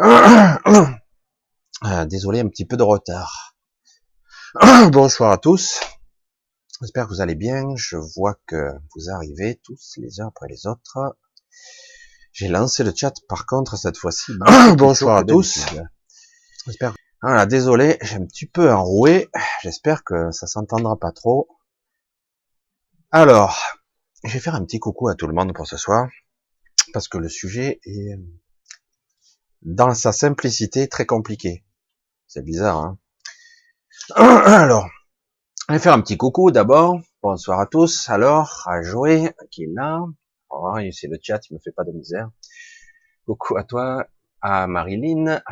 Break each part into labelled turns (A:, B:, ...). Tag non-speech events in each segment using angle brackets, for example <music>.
A: Ah, désolé, un petit peu de retard. Bonsoir à tous. J'espère que vous allez bien. Je vois que vous arrivez tous les uns après les autres. J'ai lancé le chat par contre cette fois-ci. Bonsoir à tous. J'espère. Voilà, désolé, j'ai un petit peu enroué. J'espère que ça s'entendra pas trop. Alors, je vais faire un petit coucou à tout le monde pour ce soir parce que le sujet est dans sa simplicité très compliqué. C'est bizarre, hein <clears throat> Alors, on va faire un petit coucou d'abord. Bonsoir à tous. Alors, à Joé, qui est là. Oh, c'est le chat, il me fait pas de misère. Coucou à toi, à Marilyn,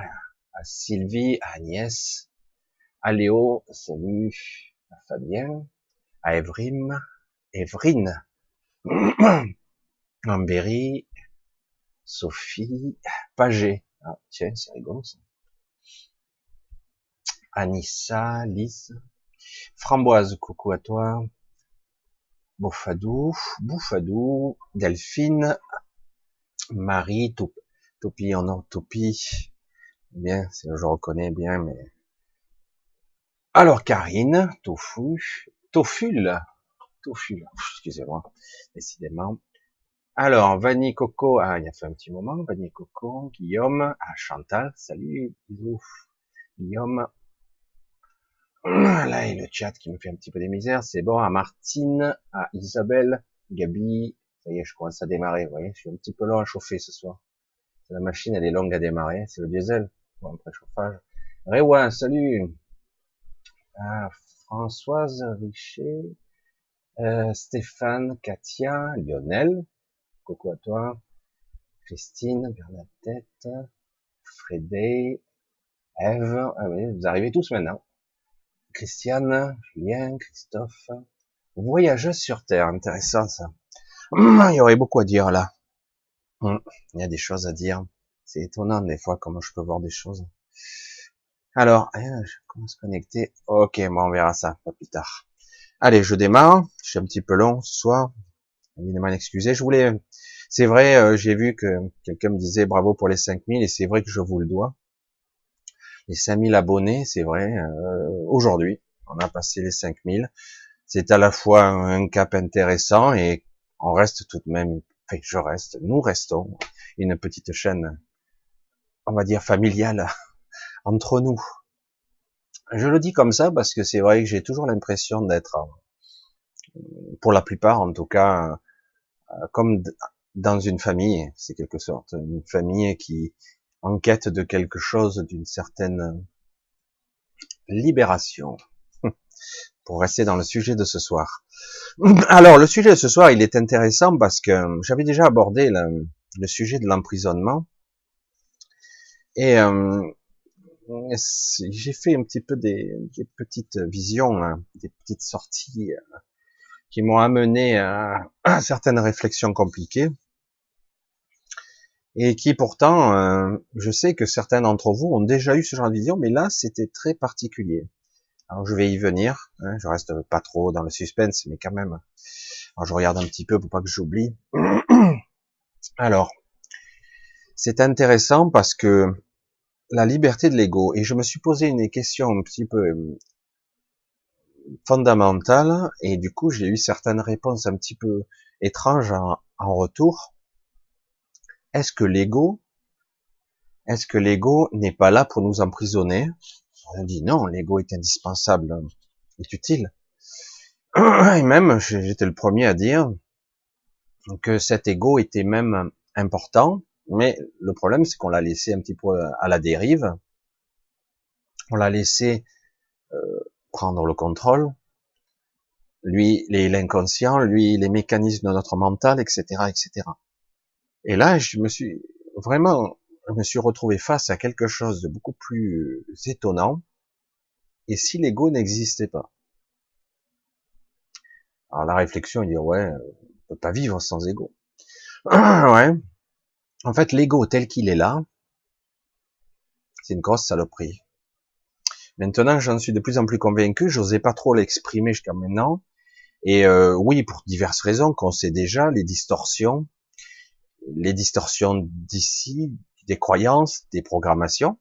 A: à Sylvie, à Agnès, à Léo, salut, à Fabien, à Evrim, Evrine, <clears throat> Ambéry, Sophie, Pagé. Ah, tiens, c'est rigolo ça. Anissa, Lise, Framboise, coucou à toi. Bouffadou, Bouffadou, Delphine, Marie, Topi en or, Topi. Bien, je reconnais bien, mais. Alors, Karine, Tofu, Toful, Toful, excusez-moi, décidément. Alors, Vanille Coco, ah, il y a fait un petit moment, Vanille Coco, Guillaume, ah, Chantal, salut, bisous, Guillaume, Là, il y a le chat qui me fait un petit peu des misères. C'est bon. À Martine, à Isabelle, Gabi. Ça y est, je commence à démarrer. Vous voyez, je suis un petit peu long à chauffer ce soir. La machine, elle est longue à démarrer. C'est le diesel pour un préchauffage. Réwa, salut. Ah, Françoise Richer. Euh, Stéphane, Katia, Lionel. Coucou à toi. Christine, Bernadette, Frédé, Eve. Ah oui, vous arrivez tous maintenant. Christiane, Julien, Christophe. Voyageuse sur Terre, intéressant ça. <clears throat> Il y aurait beaucoup à dire là. Hum, il y a des choses à dire. C'est étonnant des fois comment je peux voir des choses. Alors, comment se connecter Ok, bon, on verra ça pas plus tard. Allez, je démarre. Je suis un petit peu long ce soir. Je voulais, c'est vrai, euh, j'ai vu que quelqu'un me disait bravo pour les 5000 et c'est vrai que je vous le dois les 5000 abonnés, c'est vrai, euh, aujourd'hui, on a passé les 5000. C'est à la fois un cap intéressant et on reste tout de même, enfin, je reste, nous restons une petite chaîne, on va dire familiale, <laughs> entre nous. Je le dis comme ça parce que c'est vrai que j'ai toujours l'impression d'être, pour la plupart en tout cas, comme dans une famille, c'est quelque sorte, une famille qui, en quête de quelque chose, d'une certaine libération. <laughs> Pour rester dans le sujet de ce soir. <clears throat> Alors, le sujet de ce soir, il est intéressant parce que j'avais déjà abordé le, sujet de l'emprisonnement. Et euh, j'ai fait un petit peu des, petites visions, hein, des petites sorties euh, qui m'ont amené <clears throat> à certaines réflexions compliquées et qui pourtant, euh, je sais que certains d'entre vous ont déjà eu ce genre de vision, mais là, c'était très particulier. Alors, je vais y venir. Hein, je reste pas trop dans le suspense, mais quand même. Je regarde un petit peu pour pas que j'oublie. <clears throat> Alors, c'est intéressant parce que la liberté de l'ego, et je me suis posé une question un petit peu euh, fondamentale, et du coup, j'ai eu certaines réponses un petit peu étranges en retour est-ce que l'ego, est-ce que l'ego n'est pas là pour nous emprisonner? On dit non, l'ego est indispensable, est utile. Et même, j'étais le premier à dire que cet ego était même important, mais le problème, c'est qu'on l'a laissé un petit peu à la dérive. On l'a laissé euh, prendre le contrôle. Lui, l'inconscient, lui, les mécanismes de notre mental, etc., etc. Et là, je me suis vraiment, je me suis retrouvé face à quelque chose de beaucoup plus étonnant. Et si l'ego n'existait pas? Alors la réflexion, il dit ouais, on peut pas vivre sans ego. <clears throat> ouais. En fait, l'ego tel qu'il est là, c'est une grosse saloperie. Maintenant, j'en suis de plus en plus convaincu. J'osais pas trop l'exprimer jusqu'à maintenant. Et euh, oui, pour diverses raisons qu'on sait déjà, les distorsions, les distorsions d'ici, des croyances, des programmations,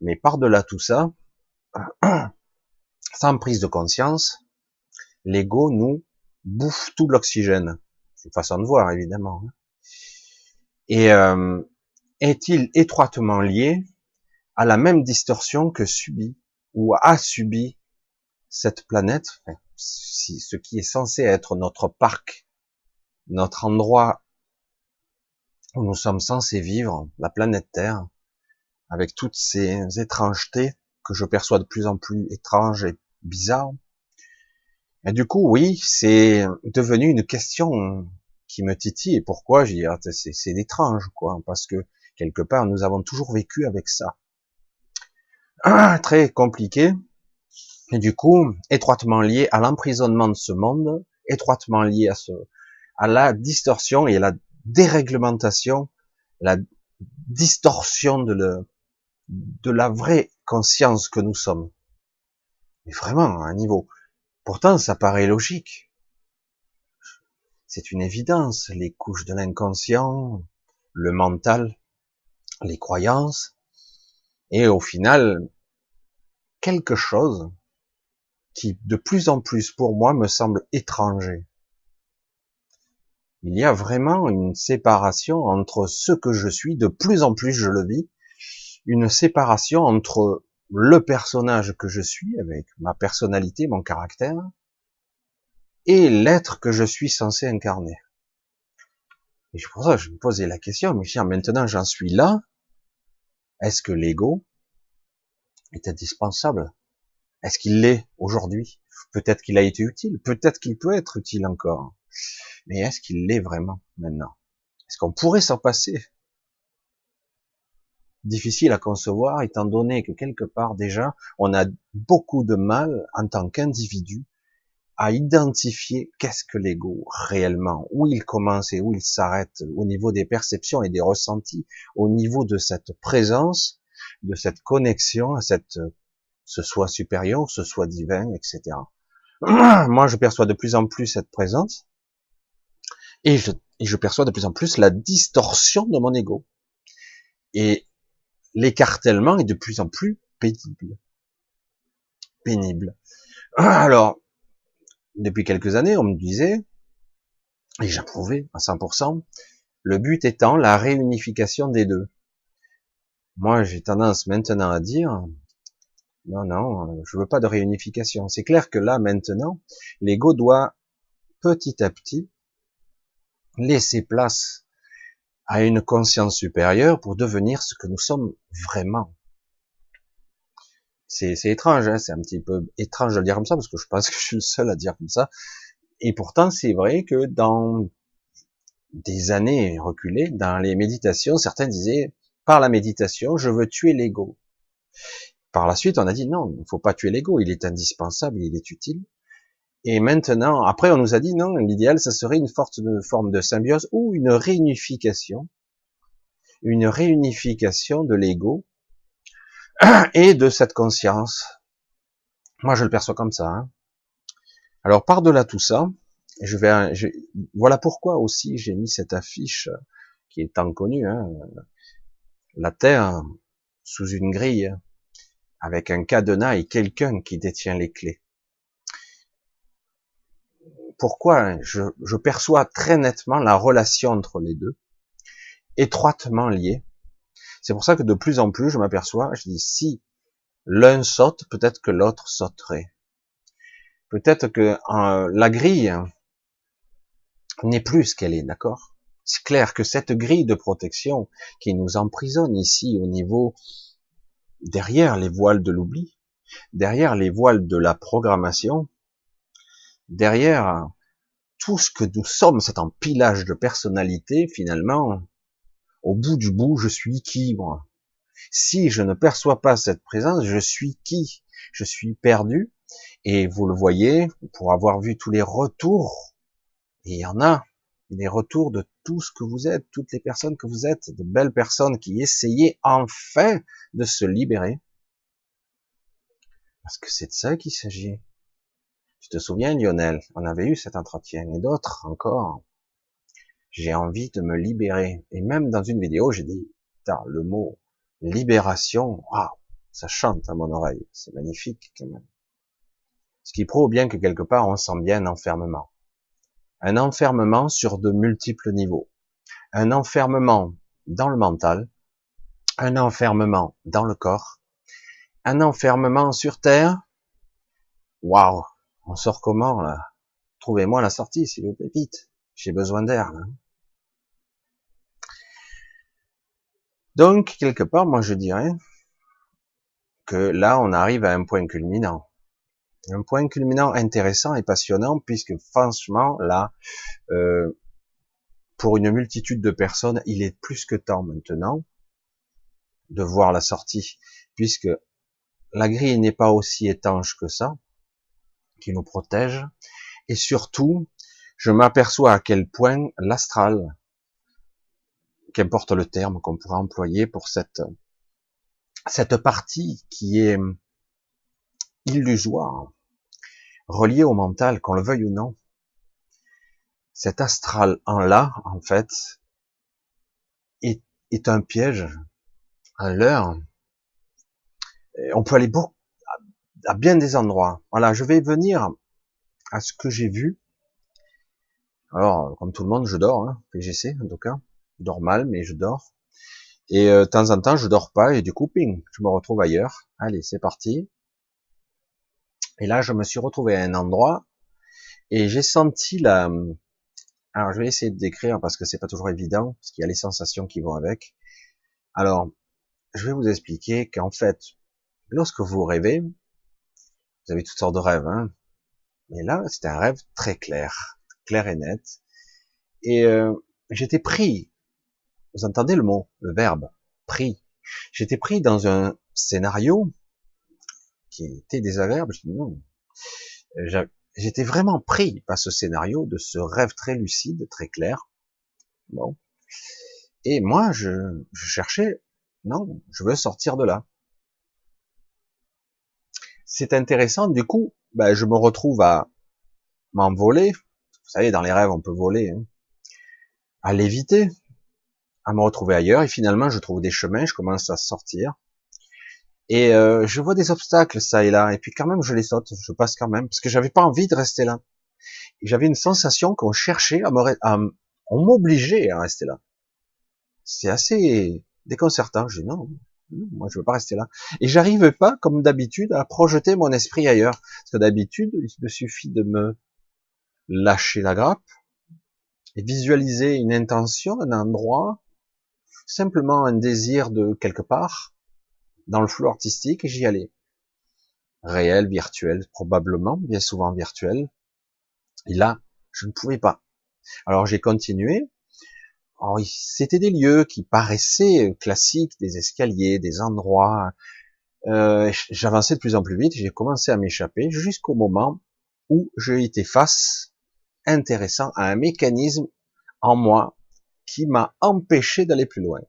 A: mais par-delà tout ça, <clears throat> sans prise de conscience, l'ego nous bouffe tout l'oxygène. C'est une façon de voir, évidemment. Hein. Et euh, est-il étroitement lié à la même distorsion que subit ou a subi cette planète, ce qui est censé être notre parc, notre endroit où nous sommes censés vivre, la planète Terre, avec toutes ces étrangetés que je perçois de plus en plus étranges et bizarres. Et du coup, oui, c'est devenu une question qui me titille. Et pourquoi Je dis, ah, c'est étrange, quoi, parce que quelque part, nous avons toujours vécu avec ça. Ah, très compliqué. Et du coup, étroitement lié à l'emprisonnement de ce monde, étroitement lié à ce, à la distorsion et à la déréglementation, la distorsion de, le, de la vraie conscience que nous sommes. Mais vraiment, à un niveau. Pourtant, ça paraît logique. C'est une évidence. Les couches de l'inconscient, le mental, les croyances, et au final, quelque chose qui de plus en plus pour moi me semble étranger. Il y a vraiment une séparation entre ce que je suis, de plus en plus je le vis, une séparation entre le personnage que je suis, avec ma personnalité, mon caractère, et l'être que je suis censé incarner. Et pour ça je me posais la question, mais tiens, maintenant j'en suis là, est-ce que l'ego est indispensable? Est-ce qu'il l'est aujourd'hui? Peut-être qu'il a été utile, peut-être qu'il peut être utile encore. Mais est-ce qu'il l'est vraiment maintenant? Est-ce qu'on pourrait s'en passer? Difficile à concevoir étant donné que quelque part déjà, on a beaucoup de mal en tant qu'individu à identifier qu'est-ce que l'ego réellement, où il commence et où il s'arrête au niveau des perceptions et des ressentis, au niveau de cette présence, de cette connexion, à cette, ce soit supérieur, ce soit divin, etc. <clears throat> Moi, je perçois de plus en plus cette présence, et je, et je perçois de plus en plus la distorsion de mon ego. Et l'écartèlement est de plus en plus pénible. Pénible. <clears throat> Alors, depuis quelques années, on me disait, et j'approuvais à 100%, le but étant la réunification des deux. Moi, j'ai tendance maintenant à dire, non, non, je veux pas de réunification. C'est clair que là, maintenant, l'ego doit petit à petit laisser place à une conscience supérieure pour devenir ce que nous sommes vraiment. C'est étrange, hein c'est un petit peu étrange de le dire comme ça, parce que je pense <laughs> que je suis le seul à dire comme ça. Et pourtant, c'est vrai que dans des années reculées, dans les méditations, certains disaient, par la méditation, je veux tuer l'ego. Par la suite, on a dit non, il ne faut pas tuer l'ego, il est indispensable, il est utile. Et maintenant, après, on nous a dit non, l'idéal, ça serait une forte forme de symbiose ou une réunification, une réunification de l'ego <clears throat> et de cette conscience. Moi, je le perçois comme ça. Hein. Alors, par-delà tout ça, je vais, voilà pourquoi aussi j'ai mis cette affiche qui est tant connue, hein, la Terre sous une grille avec un cadenas et quelqu'un qui détient les clés pourquoi je, perçois très nettement la relation entre les deux, étroitement liée. C'est pour ça que de plus en plus, je m'aperçois, je dis, si l'un saute, peut-être que l'autre sauterait. Peut-être que euh, la grille n'est plus ce qu'elle est, d'accord? C'est clair que cette grille de protection qui nous emprisonne ici au niveau derrière les voiles de l'oubli, derrière les voiles de la programmation, derrière tout ce que nous sommes, cet empilage de personnalité, finalement, au bout du bout, je suis qui, moi Si je ne perçois pas cette présence, je suis qui? Je suis perdu. Et vous le voyez, pour avoir vu tous les retours, et il y en a, des retours de tout ce que vous êtes, toutes les personnes que vous êtes, de belles personnes qui essayaient enfin de se libérer. Parce que c'est de ça qu'il s'agit. Tu te souviens, Lionel, on avait eu cet entretien, et d'autres encore. J'ai envie de me libérer. Et même dans une vidéo, j'ai dit, le mot libération, ça chante à mon oreille, c'est magnifique quand même. Ce qui prouve bien que quelque part on sent bien un enfermement. Un enfermement sur de multiples niveaux. Un enfermement dans le mental, un enfermement dans le corps, un enfermement sur terre. Waouh, on sort comment là? Trouvez-moi la sortie, s'il vous plaît, vite. J'ai besoin d'air. Donc, quelque part, moi je dirais que là, on arrive à un point culminant. Un point culminant intéressant et passionnant, puisque franchement, là, euh, pour une multitude de personnes, il est plus que temps maintenant de voir la sortie, puisque la grille n'est pas aussi étanche que ça, qui nous protège, et surtout, je m'aperçois à quel point l'astral, qu'importe le terme qu'on pourra employer pour cette, cette partie qui est illusoire, reliée au mental, qu'on le veuille ou non, cet astral en là, en fait, est, un piège, un leurre. On peut aller beaucoup, à bien des endroits. Voilà, je vais venir à ce que j'ai vu. Alors, comme tout le monde, je dors, hein, PGC en tout cas. Je dors mal, mais je dors. Et euh, de temps en temps, je dors pas et du coup, ping, je me retrouve ailleurs. Allez, c'est parti. Et là, je me suis retrouvé à un endroit et j'ai senti la. Alors, je vais essayer de décrire parce que c'est pas toujours évident, parce qu'il y a les sensations qui vont avec. Alors, je vais vous expliquer qu'en fait, lorsque vous rêvez, vous avez toutes sortes de rêves, hein. Mais là, c'était un rêve très clair, clair et net. Et euh, j'étais pris vous entendez le mot, le verbe, pris. J'étais pris dans un scénario qui était désagréable. J'étais vraiment pris par ce scénario de ce rêve très lucide, très clair. Bon. Et moi, je, cherchais, non, je veux sortir de là. C'est intéressant. Du coup, ben, je me retrouve à m'envoler. Vous savez, dans les rêves, on peut voler. Hein, à l'éviter à me retrouver ailleurs. Et finalement, je trouve des chemins, je commence à sortir. Et euh, je vois des obstacles ça et là. Et puis quand même, je les saute, je passe quand même, parce que j'avais pas envie de rester là. J'avais une sensation qu'on cherchait à me, à, on m'obligeait à rester là. C'est assez déconcertant. Je dis non, moi je veux pas rester là. Et j'arrive pas, comme d'habitude, à projeter mon esprit ailleurs. Parce que d'habitude, il me suffit de me lâcher la grappe et visualiser une intention, un endroit, simplement un désir de quelque part, dans le flou artistique, j'y allais. Réel, virtuel, probablement, bien souvent virtuel. Et là, je ne pouvais pas. Alors j'ai continué. C'était des lieux qui paraissaient classiques, des escaliers, des endroits. Euh, J'avançais de plus en plus vite, j'ai commencé à m'échapper jusqu'au moment où j'ai été face, intéressant, à un mécanisme en moi qui m'a empêché d'aller plus loin.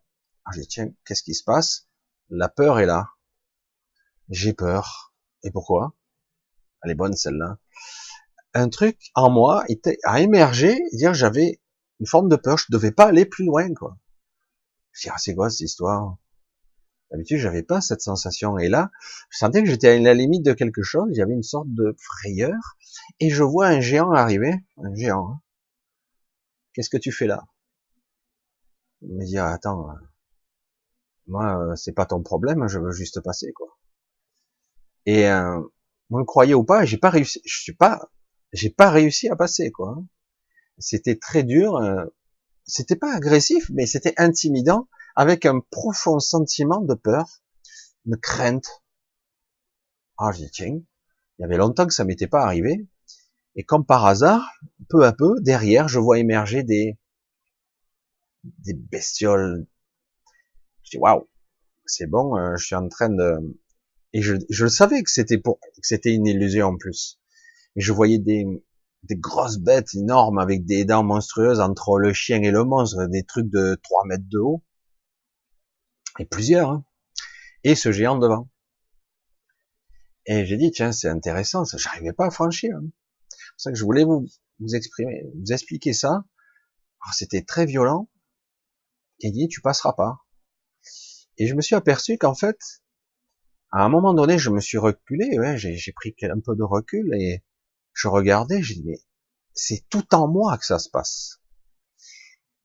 A: Ah, j'ai tiens, qu'est-ce qui se passe? La peur est là. J'ai peur. Et pourquoi? Elle est bonne celle-là. Un truc en moi était, a émergé, dire j'avais une forme de peur, je devais pas aller plus loin, quoi. Je dis, ah, c'est quoi cette histoire? D'habitude, j'avais pas cette sensation. Et là, je sentais que j'étais à la limite de quelque chose, il y avait une sorte de frayeur, et je vois un géant arriver, un géant. Hein. Qu'est-ce que tu fais là? Me dire attends, euh, moi euh, c'est pas ton problème, je veux juste passer quoi. Et euh, vous le croyez ou pas, j'ai pas réussi, je suis pas, j'ai pas réussi à passer quoi. C'était très dur, euh, c'était pas agressif, mais c'était intimidant, avec un profond sentiment de peur, de crainte. Ah, j'ai dit tiens, il y avait longtemps que ça m'était pas arrivé, et comme par hasard, peu à peu, derrière, je vois émerger des des bestioles. Je dis waouh, c'est bon, euh, je suis en train de et je, je savais que c'était pour que c'était une illusion en plus. Mais je voyais des des grosses bêtes énormes avec des dents monstrueuses entre le chien et le monstre, des trucs de 3 mètres de haut. Et plusieurs. Hein. Et ce géant devant. Et j'ai dit, tiens, c'est intéressant, ça, j'arrivais pas à franchir. Hein. C'est pour ça que je voulais vous, vous exprimer, vous expliquer ça. C'était très violent, et dit tu passeras pas. Et je me suis aperçu qu'en fait, à un moment donné, je me suis reculé, ouais, j'ai pris un peu de recul et je regardais, j'ai dit, mais c'est tout en moi que ça se passe.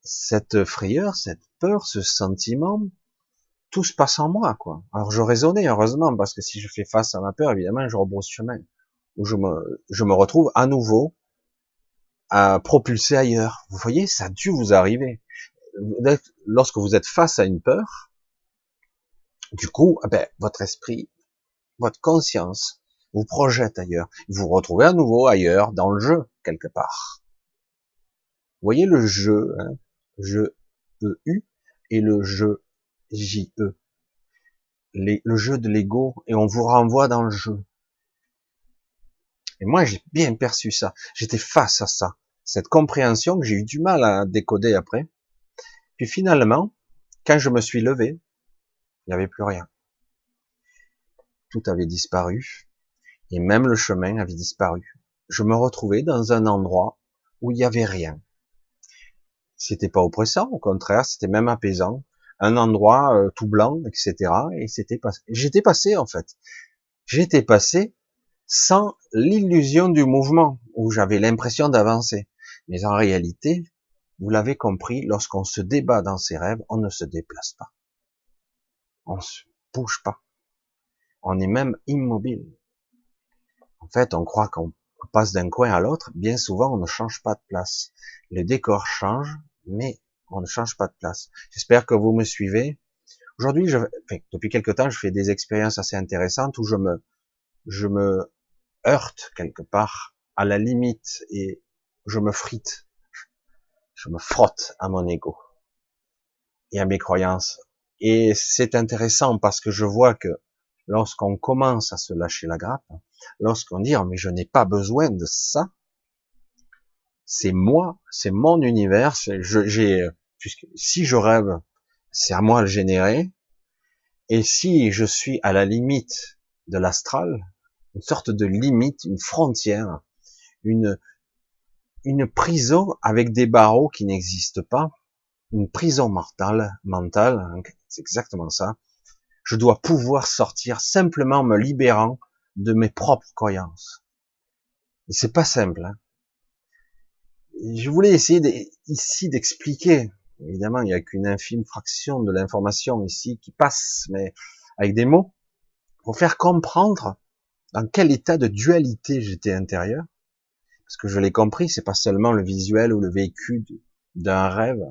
A: Cette frayeur, cette peur, ce sentiment, tout se passe en moi, quoi. Alors je raisonnais, heureusement, parce que si je fais face à ma peur, évidemment, je rebrousse chemin. Où je me, je me retrouve à nouveau à propulser ailleurs. Vous voyez, ça a dû vous arriver. Lorsque vous êtes face à une peur, du coup, eh ben, votre esprit, votre conscience vous projette ailleurs. Vous vous retrouvez à nouveau ailleurs, dans le jeu, quelque part. Vous voyez le jeu, hein, jeu EU et le jeu JE. Le jeu de l'ego, et on vous renvoie dans le jeu. Et moi, j'ai bien perçu ça. J'étais face à ça. Cette compréhension que j'ai eu du mal à décoder après. Puis finalement, quand je me suis levé, il n'y avait plus rien. Tout avait disparu. Et même le chemin avait disparu. Je me retrouvais dans un endroit où il n'y avait rien. C'était pas oppressant, au contraire, c'était même apaisant. Un endroit euh, tout blanc, etc. Et c'était passé. J'étais passé, en fait. J'étais passé sans l'illusion du mouvement, où j'avais l'impression d'avancer. Mais en réalité, vous l'avez compris, lorsqu'on se débat dans ses rêves, on ne se déplace pas. On se bouge pas. On est même immobile. En fait, on croit qu'on passe d'un coin à l'autre. Bien souvent, on ne change pas de place. Le décor change, mais on ne change pas de place. J'espère que vous me suivez. Aujourd'hui, je, enfin, depuis quelque temps, je fais des expériences assez intéressantes où je me, je me heurte quelque part à la limite et je me frite, je me frotte à mon ego et à mes croyances. Et c'est intéressant parce que je vois que lorsqu'on commence à se lâcher la grappe, lorsqu'on dit oh, mais je n'ai pas besoin de ça, c'est moi, c'est mon univers, j'ai puisque si je rêve, c'est à moi de le générer, et si je suis à la limite de l'astral, une sorte de limite, une frontière, une, une prison avec des barreaux qui n'existent pas, une prison mortale, mentale, hein, c'est exactement ça. Je dois pouvoir sortir simplement me libérant de mes propres croyances. Et c'est pas simple. Hein. Je voulais essayer ici d'expliquer. Évidemment, il n'y a qu'une infime fraction de l'information ici qui passe, mais avec des mots, pour faire comprendre dans quel état de dualité j'étais intérieur. Parce que je l'ai compris, c'est pas seulement le visuel ou le vécu d'un rêve,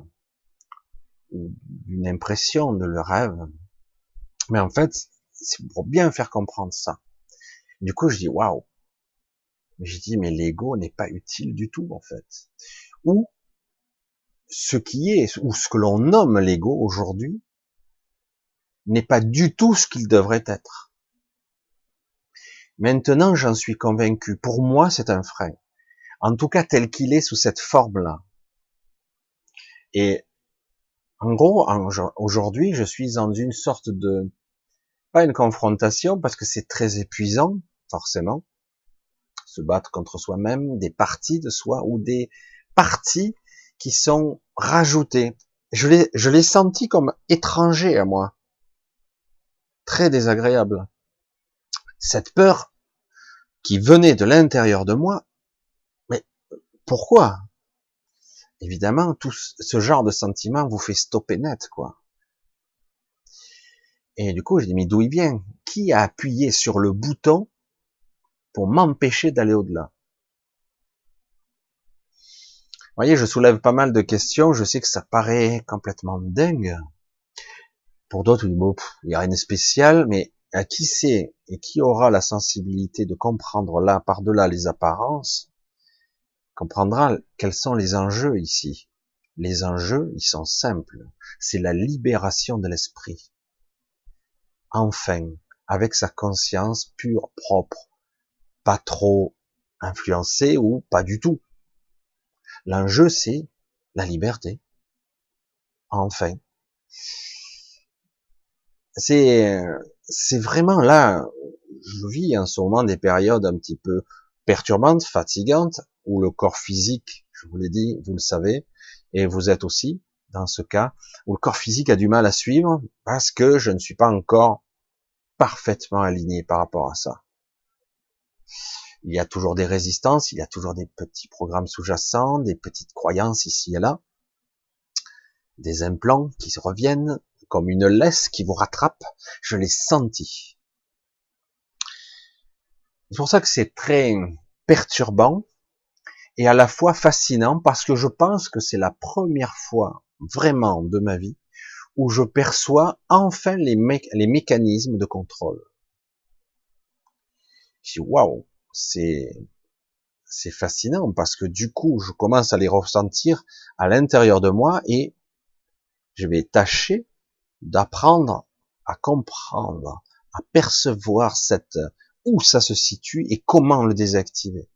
A: ou d'une impression de le rêve, mais en fait, c'est pour bien faire comprendre ça. Du coup, je dis waouh. J'ai dit mais l'ego n'est pas utile du tout en fait. Ou ce qui est ou ce que l'on nomme l'ego aujourd'hui n'est pas du tout ce qu'il devrait être. Maintenant, j'en suis convaincu. Pour moi, c'est un frein. En tout cas, tel qu'il est sous cette forme-là. Et en gros, aujourd'hui, je suis dans une sorte de, pas une confrontation, parce que c'est très épuisant, forcément, se battre contre soi-même, des parties de soi, ou des parties qui sont rajoutées. Je l'ai, je l'ai senti comme étranger à moi. Très désagréable. Cette peur qui venait de l'intérieur de moi, mais pourquoi? Évidemment, tout ce genre de sentiment vous fait stopper net, quoi. Et du coup, je dis, mais d'où il vient? Qui a appuyé sur le bouton pour m'empêcher d'aller au-delà Vous voyez, je soulève pas mal de questions. Je sais que ça paraît complètement dingue. Pour d'autres, il n'y a rien de spécial, mais à qui c'est et qui aura la sensibilité de comprendre là, par-delà les apparences, comprendra quels sont les enjeux ici. Les enjeux, ils sont simples. C'est la libération de l'esprit. Enfin, avec sa conscience pure, propre, pas trop influencée ou pas du tout. L'enjeu, c'est la liberté. Enfin. C'est, c'est vraiment là, je vis en ce moment des périodes un petit peu perturbantes, fatigantes, où le corps physique, je vous l'ai dit, vous le savez, et vous êtes aussi, dans ce cas, où le corps physique a du mal à suivre parce que je ne suis pas encore parfaitement aligné par rapport à ça. Il y a toujours des résistances, il y a toujours des petits programmes sous-jacents, des petites croyances ici et là, des implants qui se reviennent comme une laisse qui vous rattrape. Je l'ai senti. C'est pour ça que c'est très perturbant et à la fois fascinant parce que je pense que c'est la première fois vraiment de ma vie où je perçois enfin les, les mécanismes de contrôle. Je dis waouh, c'est c'est fascinant parce que du coup, je commence à les ressentir à l'intérieur de moi et je vais tâcher d'apprendre à comprendre, à percevoir cette où ça se situe et comment le désactiver.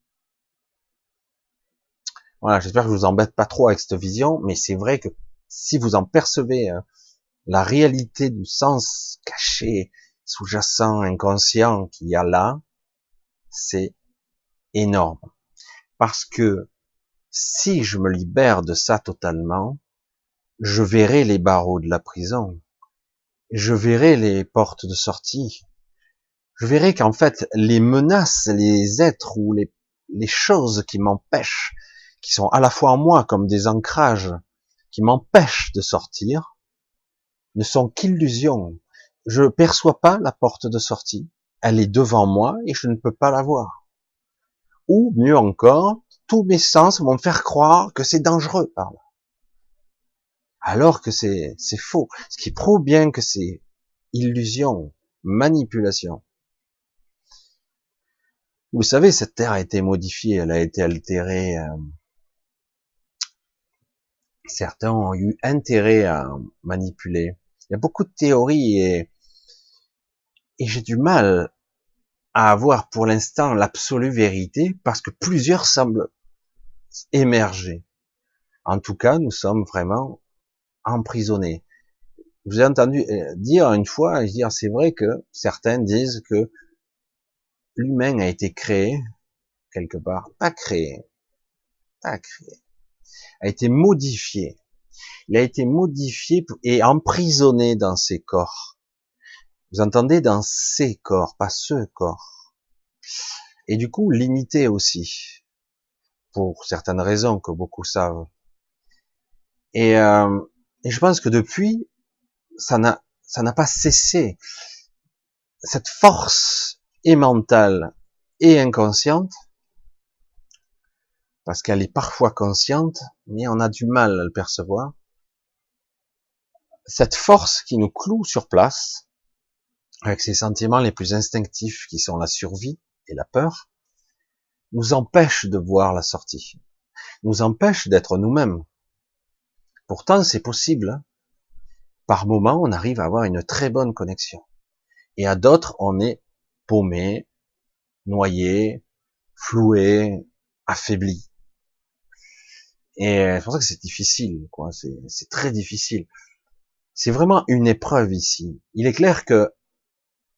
A: Voilà, j'espère que je vous embête pas trop avec cette vision, mais c'est vrai que si vous en percevez hein, la réalité du sens caché, sous-jacent, inconscient qu'il y a là, c'est énorme. Parce que si je me libère de ça totalement, je verrai les barreaux de la prison, je verrai les portes de sortie, je verrai qu'en fait les menaces, les êtres ou les, choses qui m'empêchent, qui sont à la fois en moi comme des ancrages, qui m'empêchent de sortir, ne sont qu'illusions. Je perçois pas la porte de sortie. Elle est devant moi et je ne peux pas la voir. Ou mieux encore, tous mes sens vont me faire croire que c'est dangereux par là. Alors que c'est, faux. Ce qui prouve bien que c'est illusion, manipulation. Vous savez, cette terre a été modifiée, elle a été altérée. Euh, certains ont eu intérêt à manipuler. Il y a beaucoup de théories et, et j'ai du mal à avoir pour l'instant l'absolue vérité parce que plusieurs semblent émerger. En tout cas, nous sommes vraiment emprisonnés. Vous avez entendu euh, dire une fois, dire c'est vrai que certains disent que l'humain a été créé quelque part, pas créé, pas créé, a été modifié. Il a été modifié et emprisonné dans ses corps. Vous entendez dans ses corps, pas ce corps. Et du coup, limité aussi, pour certaines raisons que beaucoup savent. Et, euh, et je pense que depuis, ça n'a ça n'a pas cessé. Cette force est mentale et inconsciente, parce qu'elle est parfois consciente, mais on a du mal à le percevoir. Cette force qui nous cloue sur place, avec ses sentiments les plus instinctifs qui sont la survie et la peur, nous empêche de voir la sortie, nous empêche d'être nous-mêmes. Pourtant, c'est possible. Par moments, on arrive à avoir une très bonne connexion. Et à d'autres, on est paumé, noyé, floué, affaibli. Et c'est pour ça que c'est difficile, quoi. C'est très difficile. C'est vraiment une épreuve ici. Il est clair que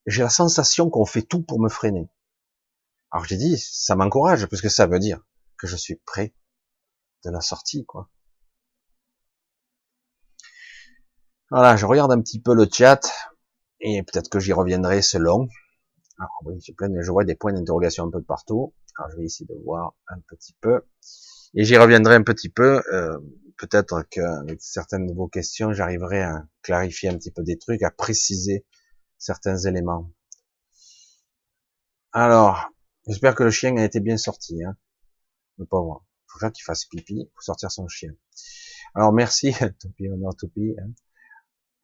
A: j'ai la sensation qu'on fait tout pour me freiner. Alors j'ai dit, ça m'encourage, parce que ça veut dire que je suis prêt de la sortie, quoi. Voilà, je regarde un petit peu le chat, et peut-être que j'y reviendrai selon. Alors oui, j'ai plein, je vois des points d'interrogation un peu de partout. Alors je vais essayer de voir un petit peu. Et j'y reviendrai un petit peu. Euh, peut-être qu'avec certaines de vos questions, j'arriverai à clarifier un petit peu des trucs, à préciser certains éléments. Alors, j'espère que le chien a été bien sorti, hein. Le pauvre. Faut faire qu'il fasse pipi, faut sortir son chien. Alors merci, <laughs> Topi, honneur Topi. Hein.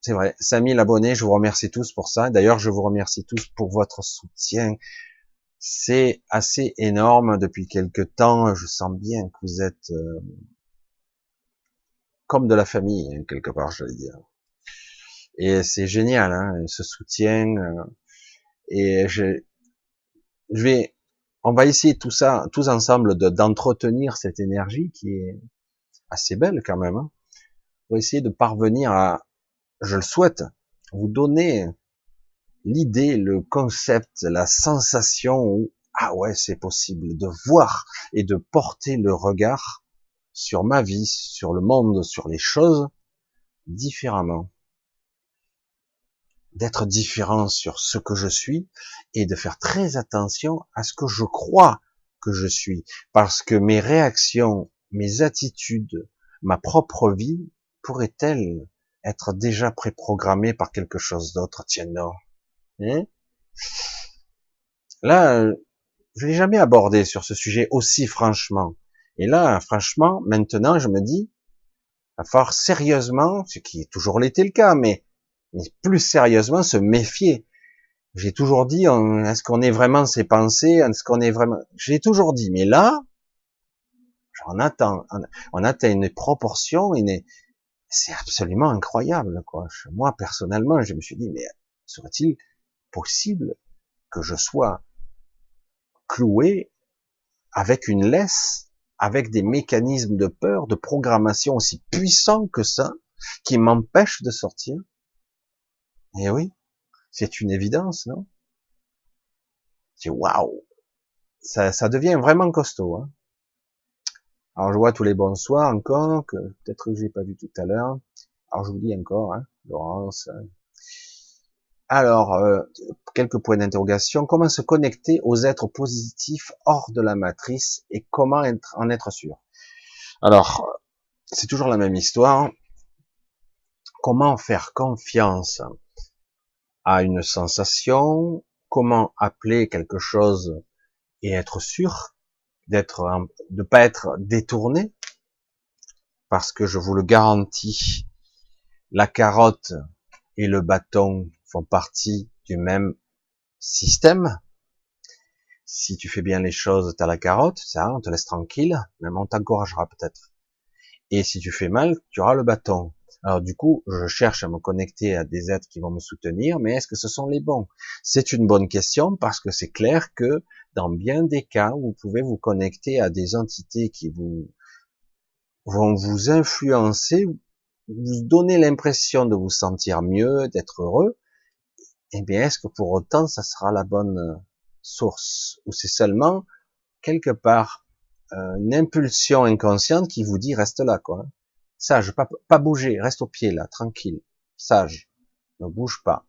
A: C'est vrai, 5000 abonnés, je vous remercie tous pour ça. D'ailleurs, je vous remercie tous pour votre soutien. C'est assez énorme depuis quelque temps. Je sens bien que vous êtes euh, comme de la famille, hein, quelque part, je vais dire. Et c'est génial, hein, ce soutien. Euh, et je, je vais, on va essayer tout ça, tous ensemble, d'entretenir cette énergie qui est assez belle quand même. Hein, pour essayer de parvenir à, je le souhaite, vous donner l'idée, le concept, la sensation où ah ouais c'est possible de voir et de porter le regard sur ma vie, sur le monde, sur les choses différemment. D'être différent sur ce que je suis et de faire très attention à ce que je crois que je suis. Parce que mes réactions, mes attitudes, ma propre vie pourrait-elle être déjà préprogrammée par quelque chose d'autre? Tiens, non. Hein? Là, je l'ai jamais abordé sur ce sujet aussi franchement. Et là, franchement, maintenant, je me dis, à falloir sérieusement, ce qui est toujours l'été le cas, mais, mais plus sérieusement se méfier. J'ai toujours dit, est-ce qu'on est vraiment ses pensées, est-ce qu'on est vraiment, j'ai toujours dit, mais là, on attend, on atteint une proportion, une, c'est absolument incroyable, quoi. Moi, personnellement, je me suis dit, mais serait-il possible que je sois cloué avec une laisse, avec des mécanismes de peur, de programmation aussi puissants que ça, qui m'empêchent de sortir? Eh oui, c'est une évidence, non? C'est waouh, ça, devient vraiment costaud. Hein Alors je vois tous les bonsoirs encore que peut-être que j'ai pas vu tout à l'heure. Alors je vous dis encore, hein, Laurence, hein, alors, euh, quelques points d'interrogation. Comment se connecter aux êtres positifs hors de la matrice et comment en être sûr? Alors, c'est toujours la même histoire. Comment faire confiance? À une sensation Comment appeler quelque chose et être sûr d'être, de pas être détourné? Parce que je vous le garantis, la carotte et le bâton font partie du même système. Si tu fais bien les choses, tu as la carotte, ça, on te laisse tranquille, même on t'encouragera peut-être. Et si tu fais mal, tu auras le bâton. Alors du coup, je cherche à me connecter à des êtres qui vont me soutenir, mais est-ce que ce sont les bons? C'est une bonne question parce que c'est clair que dans bien des cas, vous pouvez vous connecter à des entités qui vous vont vous influencer, vous donner l'impression de vous sentir mieux, d'être heureux, eh bien, est-ce que pour autant, ça sera la bonne euh, source? Ou c'est seulement, quelque part, euh, une impulsion inconsciente qui vous dit, reste là, quoi. Sage, pas, bouger, reste au pied, là, tranquille. Sage, ne bouge pas.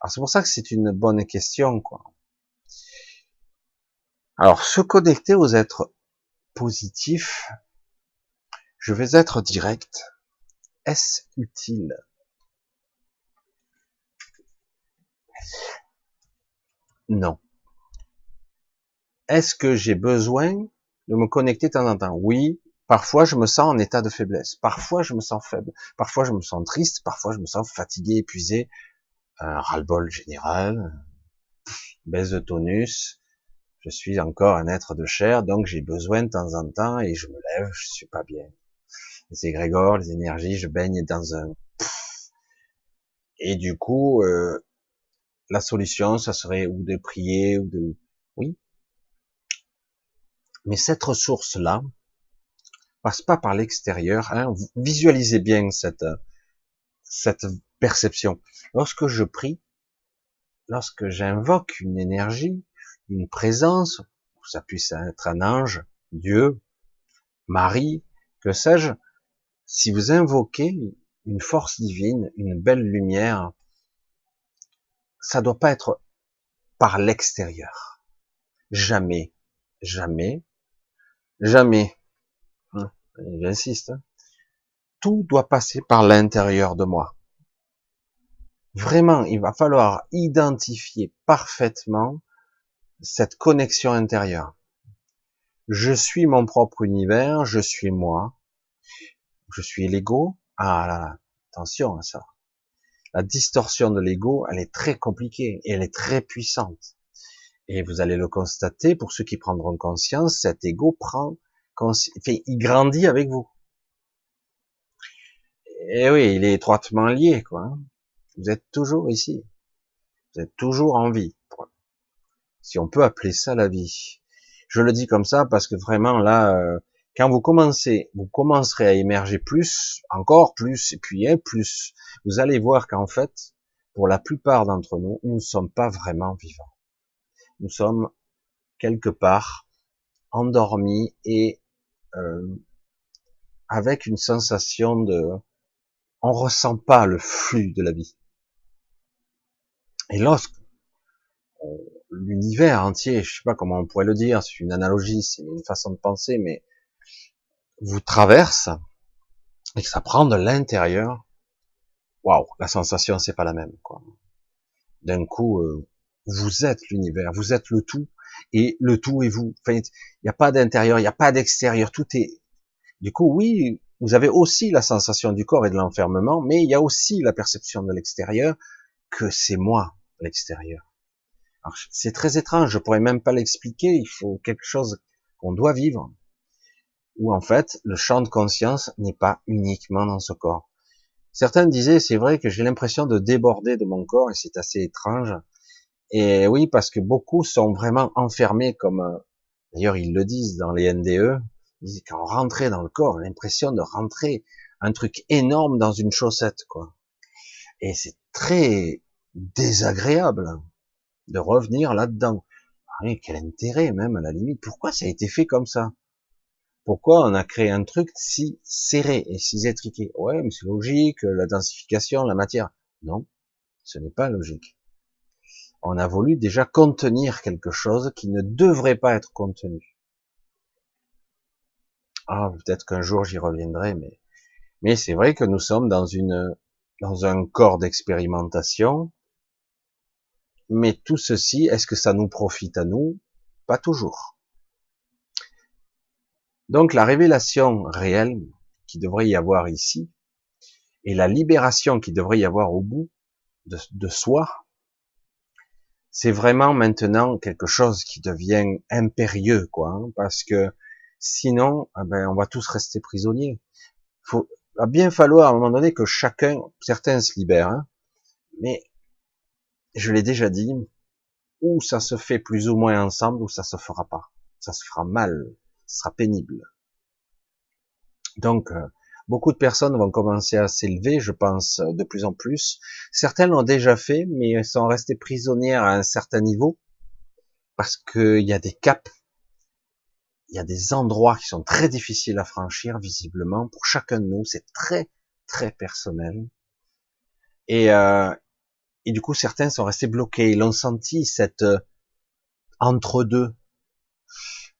A: Alors, c'est pour ça que c'est une bonne question, quoi. Alors, se connecter aux êtres positifs, je vais être direct. Est-ce utile? Non. Est-ce que j'ai besoin de me connecter de temps en temps? Oui. Parfois, je me sens en état de faiblesse. Parfois, je me sens faible. Parfois, je me sens triste. Parfois, je me sens fatigué, épuisé. Un ras-le-bol général. Baisse de tonus. Je suis encore un être de chair, donc j'ai besoin de temps en temps et je me lève, je suis pas bien. Les égrégores, les énergies, je baigne dans un... Et du coup, euh, la solution, ça serait ou de prier ou de, oui. Mais cette ressource-là passe pas par l'extérieur. Hein. Visualisez bien cette cette perception. Lorsque je prie, lorsque j'invoque une énergie, une présence, ça puisse être un ange, Dieu, Marie, que sais-je, si vous invoquez une force divine, une belle lumière, ça doit pas être par l'extérieur. Jamais, jamais, jamais. J'insiste. Hein. Tout doit passer par l'intérieur de moi. Vraiment, il va falloir identifier parfaitement cette connexion intérieure. Je suis mon propre univers, je suis moi, je suis l'ego. Ah là, attention à ça la distorsion de l'ego, elle est très compliquée et elle est très puissante. Et vous allez le constater, pour ceux qui prendront conscience, cet ego prend, il grandit avec vous. Et oui, il est étroitement lié, quoi. Hein. Vous êtes toujours ici. Vous êtes toujours en vie. Si on peut appeler ça la vie. Je le dis comme ça parce que vraiment là, euh, quand vous commencez, vous commencerez à émerger plus, encore plus, et puis un plus, vous allez voir qu'en fait, pour la plupart d'entre nous, nous ne sommes pas vraiment vivants. Nous sommes quelque part endormis et avec une sensation de, on ressent pas le flux de la vie. Et lorsque l'univers entier, je sais pas comment on pourrait le dire, c'est une analogie, c'est une façon de penser, mais vous traverse et que ça prend de l'intérieur, waouh, la sensation c'est pas la même, quoi. D'un coup, euh, vous êtes l'univers, vous êtes le tout, et le tout est vous. Enfin, il n'y a pas d'intérieur, il n'y a pas d'extérieur, tout est. Du coup, oui, vous avez aussi la sensation du corps et de l'enfermement, mais il y a aussi la perception de l'extérieur que c'est moi l'extérieur. C'est très étrange, je pourrais même pas l'expliquer. Il faut quelque chose qu'on doit vivre, où en fait le champ de conscience n'est pas uniquement dans ce corps. Certains disaient, c'est vrai que j'ai l'impression de déborder de mon corps et c'est assez étrange. Et oui, parce que beaucoup sont vraiment enfermés comme, euh, d'ailleurs ils le disent dans les NDE, ils disent quand on rentrait dans le corps, l'impression de rentrer un truc énorme dans une chaussette, quoi. Et c'est très désagréable de revenir là-dedans. Ah quel intérêt même à la limite Pourquoi ça a été fait comme ça? Pourquoi on a créé un truc si serré et si étriqué? Ouais, mais c'est logique, la densification, la matière. Non, ce n'est pas logique. On a voulu déjà contenir quelque chose qui ne devrait pas être contenu. Ah, peut-être qu'un jour j'y reviendrai, mais mais c'est vrai que nous sommes dans une dans un corps d'expérimentation. Mais tout ceci, est-ce que ça nous profite à nous? Pas toujours. Donc la révélation réelle qui devrait y avoir ici, et la libération qui devrait y avoir au bout de, soi, c'est vraiment maintenant quelque chose qui devient impérieux, quoi, hein, parce que sinon, ah ben, on va tous rester prisonniers. Faut, va bien falloir à un moment donné que chacun, certains se libèrent, hein, mais je l'ai déjà dit, ou ça se fait plus ou moins ensemble, ou ça se fera pas. Ça se fera mal ce sera pénible. Donc, euh, beaucoup de personnes vont commencer à s'élever, je pense, de plus en plus. Certains l'ont déjà fait, mais sont restés prisonnières à un certain niveau, parce qu'il y a des caps, il y a des endroits qui sont très difficiles à franchir, visiblement, pour chacun de nous, c'est très, très personnel. Et, euh, et du coup, certains sont restés bloqués, ils ont senti cette euh, entre-deux.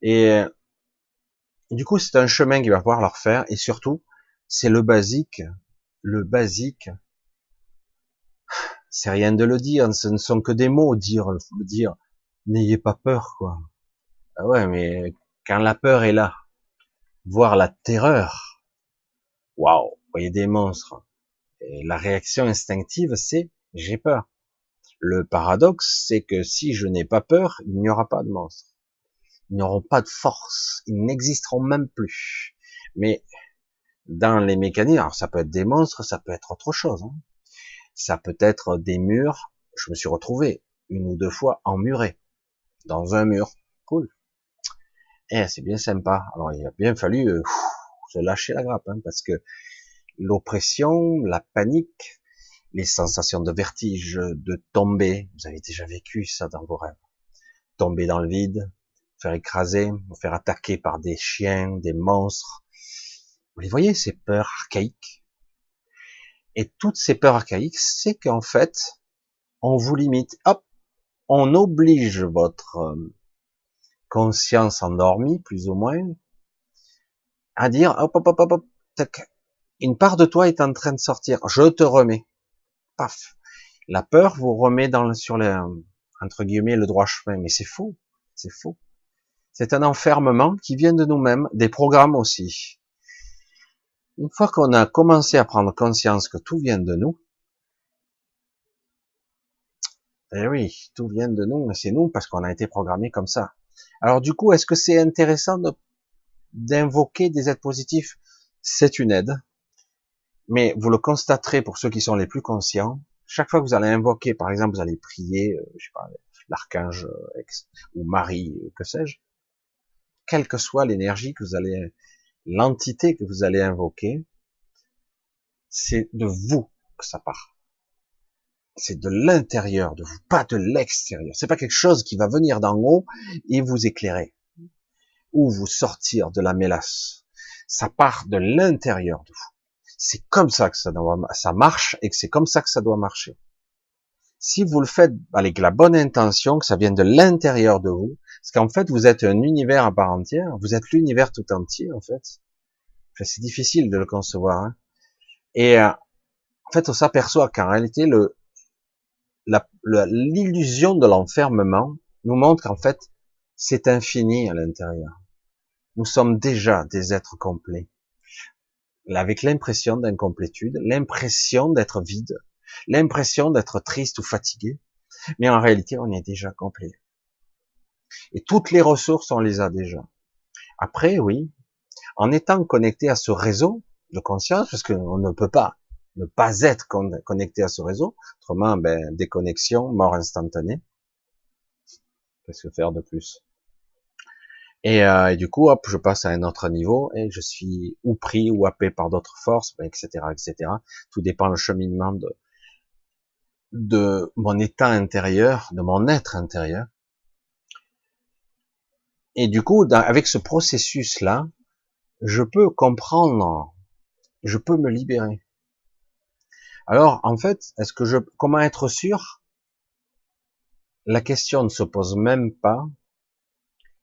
A: Et et du coup, c'est un chemin qu'il va pouvoir leur faire, et surtout, c'est le basique. Le basique, c'est rien de le dire, ce ne sont que des mots, dire, dire, n'ayez pas peur, quoi. Ah ouais, mais quand la peur est là, voir la terreur, waouh, voyez des monstres. La réaction instinctive, c'est j'ai peur. Le paradoxe, c'est que si je n'ai pas peur, il n'y aura pas de monstre ils n'auront pas de force, ils n'existeront même plus. Mais dans les mécaniques, alors ça peut être des monstres, ça peut être autre chose. Hein. Ça peut être des murs. Je me suis retrouvé une ou deux fois emmuré dans un mur. Cool. Eh, c'est bien sympa. Alors il a bien fallu euh, se lâcher la grappe, hein, parce que l'oppression, la panique, les sensations de vertige, de tomber, vous avez déjà vécu ça dans vos rêves. Tomber dans le vide, faire écraser, faire attaquer par des chiens, des monstres. Vous les voyez, ces peurs archaïques? Et toutes ces peurs archaïques, c'est qu'en fait, on vous limite. Hop, on oblige votre euh, conscience endormie, plus ou moins, à dire, hop, hop, hop, hop, hop tac, une part de toi est en train de sortir, je te remets. Paf. La peur vous remet dans, sur le, entre guillemets, le droit chemin, mais c'est faux, c'est faux. C'est un enfermement qui vient de nous-mêmes, des programmes aussi. Une fois qu'on a commencé à prendre conscience que tout vient de nous, eh oui, tout vient de nous, mais c'est nous parce qu'on a été programmé comme ça. Alors du coup, est-ce que c'est intéressant d'invoquer des aides positifs C'est une aide, mais vous le constaterez pour ceux qui sont les plus conscients. Chaque fois que vous allez invoquer, par exemple, vous allez prier, euh, je sais pas, l'archange euh, ou Marie, euh, que sais-je, quelle que soit l'énergie que vous allez, l'entité que vous allez invoquer, c'est de vous que ça part. C'est de l'intérieur de vous, pas de l'extérieur. C'est pas quelque chose qui va venir d'en haut et vous éclairer ou vous sortir de la mélasse. Ça part de l'intérieur de vous. C'est comme ça que ça, doit, ça marche et que c'est comme ça que ça doit marcher. Si vous le faites avec la bonne intention, que ça vienne de l'intérieur de vous, parce qu'en fait, vous êtes un univers à part entière, vous êtes l'univers tout entier, en fait. c'est difficile de le concevoir. Hein. Et euh, en fait, on s'aperçoit qu'en réalité, le, l'illusion de l'enfermement nous montre qu'en fait, c'est infini à l'intérieur. Nous sommes déjà des êtres complets, avec l'impression d'incomplétude, l'impression d'être vide, l'impression d'être triste ou fatigué, mais en réalité, on est déjà complet. Et toutes les ressources, on les a déjà. Après, oui, en étant connecté à ce réseau de conscience, parce qu'on ne peut pas ne pas être connecté à ce réseau, autrement, ben, déconnexion, mort instantanée. Qu'est-ce que faire de plus? Et, euh, et, du coup, hop, je passe à un autre niveau et je suis ou pris ou happé par d'autres forces, etc., ben, etc. Tout dépend le cheminement de, de mon état intérieur, de mon être intérieur. Et du coup, avec ce processus-là, je peux comprendre, je peux me libérer. Alors, en fait, est-ce que je, comment être sûr? La question ne se pose même pas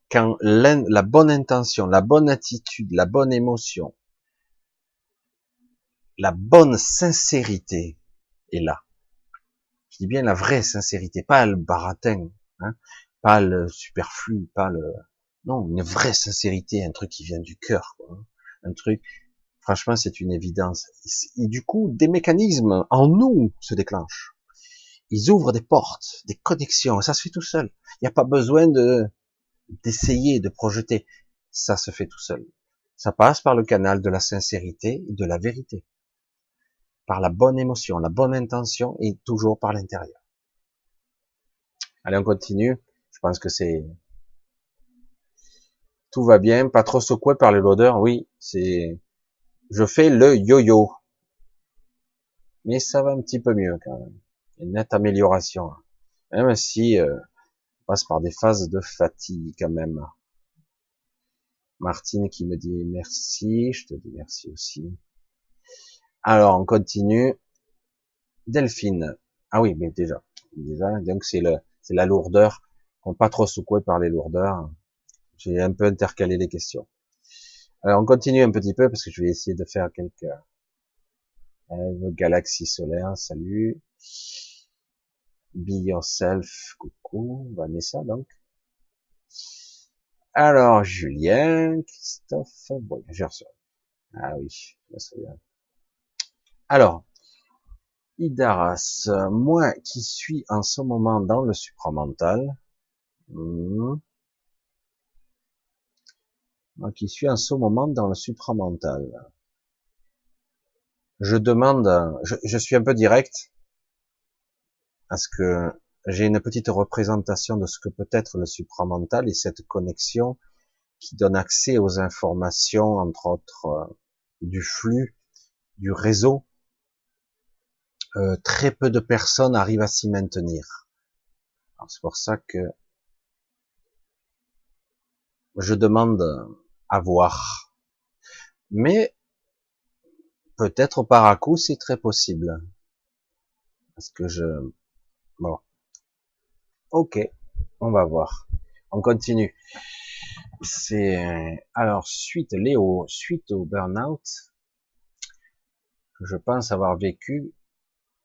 A: quand la bonne intention, la bonne attitude, la bonne émotion, la bonne sincérité est là. Je dis bien la vraie sincérité, pas le baratin, hein, pas le superflu, pas le, non, une vraie sincérité, un truc qui vient du cœur, hein, un truc Franchement, c'est une évidence. Et du coup, des mécanismes en nous se déclenchent. Ils ouvrent des portes, des connexions. Ça se fait tout seul. Il n'y a pas besoin de d'essayer, de projeter. Ça se fait tout seul. Ça passe par le canal de la sincérité et de la vérité. Par la bonne émotion, la bonne intention et toujours par l'intérieur. Allez, on continue. Je pense que c'est tout va bien, pas trop secoué par l'odeur. Oui, c'est je fais le yo-yo. Mais ça va un petit peu mieux quand même. Une nette amélioration. Même si euh, on passe par des phases de fatigue quand même. Martine qui me dit merci, je te dis merci aussi. Alors on continue. Delphine. Ah oui, mais déjà, déjà, donc c'est le, c'est la lourdeur, qu'on pas trop secoué par les lourdeurs. J'ai un peu intercalé les questions. Alors on continue un petit peu parce que je vais essayer de faire quelques euh, galaxies solaires. Salut. Be yourself. Coucou. Vanessa donc. Alors Julien, Christophe. J'ai reçu. Ah oui, je bien. Alors, Idaras, moi qui suis en ce moment dans le supramental, hmm, qui suis en ce moment dans le supramental. Je demande, je, suis un peu direct, parce que j'ai une petite représentation de ce que peut être le supramental et cette connexion qui donne accès aux informations, entre autres, euh, du flux, du réseau. Euh, très peu de personnes arrivent à s'y maintenir. C'est pour ça que je demande à voir. Mais peut-être par à coup, c'est très possible. Parce que je... Bon. Ok, on va voir. On continue. C'est alors suite Léo, suite au burn-out, que je pense avoir vécu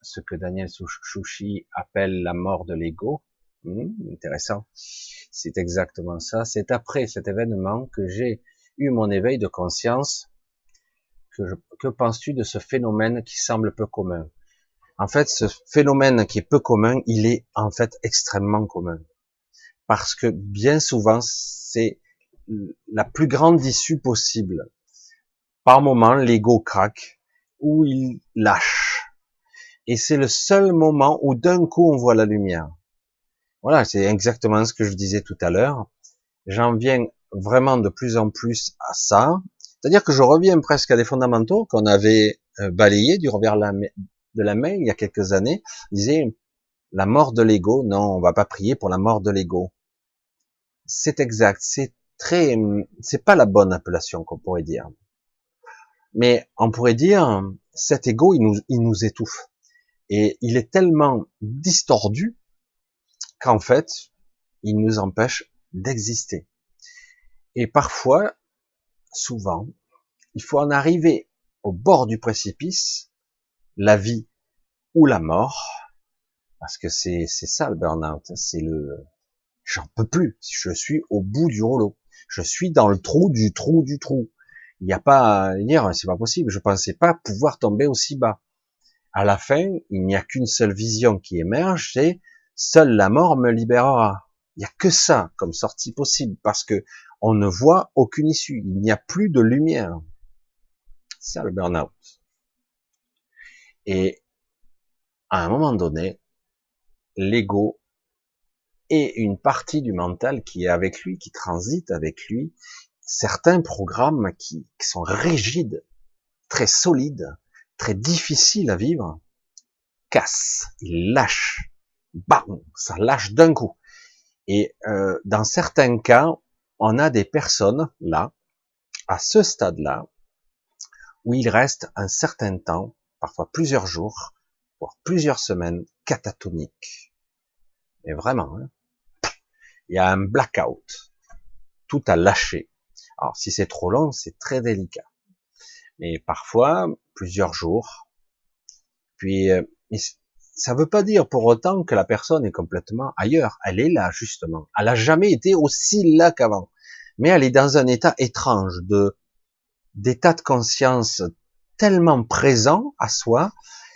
A: ce que Daniel Chouchi appelle la mort de l'ego. Hmm, intéressant. C'est exactement ça. C'est après cet événement que j'ai eu mon éveil de conscience, que, que penses-tu de ce phénomène qui semble peu commun? En fait, ce phénomène qui est peu commun, il est en fait extrêmement commun. Parce que bien souvent, c'est la plus grande issue possible. Par moment, l'ego craque, ou il lâche. Et c'est le seul moment où d'un coup on voit la lumière. Voilà, c'est exactement ce que je disais tout à l'heure. J'en viens vraiment de plus en plus à ça. C'est-à-dire que je reviens presque à des fondamentaux qu'on avait euh, balayés du revers de la main il y a quelques années. On disait la mort de l'ego. Non, on va pas prier pour la mort de l'ego. C'est exact. C'est très, c'est pas la bonne appellation qu'on pourrait dire. Mais on pourrait dire, cet ego, il nous, il nous étouffe. Et il est tellement distordu qu'en fait, il nous empêche d'exister. Et parfois, souvent, il faut en arriver au bord du précipice, la vie ou la mort, parce que c'est ça le burn-out, c'est le j'en peux plus, je suis au bout du rouleau, je suis dans le trou du trou du trou. Il n'y a pas à dire c'est pas possible, je pensais pas pouvoir tomber aussi bas. À la fin, il n'y a qu'une seule vision qui émerge, c'est seule la mort me libérera. Il n'y a que ça comme sortie possible parce que on ne voit aucune issue, il n'y a plus de lumière. C'est ça le burn-out. Et à un moment donné, l'ego et une partie du mental qui est avec lui, qui transite avec lui, certains programmes qui, sont rigides, très solides, très difficiles à vivre, cassent, ils lâchent, bam, ça lâche d'un coup. Et euh, dans certains cas, on a des personnes là, à ce stade-là, où il reste un certain temps, parfois plusieurs jours, voire plusieurs semaines, catatoniques. Mais vraiment, hein. il y a un blackout. Tout a lâché. Alors si c'est trop long, c'est très délicat. Mais parfois, plusieurs jours. Puis, euh, ça ne veut pas dire pour autant que la personne est complètement ailleurs. Elle est là, justement. Elle n'a jamais été aussi là qu'avant. Mais elle est dans un état étrange de, d'état de conscience tellement présent à soi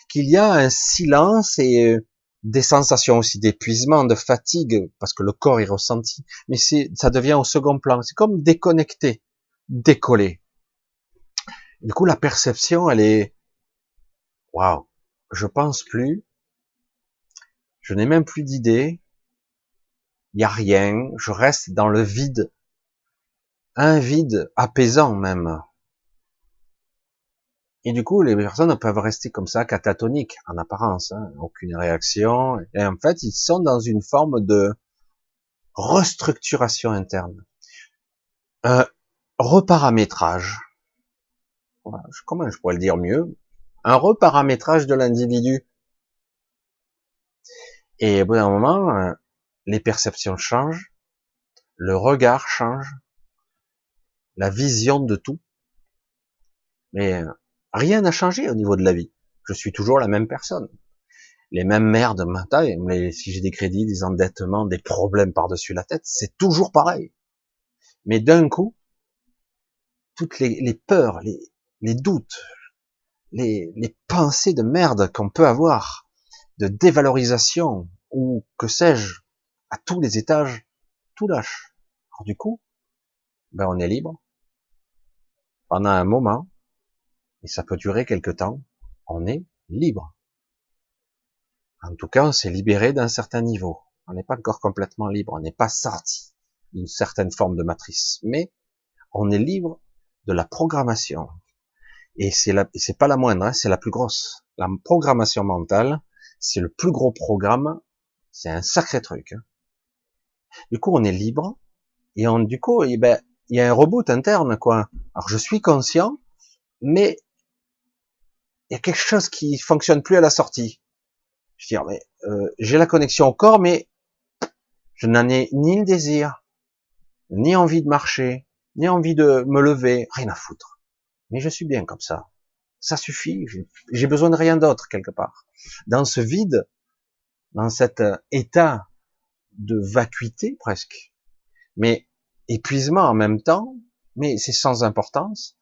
A: qu'il y a un silence et euh, des sensations aussi d'épuisement, de fatigue, parce que le corps est ressenti, mais c'est, ça devient au second plan. C'est comme déconnecté, décollé. Du coup, la perception, elle est, waouh, je pense plus, je n'ai même plus d'idées, il y a rien, je reste dans le vide, un vide apaisant même. Et du coup, les personnes peuvent rester comme ça, catatoniques, en apparence, hein, aucune réaction. Et en fait, ils sont dans une forme de restructuration interne. Un reparamétrage. Comment je pourrais le dire mieux? Un reparamétrage de l'individu. Et au bout d'un moment, euh, les perceptions changent, le regard change, la vision de tout. Mais euh, Rien n'a changé au niveau de la vie. Je suis toujours la même personne. Les mêmes merdes taille, mais si j'ai des crédits, des endettements, des problèmes par-dessus la tête, c'est toujours pareil. Mais d'un coup, toutes les, peurs, les, doutes, les, les pensées de merde qu'on peut avoir, de dévalorisation, ou que sais-je, à tous les étages, tout lâche. Alors du coup, ben on est libre. Pendant un moment, et ça peut durer quelque temps, on est libre. En tout cas, on s'est libéré d'un certain niveau. On n'est pas encore complètement libre, on n'est pas sorti d'une certaine forme de matrice, mais on est libre de la programmation. Et c'est la, c'est pas la moindre, hein, c'est la plus grosse. La programmation mentale, c'est le plus gros programme, c'est un sacré truc. Hein. Du coup, on est libre, et on, du coup, eh ben, il y a un reboot interne, quoi. Alors, je suis conscient, mais il y a quelque chose qui fonctionne plus à la sortie. Je veux dire, mais euh, j'ai la connexion au corps, mais je n'en ai ni le désir, ni envie de marcher, ni envie de me lever, rien à foutre. Mais je suis bien comme ça. Ça suffit. J'ai besoin de rien d'autre quelque part. Dans ce vide, dans cet euh, état de vacuité presque, mais épuisement en même temps, mais c'est sans importance.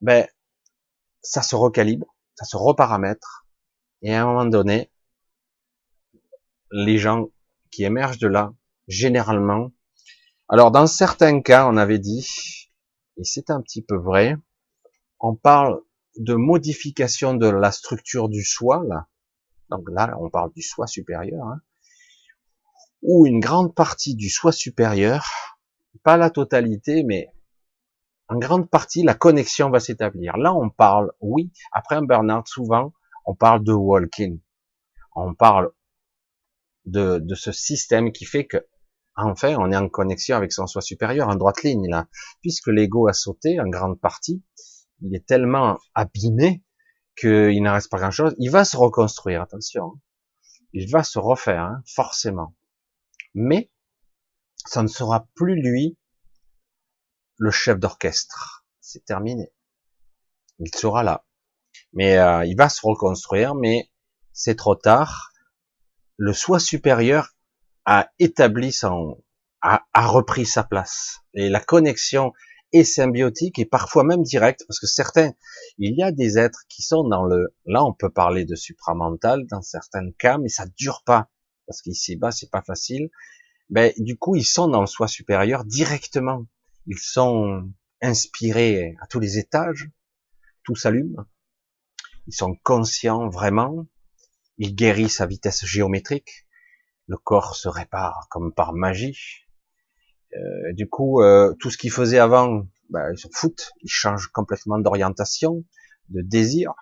A: Ben, ça se recalibre ça se reparamètre, et à un moment donné, les gens qui émergent de là, généralement, alors dans certains cas, on avait dit, et c'est un petit peu vrai, on parle de modification de la structure du soi. Donc là, on parle du soi supérieur, hein, ou une grande partie du soi supérieur, pas la totalité, mais en grande partie, la connexion va s'établir. Là, on parle, oui, après un burn-out, souvent, on parle de walking. On parle de, de ce système qui fait que, enfin, on est en connexion avec son soi supérieur, en droite ligne, là. Puisque l'ego a sauté, en grande partie, il est tellement abîmé qu'il n'en reste pas grand chose. Il va se reconstruire, attention. Hein. Il va se refaire, hein, forcément. Mais, ça ne sera plus lui le chef d'orchestre. C'est terminé. Il sera là. Mais euh, il va se reconstruire, mais c'est trop tard. Le soi supérieur a établi son, a, a, repris sa place. Et la connexion est symbiotique et parfois même directe, parce que certains, il y a des êtres qui sont dans le, là on peut parler de supramental dans certains cas, mais ça dure pas, parce qu'ici bas c'est pas facile. Ben du coup ils sont dans le soi supérieur directement. Ils sont inspirés à tous les étages, tout s'allume. Ils sont conscients vraiment. Ils guérissent à vitesse géométrique. Le corps se répare comme par magie. Euh, du coup, euh, tout ce qu'ils faisaient avant, bah, ils s'en foutent, ils changent complètement d'orientation, de désir.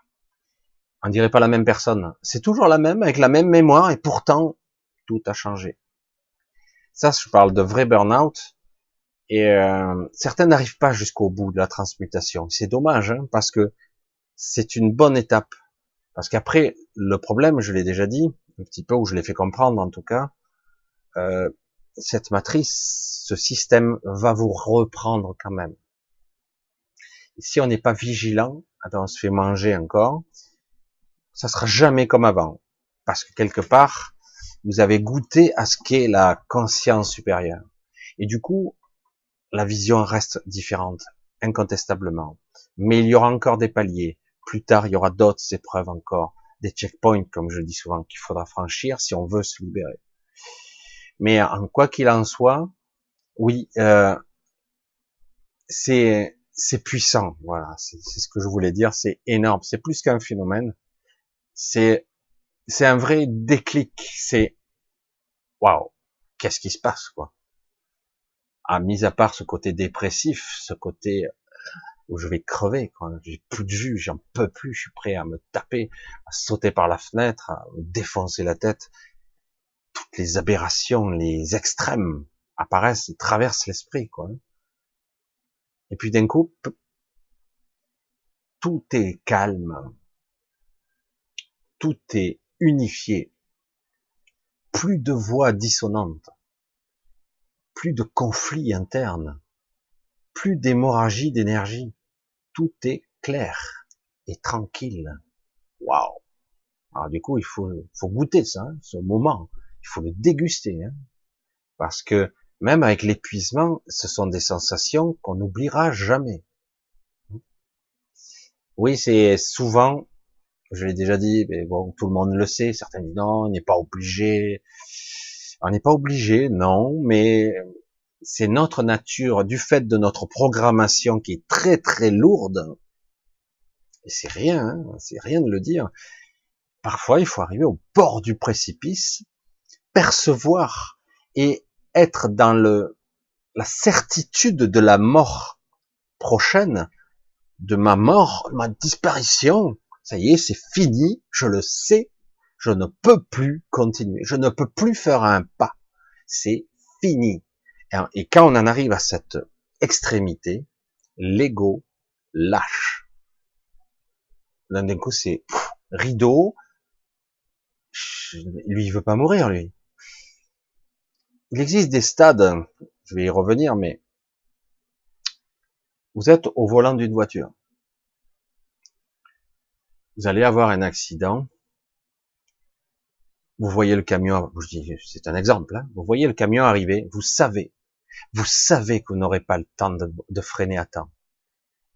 A: On dirait pas la même personne. C'est toujours la même, avec la même mémoire, et pourtant, tout a changé. Ça, je parle de vrai burn-out. Et euh, certains n'arrivent pas jusqu'au bout de la transmutation. C'est dommage, hein, parce que c'est une bonne étape. Parce qu'après, le problème, je l'ai déjà dit, un petit peu, ou je l'ai fait comprendre en tout cas, euh, cette matrice, ce système va vous reprendre quand même. si on n'est pas vigilant, on se fait manger encore, ça sera jamais comme avant. Parce que quelque part, vous avez goûté à ce qu'est la conscience supérieure. Et du coup, la vision reste différente, incontestablement. Mais il y aura encore des paliers. Plus tard, il y aura d'autres épreuves encore, des checkpoints, comme je dis souvent, qu'il faudra franchir si on veut se libérer. Mais en quoi qu'il en soit, oui, euh, c'est c'est puissant. Voilà, c'est ce que je voulais dire. C'est énorme. C'est plus qu'un phénomène. C'est c'est un vrai déclic. C'est waouh, qu'est-ce qui se passe quoi? À ah, mis à part ce côté dépressif, ce côté où je vais crever, quoi. J'ai plus de jus, j'en peux plus, je suis prêt à me taper, à sauter par la fenêtre, à me défoncer la tête toutes les aberrations, les extrêmes apparaissent et traversent l'esprit, quoi. Et puis d'un coup, tout est calme, tout est unifié, plus de voix dissonantes, plus de conflits internes, plus d'hémorragie d'énergie, tout est clair et tranquille. Waouh. Alors du coup, il faut, faut goûter ça, hein, ce moment il faut le déguster, hein. parce que même avec l'épuisement, ce sont des sensations qu'on n'oubliera jamais. Oui, c'est souvent, je l'ai déjà dit, mais bon, tout le monde le sait, certains disent non, on n'est pas obligé. On n'est pas obligé, non, mais c'est notre nature, du fait de notre programmation qui est très très lourde, et c'est rien, hein, c'est rien de le dire. Parfois, il faut arriver au bord du précipice percevoir et être dans le, la certitude de la mort prochaine, de ma mort, ma disparition. Ça y est, c'est fini, je le sais, je ne peux plus continuer, je ne peux plus faire un pas. C'est fini. Et quand on en arrive à cette extrémité, l'ego lâche. D'un coup, c'est rideau. Lui, il veut pas mourir, lui il existe des stades, je vais y revenir, mais vous êtes au volant d'une voiture. Vous allez avoir un accident. Vous voyez le camion, c'est un exemple, hein. vous voyez le camion arriver, vous savez, vous savez que vous n'aurez pas le temps de, de freiner à temps.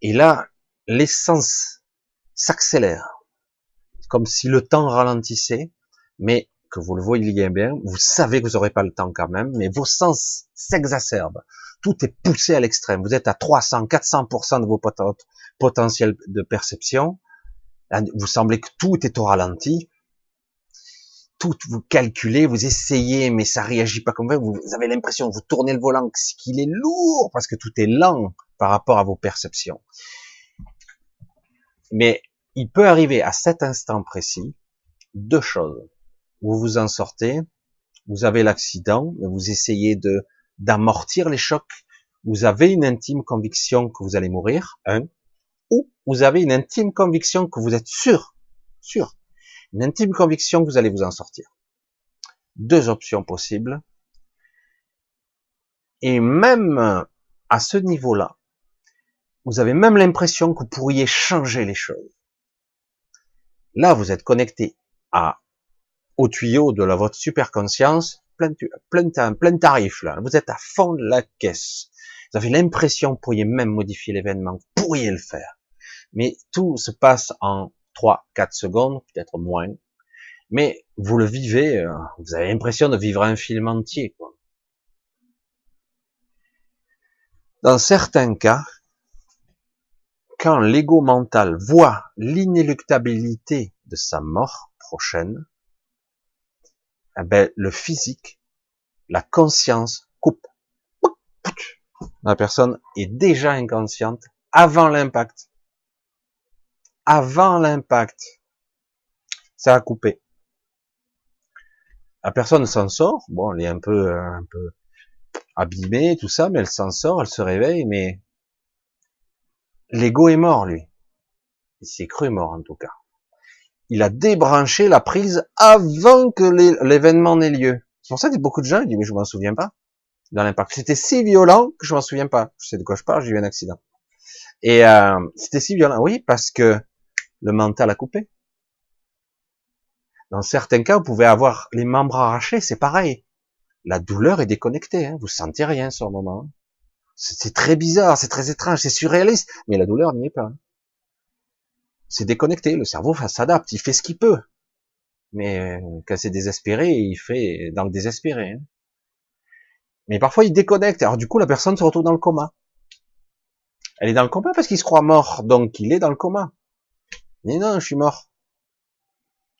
A: Et là, l'essence s'accélère, comme si le temps ralentissait, mais que vous le voyez bien, vous savez que vous n'aurez pas le temps quand même, mais vos sens s'exacerbent. Tout est poussé à l'extrême. Vous êtes à 300, 400% de vos potentiels de perception. Vous semblez que tout est au ralenti. Tout vous calculez, vous essayez, mais ça réagit pas comme vous. Vous avez l'impression, vous tournez le volant, qu'il est lourd parce que tout est lent par rapport à vos perceptions. Mais il peut arriver à cet instant précis deux choses vous vous en sortez, vous avez l'accident, vous essayez de d'amortir les chocs, vous avez une intime conviction que vous allez mourir, un, ou vous avez une intime conviction que vous êtes sûr, sûr, une intime conviction que vous allez vous en sortir. Deux options possibles. Et même à ce niveau-là, vous avez même l'impression que vous pourriez changer les choses. Là, vous êtes connecté à, au tuyau de la, votre super conscience, plein, plein, plein tarif, là. Vous êtes à fond de la caisse. Vous avez l'impression vous pourriez même modifier l'événement, vous pourriez le faire. Mais tout se passe en 3, 4 secondes, peut-être moins. Mais vous le vivez, euh, vous avez l'impression de vivre un film entier. Quoi. Dans certains cas, quand l'ego mental voit l'inéluctabilité de sa mort prochaine, eh ben, le physique, la conscience coupe la personne est déjà inconsciente avant l'impact. Avant l'impact. Ça a coupé. La personne s'en sort. Bon, elle est un peu, un peu abîmée, tout ça, mais elle s'en sort, elle se réveille, mais l'ego est mort, lui. Il s'est cru mort, en tout cas. Il a débranché la prise avant que l'événement n'ait lieu. C'est pour ça que beaucoup de gens disent, mais je m'en souviens pas dans l'impact. C'était si violent que je m'en souviens pas. Je sais de quoi je parle, j'ai eu un accident. Et euh, c'était si violent, oui, parce que le mental a coupé. Dans certains cas, vous pouvez avoir les membres arrachés, c'est pareil. La douleur est déconnectée, hein. vous sentez rien sur le moment. C'est très bizarre, c'est très étrange, c'est surréaliste, mais la douleur n'y est pas. C'est déconnecté, le cerveau s'adapte, il fait ce qu'il peut. Mais euh, quand c'est désespéré, il fait dans le désespéré. Hein. Mais parfois, il déconnecte. Alors du coup, la personne se retrouve dans le coma. Elle est dans le coma parce qu'il se croit mort, donc il est dans le coma. Mais non, je suis mort.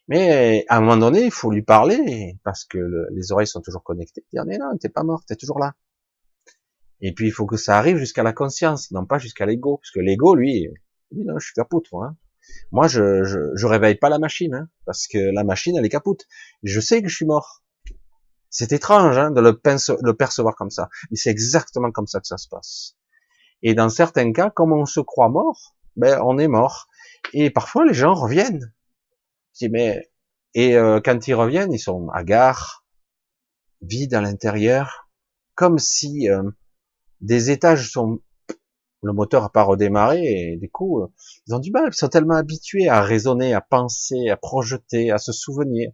A: Mais à un moment donné, il faut lui parler parce que les oreilles sont toujours connectées. Dire mais non, t'es pas mort, t'es toujours là. Et puis il faut que ça arrive jusqu'à la conscience, non pas jusqu'à l'ego, parce que l'ego, lui, dit non, je suis moi. Hein. Moi, je, je, je réveille pas la machine, hein, parce que la machine, elle est capote. Je sais que je suis mort. C'est étrange hein, de le, le, percevoir comme ça, mais c'est exactement comme ça que ça se passe. Et dans certains cas, comme on se croit mort, ben on est mort. Et parfois les gens reviennent. Je dis, mais et euh, quand ils reviennent, ils sont hagards, vides à l'intérieur, comme si euh, des étages sont le moteur n'a pas redémarré et du coup euh, ils ont du mal, ils sont tellement habitués à raisonner, à penser, à projeter, à se souvenir,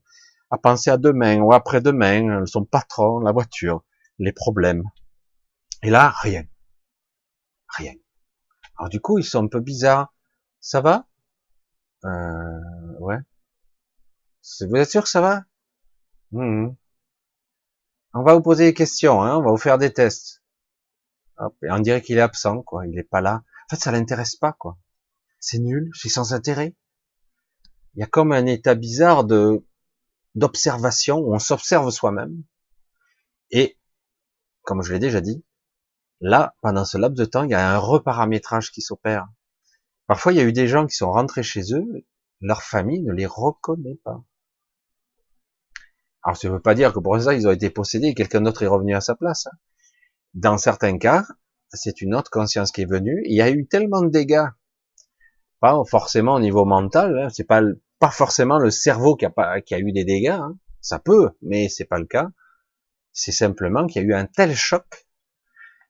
A: à penser à demain ou après-demain, son patron, la voiture, les problèmes. Et là, rien. Rien. Alors du coup, ils sont un peu bizarres. Ça va? Euh, Ouais. Vous êtes sûr que ça va? Mmh. On va vous poser des questions, hein, on va vous faire des tests. On dirait qu'il est absent, quoi. Il est pas là. En fait, ça l'intéresse pas, quoi. C'est nul, c'est sans intérêt. Il y a comme un état bizarre de d'observation où on s'observe soi-même. Et, comme je l'ai déjà dit, là, pendant ce laps de temps, il y a un reparamétrage qui s'opère. Parfois, il y a eu des gens qui sont rentrés chez eux, leur famille ne les reconnaît pas. Alors, ça ne veut pas dire que pour ça, ils ont été possédés et quelqu'un d'autre est revenu à sa place. Hein. Dans certains cas, c'est une autre conscience qui est venue. Il y a eu tellement de dégâts, pas forcément au niveau mental, hein, c'est pas pas forcément le cerveau qui a, pas, qui a eu des dégâts, hein. ça peut, mais c'est pas le cas. C'est simplement qu'il y a eu un tel choc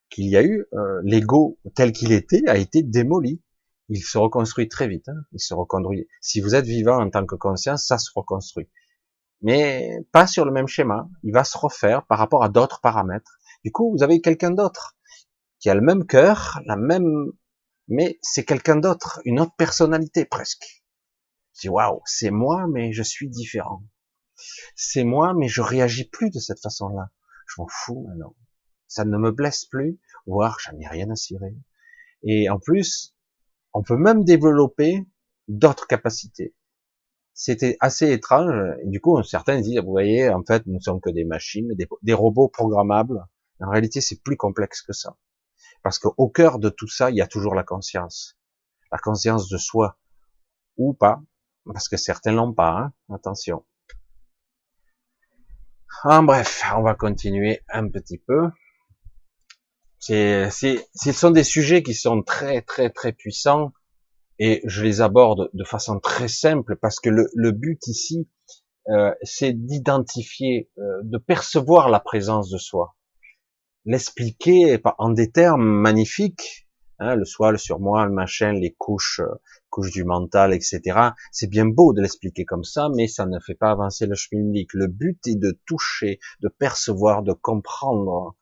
A: qu'il y a eu euh, l'ego tel qu'il était a été démoli. Il se reconstruit très vite. Hein. Il se reconstruit. Si vous êtes vivant en tant que conscience, ça se reconstruit, mais pas sur le même schéma. Il va se refaire par rapport à d'autres paramètres. Du coup, vous avez quelqu'un d'autre qui a le même cœur, la même, mais c'est quelqu'un d'autre, une autre personnalité presque. Je dis waouh, c'est moi, mais je suis différent. C'est moi, mais je réagis plus de cette façon-là. Je m'en fous maintenant. Ça ne me blesse plus, voire j'en ai rien à cirer. Et en plus, on peut même développer d'autres capacités. C'était assez étrange. Du coup, certains disent, vous voyez, en fait, nous sommes que des machines, des robots programmables. En réalité, c'est plus complexe que ça. Parce qu'au cœur de tout ça, il y a toujours la conscience. La conscience de soi. Ou pas parce que certains l'ont pas, hein attention. En bref, on va continuer un petit peu. C'est, ce sont des sujets qui sont très très très puissants Et je les aborde de façon très simple parce que le, le but ici, euh, c'est d'identifier, euh, de percevoir la présence de soi, l'expliquer en des termes magnifiques, hein, le soi, le surmoi, le machin, les couches, euh, couches du mental, etc. C'est bien beau de l'expliquer comme ça, mais ça ne fait pas avancer le chemin Le but est de toucher, de percevoir, de comprendre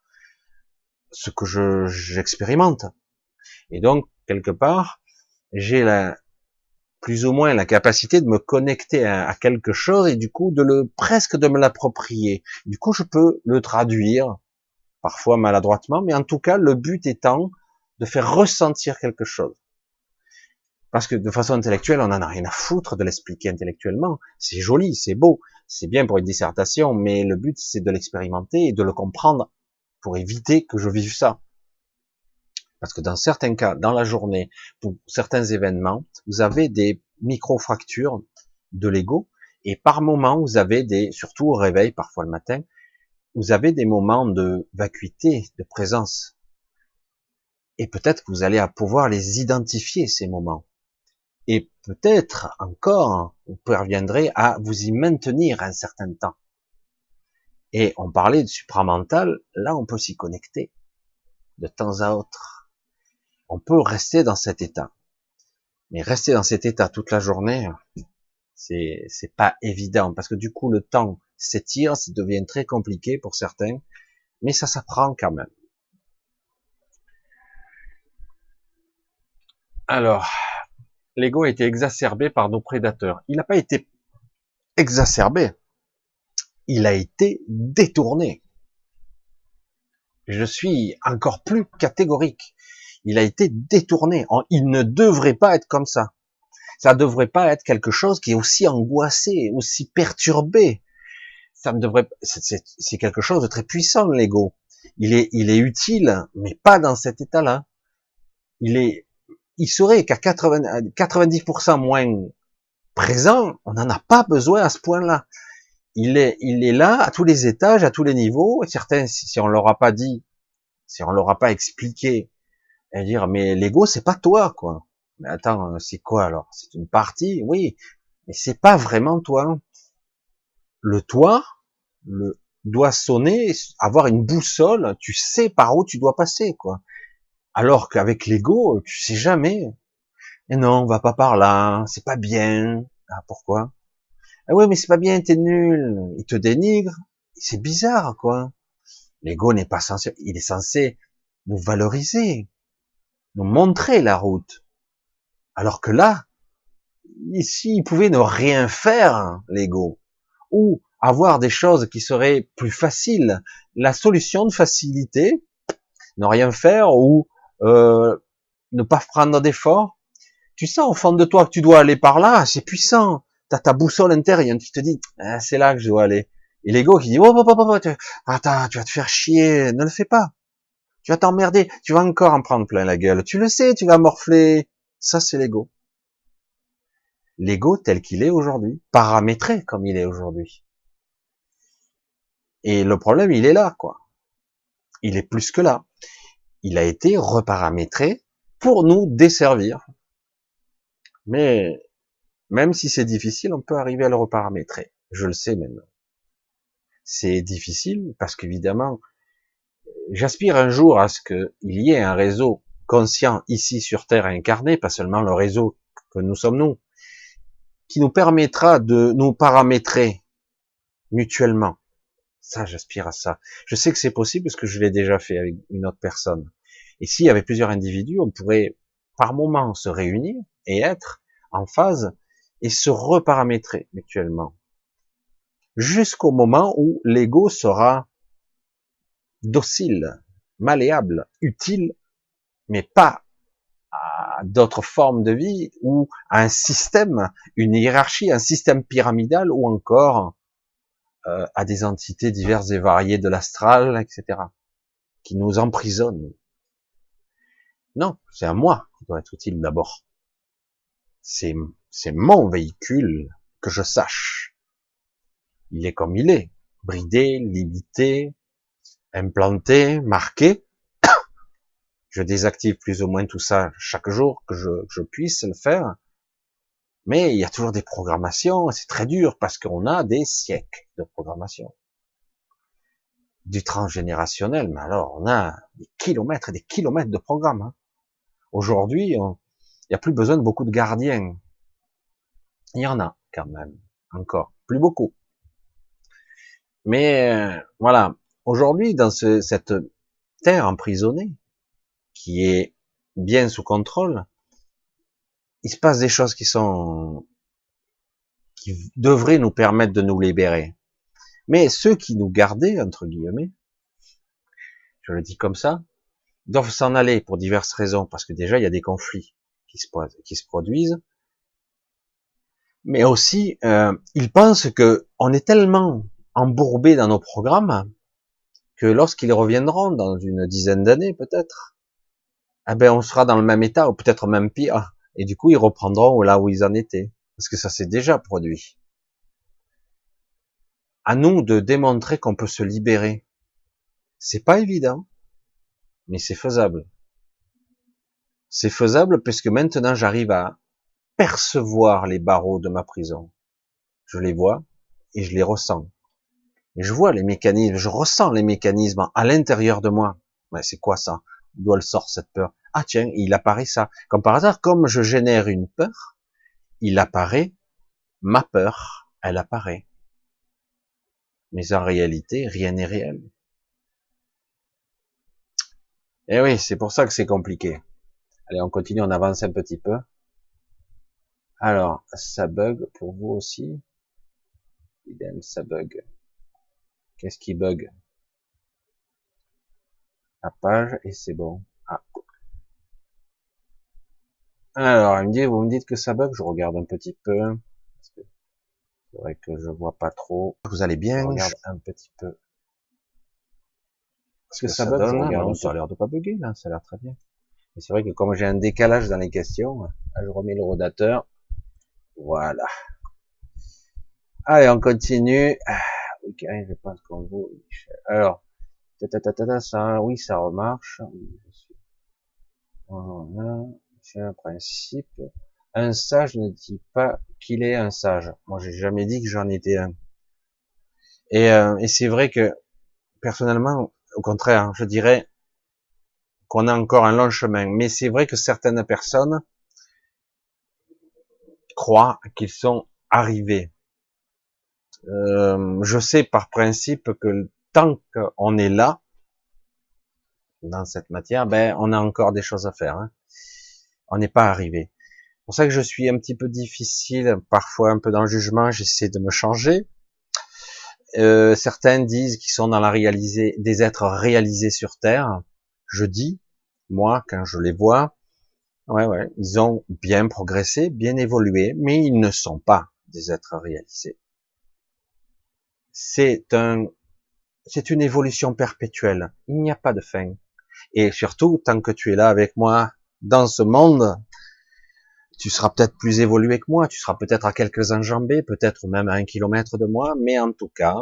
A: ce que je j'expérimente. Et donc quelque part, j'ai la plus ou moins la capacité de me connecter à, quelque chose et du coup de le presque de me l'approprier. Du coup, je peux le traduire, parfois maladroitement, mais en tout cas, le but étant de faire ressentir quelque chose. Parce que de façon intellectuelle, on en a rien à foutre de l'expliquer intellectuellement. C'est joli, c'est beau, c'est bien pour une dissertation, mais le but c'est de l'expérimenter et de le comprendre pour éviter que je vive ça. Parce que dans certains cas, dans la journée, pour certains événements, vous avez des micro-fractures de l'ego, et par moment, vous avez des, surtout au réveil, parfois le matin, vous avez des moments de vacuité, de présence. Et peut-être que vous allez pouvoir les identifier, ces moments. Et peut-être encore, vous parviendrez à vous y maintenir un certain temps. Et on parlait de supramental, là on peut s'y connecter de temps à autre on peut rester dans cet état. Mais rester dans cet état toute la journée, c'est, c'est pas évident parce que du coup, le temps s'étire, ça devient très compliqué pour certains, mais ça s'apprend quand même. Alors, l'ego a été exacerbé par nos prédateurs. Il n'a pas été exacerbé, il a été détourné. Je suis encore plus catégorique il a été détourné. Il ne devrait pas être comme ça. Ça ne devrait pas être quelque chose qui est aussi angoissé, aussi perturbé. Ça ne devrait, c'est quelque chose de très puissant, l'ego. Il est, il est utile, mais pas dans cet état-là. Il est, il serait qu'à 90% moins présent, on n'en a pas besoin à ce point-là. Il est, il est là à tous les étages, à tous les niveaux. certains, si on leur a pas dit, si on leur a pas expliqué et dire mais l'ego c'est pas toi quoi. Mais attends, c'est quoi alors? C'est une partie, oui, mais c'est pas vraiment toi. Le toi, le doit sonner, avoir une boussole, tu sais par où tu dois passer quoi. Alors qu'avec l'ego, tu sais jamais. Et non, on va pas par là, c'est pas bien. Ah pourquoi? Ah ouais, mais c'est pas bien, t'es nul. Il te dénigre. C'est bizarre quoi. L'ego n'est pas censé, il est censé nous valoriser, nous montrer la route. Alors que là, ici, il pouvait ne rien faire, l'ego, ou avoir des choses qui seraient plus faciles. La solution de facilité, ne rien faire ou euh, ne pas prendre d'efforts. Tu sens au fond de toi que tu dois aller par là, c'est puissant. T'as ta boussole intérieure qui te dit, ah, c'est là que je dois aller. Et l'ego qui dit, oh, oh, oh, oh, attends, tu vas te faire chier, ne le fais pas. Tu vas t'emmerder, tu vas encore en prendre plein la gueule. Tu le sais, tu vas morfler. Ça, c'est l'ego. L'ego tel qu'il est aujourd'hui, paramétré comme il est aujourd'hui. Et le problème, il est là, quoi. Il est plus que là. Il a été reparamétré pour nous desservir. Mais même si c'est difficile, on peut arriver à le reparamétrer. Je le sais maintenant. C'est difficile parce qu'évidemment, j'aspire un jour à ce qu'il y ait un réseau conscient ici sur Terre incarné, pas seulement le réseau que nous sommes nous, qui nous permettra de nous paramétrer mutuellement. Ça, j'aspire à ça. Je sais que c'est possible parce que je l'ai déjà fait avec une autre personne. Et s'il y avait plusieurs individus, on pourrait par moment se réunir et être en phase et se reparamétrer mutuellement. Jusqu'au moment où l'ego sera docile, malléable, utile, mais pas à d'autres formes de vie ou à un système, une hiérarchie, un système pyramidal ou encore euh, à des entités diverses et variées de l'astral, etc., qui nous emprisonnent. Non, c'est à moi qui doit être utile d'abord. C'est, mon véhicule que je sache. Il est comme il est, bridé, limité, implanté, marqué. <coughs> Je désactive plus ou moins tout ça chaque jour que je, que je puisse le faire. Mais il y a toujours des programmations, c'est très dur parce qu'on a des siècles de programmation. Du transgénérationnel, mais alors on a des kilomètres et des kilomètres de programmes. Hein. Aujourd'hui, il n'y a plus besoin de beaucoup de gardiens. Il y en a quand même, encore, plus beaucoup. Mais euh, voilà, aujourd'hui, dans ce, cette terre emprisonnée, qui est bien sous contrôle, il se passe des choses qui sont qui devraient nous permettre de nous libérer. Mais ceux qui nous gardaient, entre guillemets, je le dis comme ça, doivent s'en aller pour diverses raisons, parce que déjà il y a des conflits qui se, produisent, mais aussi euh, ils pensent que on est tellement embourbé dans nos programmes que lorsqu'ils reviendront dans une dizaine d'années peut-être, eh ben on sera dans le même état ou peut-être même pire, et du coup ils reprendront là où ils en étaient, parce que ça s'est déjà produit. À nous de démontrer qu'on peut se libérer. C'est pas évident, mais c'est faisable. C'est faisable parce que maintenant j'arrive à percevoir les barreaux de ma prison. Je les vois et je les ressens. Je vois les mécanismes, je ressens les mécanismes à l'intérieur de moi. Mais c'est quoi ça? D'où elle sort cette peur? Ah tiens, il apparaît ça. Comme par hasard, comme je génère une peur, il apparaît ma peur, elle apparaît. Mais en réalité, rien n'est réel. Eh oui, c'est pour ça que c'est compliqué. Allez, on continue, on avance un petit peu. Alors, ça bug pour vous aussi. Idem, ça bug. Qu'est-ce qui bug? La page et c'est bon. Ah. Alors, il me dit, vous me dites que ça bug, je regarde un petit peu. C'est vrai que je vois pas trop. Vous allez bien Je regarde un petit peu. Parce que, ça, bug, donne, ça a l'air de pas bugger, là, ça a l'air très bien. Et c'est vrai que comme j'ai un décalage dans les questions, je remets le rodateur. Voilà. Allez, on continue. Ah, oui, je pense qu'on vous. Alors, ça, oui, ça remarche. Voilà, c'est un principe. Un sage ne dit pas qu'il est un sage. Moi, j'ai jamais dit que j'en étais un. Et, euh, c'est vrai que personnellement, au contraire, je dirais qu'on a encore un long chemin. Mais c'est vrai que certaines personnes croient qu'ils sont arrivés. Euh, je sais par principe que tant qu'on est là, dans cette matière, ben on a encore des choses à faire. Hein. On n'est pas arrivé. C'est pour ça que je suis un petit peu difficile, parfois un peu dans le jugement. J'essaie de me changer. Euh, certains disent qu'ils sont dans la réalisée, des êtres réalisés sur Terre. Je dis, moi, quand je les vois, ouais, ouais, ils ont bien progressé, bien évolué, mais ils ne sont pas des êtres réalisés. C'est un, c'est une évolution perpétuelle. Il n'y a pas de fin. Et surtout, tant que tu es là avec moi dans ce monde, tu seras peut-être plus évolué que moi, tu seras peut-être à quelques enjambées, peut-être même à un kilomètre de moi, mais en tout cas,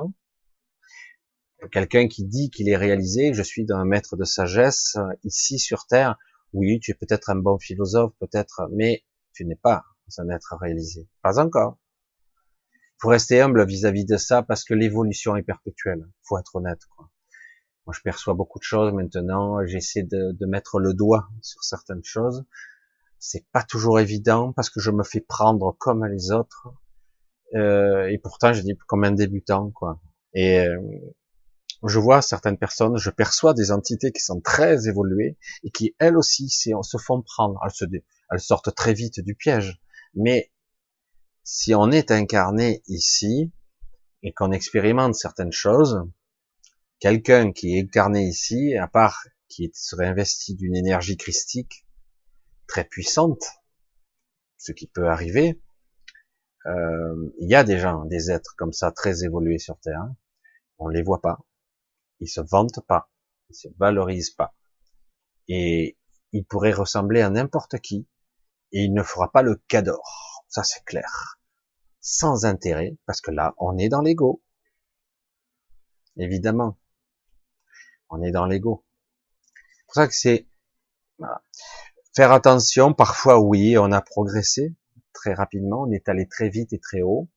A: quelqu'un qui dit qu'il est réalisé, je suis d'un maître de sagesse ici sur Terre, oui, tu es peut-être un bon philosophe, peut-être, mais tu n'es pas un être réalisé. Pas encore. Faut rester humble vis-à-vis de ça parce que l'évolution est perpétuelle. faut être honnête. Quoi. Moi, je perçois beaucoup de choses maintenant. J'essaie de, de mettre le doigt sur certaines choses c'est pas toujours évident parce que je me fais prendre comme les autres. Euh, et pourtant, je dis comme un débutant, quoi. Et euh, je vois certaines personnes, je perçois des entités qui sont très évoluées et qui, elles aussi, se font prendre. Elles, sortent très vite du piège. Mais si on est incarné ici et qu'on expérimente certaines choses, quelqu'un qui est incarné ici, à part qui serait investi d'une énergie christique, très puissante, ce qui peut arriver. Euh, il y a des gens, des êtres comme ça, très évolués sur Terre. On les voit pas. Ils se vantent pas. Ils se valorisent pas. Et il pourrait ressembler à n'importe qui. Et il ne fera pas le cador. Ça, c'est clair. Sans intérêt, parce que là, on est dans l'ego. Évidemment. On est dans l'ego. C'est pour ça que c'est Faire attention, parfois oui, on a progressé très rapidement, on est allé très vite et très haut,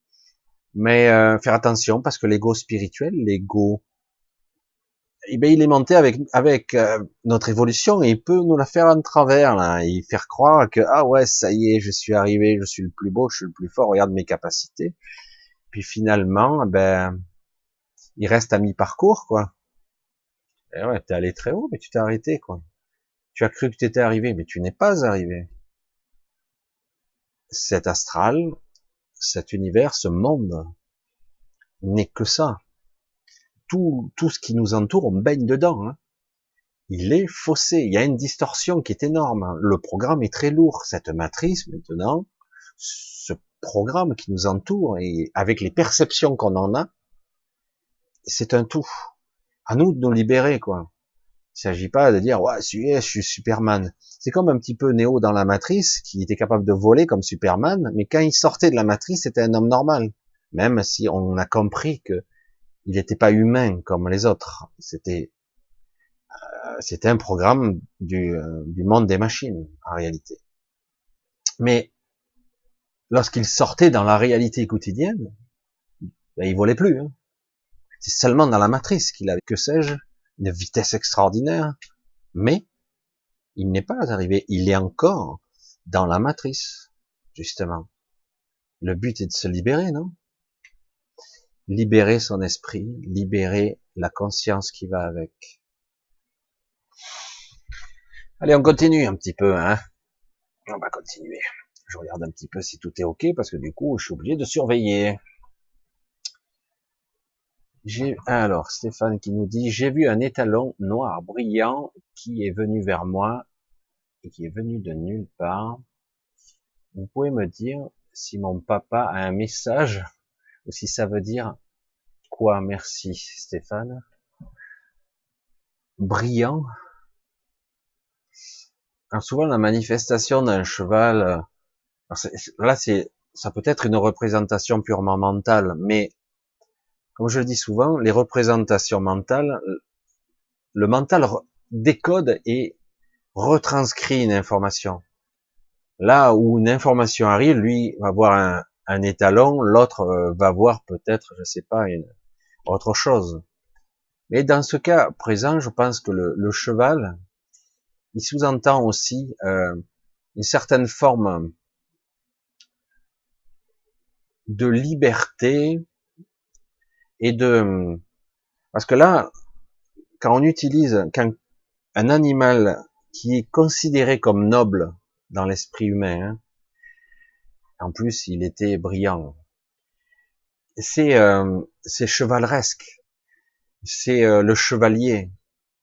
A: mais euh, faire attention parce que l'ego spirituel, l'ego, eh ben, il est monté avec avec euh, notre évolution et il peut nous la faire en travers là, et croire que ah ouais ça y est, je suis arrivé, je suis le plus beau, je suis le plus fort, regarde mes capacités. Puis finalement, ben il reste à mi-parcours quoi. Et ouais, t'es allé très haut, mais tu t'es arrêté quoi. Tu as cru que tu étais arrivé, mais tu n'es pas arrivé. Cet astral, cet univers, ce monde, n'est que ça. Tout, tout ce qui nous entoure, on baigne dedans. Hein. Il est faussé. Il y a une distorsion qui est énorme. Le programme est très lourd. Cette matrice, maintenant, ce programme qui nous entoure et avec les perceptions qu'on en a, c'est un tout. À nous de nous libérer, quoi. Il s'agit pas de dire, ouais, je suis Superman. C'est comme un petit peu Néo dans la matrice, qui était capable de voler comme Superman, mais quand il sortait de la matrice, c'était un homme normal. Même si on a compris que il n'était pas humain comme les autres. C'était, euh, c'était un programme du, euh, du monde des machines, en réalité. Mais, lorsqu'il sortait dans la réalité quotidienne, ben, il volait plus. Hein. C'est seulement dans la matrice qu'il avait, que sais-je, une vitesse extraordinaire, mais il n'est pas arrivé, il est encore dans la matrice, justement. Le but est de se libérer, non? Libérer son esprit, libérer la conscience qui va avec. Allez, on continue un petit peu, hein On va continuer. Je regarde un petit peu si tout est ok, parce que du coup, je suis obligé de surveiller. J'ai alors Stéphane qui nous dit j'ai vu un étalon noir brillant qui est venu vers moi et qui est venu de nulle part. Vous pouvez me dire si mon papa a un message ou si ça veut dire quoi? Merci Stéphane. Brillant. Alors souvent la manifestation d'un cheval, là c'est ça peut être une représentation purement mentale, mais comme je le dis souvent, les représentations mentales, le mental décode et retranscrit une information. Là où une information arrive, lui va voir un, étalon, l'autre euh, va voir peut-être, je sais pas, une, autre chose. Mais dans ce cas présent, je pense que le, cheval, il sous-entend aussi euh, une certaine forme de liberté, et de parce que là, quand on utilise quand un animal qui est considéré comme noble dans l'esprit humain, hein, en plus il était brillant, c'est euh, chevaleresque, c'est euh, le chevalier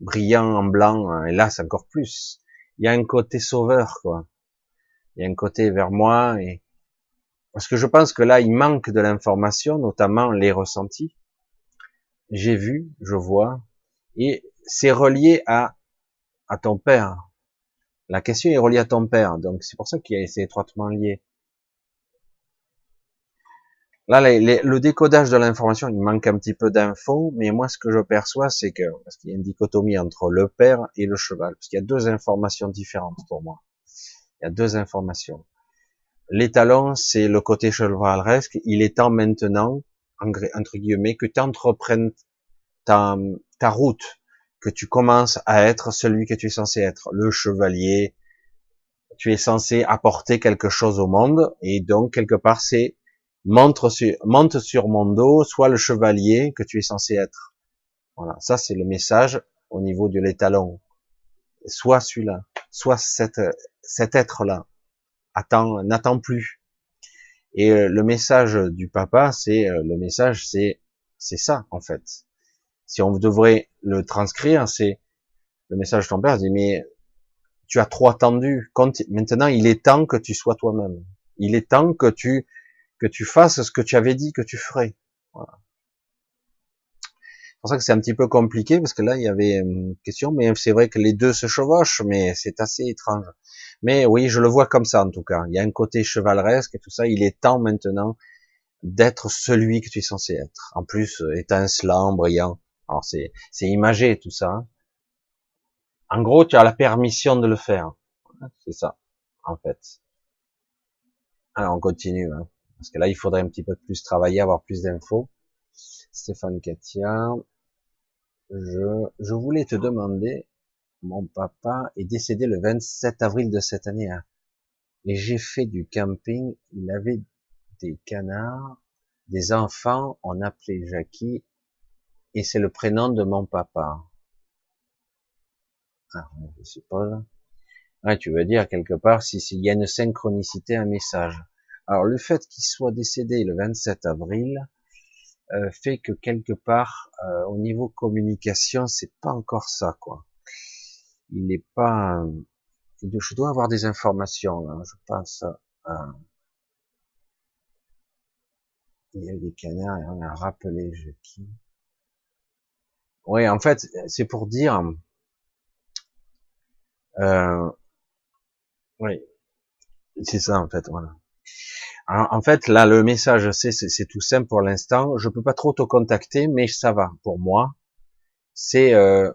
A: brillant en blanc, hein, et là encore plus. Il y a un côté sauveur quoi. Il y a un côté vers moi et parce que je pense que là il manque de l'information, notamment les ressentis j'ai vu, je vois, et c'est relié à, à ton père. La question est reliée à ton père, donc c'est pour ça qu'il est étroitement lié. Là, le décodage de l'information, il manque un petit peu d'infos, mais moi, ce que je perçois, c'est que, parce qu'il y a une dichotomie entre le père et le cheval, parce qu'il y a deux informations différentes pour moi. Il y a deux informations. L'étalon, c'est le côté chevaleresque. Il est temps maintenant entre guillemets, que tu entreprennes ta, ta route, que tu commences à être celui que tu es censé être, le chevalier, tu es censé apporter quelque chose au monde, et donc quelque part c'est monte sur, monte sur mon dos, soit le chevalier que tu es censé être. Voilà, ça c'est le message au niveau de l'étalon. Soit celui-là, soit cet, cet être-là. Attends, n'attends plus. Et euh, le message du papa, c'est euh, le message, c'est c'est ça en fait. Si on devrait le transcrire, c'est le message de ton père dit mais tu as trop attendu. Maintenant, il est temps que tu sois toi-même. Il est temps que tu que tu fasses ce que tu avais dit que tu ferais. Pour ça que c'est un petit peu compliqué parce que là il y avait une question, mais c'est vrai que les deux se chevauchent, mais c'est assez étrange. Mais oui, je le vois comme ça en tout cas. Il y a un côté chevaleresque et tout ça. Il est temps maintenant d'être celui que tu es censé être. En plus, euh, étincelant, brillant. Alors c'est c'est imagé tout ça. Hein. En gros, tu as la permission de le faire. C'est ça, en fait. Alors, on continue, hein, parce que là, il faudrait un petit peu plus travailler, avoir plus d'infos. Stéphane Katia, je, je voulais te demander, mon papa est décédé le 27 avril de cette année, hein, et j'ai fait du camping, il avait des canards, des enfants, on appelait Jackie, et c'est le prénom de mon papa. Ah, je suppose. Tu veux dire quelque part si s'il y a une synchronicité, un message. Alors le fait qu'il soit décédé le 27 avril euh, fait que quelque part euh, au niveau communication, c'est pas encore ça quoi. Il n'est pas. Je dois avoir des informations là. Je pense. À... Il y a des canards et on a rappelé je qui. Oui, en fait, c'est pour dire. Euh, oui, c'est ça en fait, voilà. En fait, là, le message, c'est, tout simple pour l'instant. Je peux pas trop te contacter, mais ça va pour moi. C'est euh,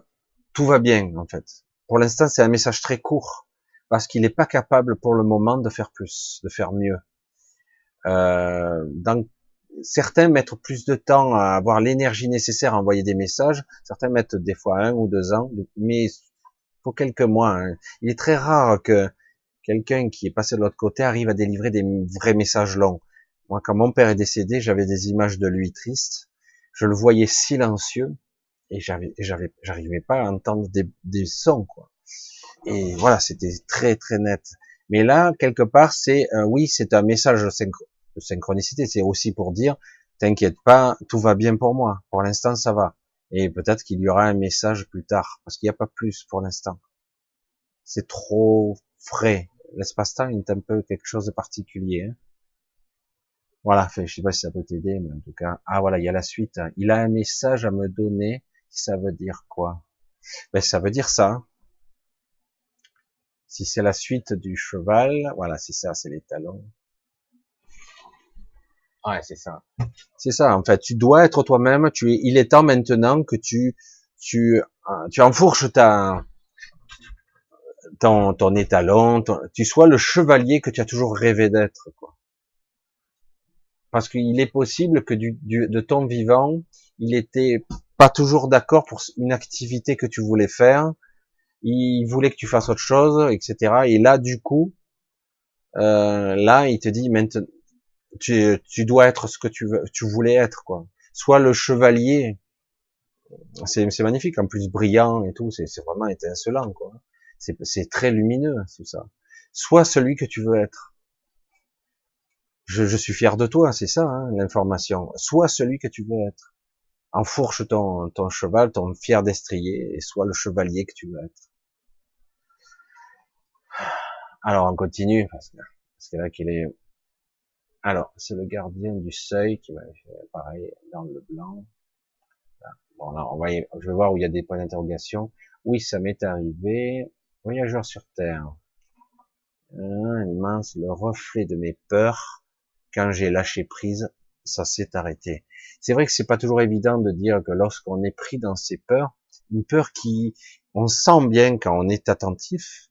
A: tout va bien en fait. Pour l'instant, c'est un message très court parce qu'il n'est pas capable pour le moment de faire plus, de faire mieux. Euh, donc, certains mettent plus de temps à avoir l'énergie nécessaire à envoyer des messages. Certains mettent des fois un ou deux ans, mais faut quelques mois. Hein. Il est très rare que quelqu'un qui est passé de l'autre côté arrive à délivrer des vrais messages longs. Moi, quand mon père est décédé, j'avais des images de lui triste. Je le voyais silencieux et j'avais, j'avais, j'arrivais pas à entendre des, des sons, quoi. Et voilà, c'était très très net. Mais là, quelque part, c'est euh, oui, c'est un message de synchronicité. C'est aussi pour dire, t'inquiète pas, tout va bien pour moi. Pour l'instant, ça va. Et peut-être qu'il y aura un message plus tard, parce qu'il n'y a pas plus pour l'instant. C'est trop frais. L'espace-temps est un peu quelque chose de particulier. Hein. Voilà, fait, je sais pas si ça peut t'aider, mais en tout cas, ah voilà, il y a la suite. Il a un message à me donner. Ça veut dire quoi? Ben ça veut dire ça. Si c'est la suite du cheval, voilà, c'est ça, c'est les talons. Ouais, c'est ça. C'est ça, en fait. Tu dois être toi-même. Tu il est temps maintenant que tu, tu, euh, tu enfourches ta, ton, ton étalon, tu sois le chevalier que tu as toujours rêvé d'être, quoi. Parce qu'il est possible que du, du, de ton vivant, il était pas toujours d'accord pour une activité que tu voulais faire. Il voulait que tu fasses autre chose, etc. Et là, du coup, euh, là, il te dit maintenant, tu, tu dois être ce que tu veux, tu voulais être, quoi. Soit le chevalier, c'est magnifique, en plus brillant et tout, c'est vraiment étincelant, quoi. C'est très lumineux, tout ça. Soit celui que tu veux être. Je, je suis fier de toi, c'est ça, hein, l'information. Soit celui que tu veux être. Enfourche ton, ton cheval, ton fier destrier, et sois le chevalier que tu veux être. Alors on continue, parce que, que là qu'il est... Alors, c'est le gardien du seuil qui va faire pareil dans le blanc. Bon, là, on va je vais voir où il y a des points d'interrogation. Oui, ça m'est arrivé. Voyageur sur Terre. Immense, le reflet de mes peurs. Quand j'ai lâché prise, ça s'est arrêté. C'est vrai que c'est pas toujours évident de dire que lorsqu'on est pris dans ces peurs, une peur qui, on sent bien quand on est attentif,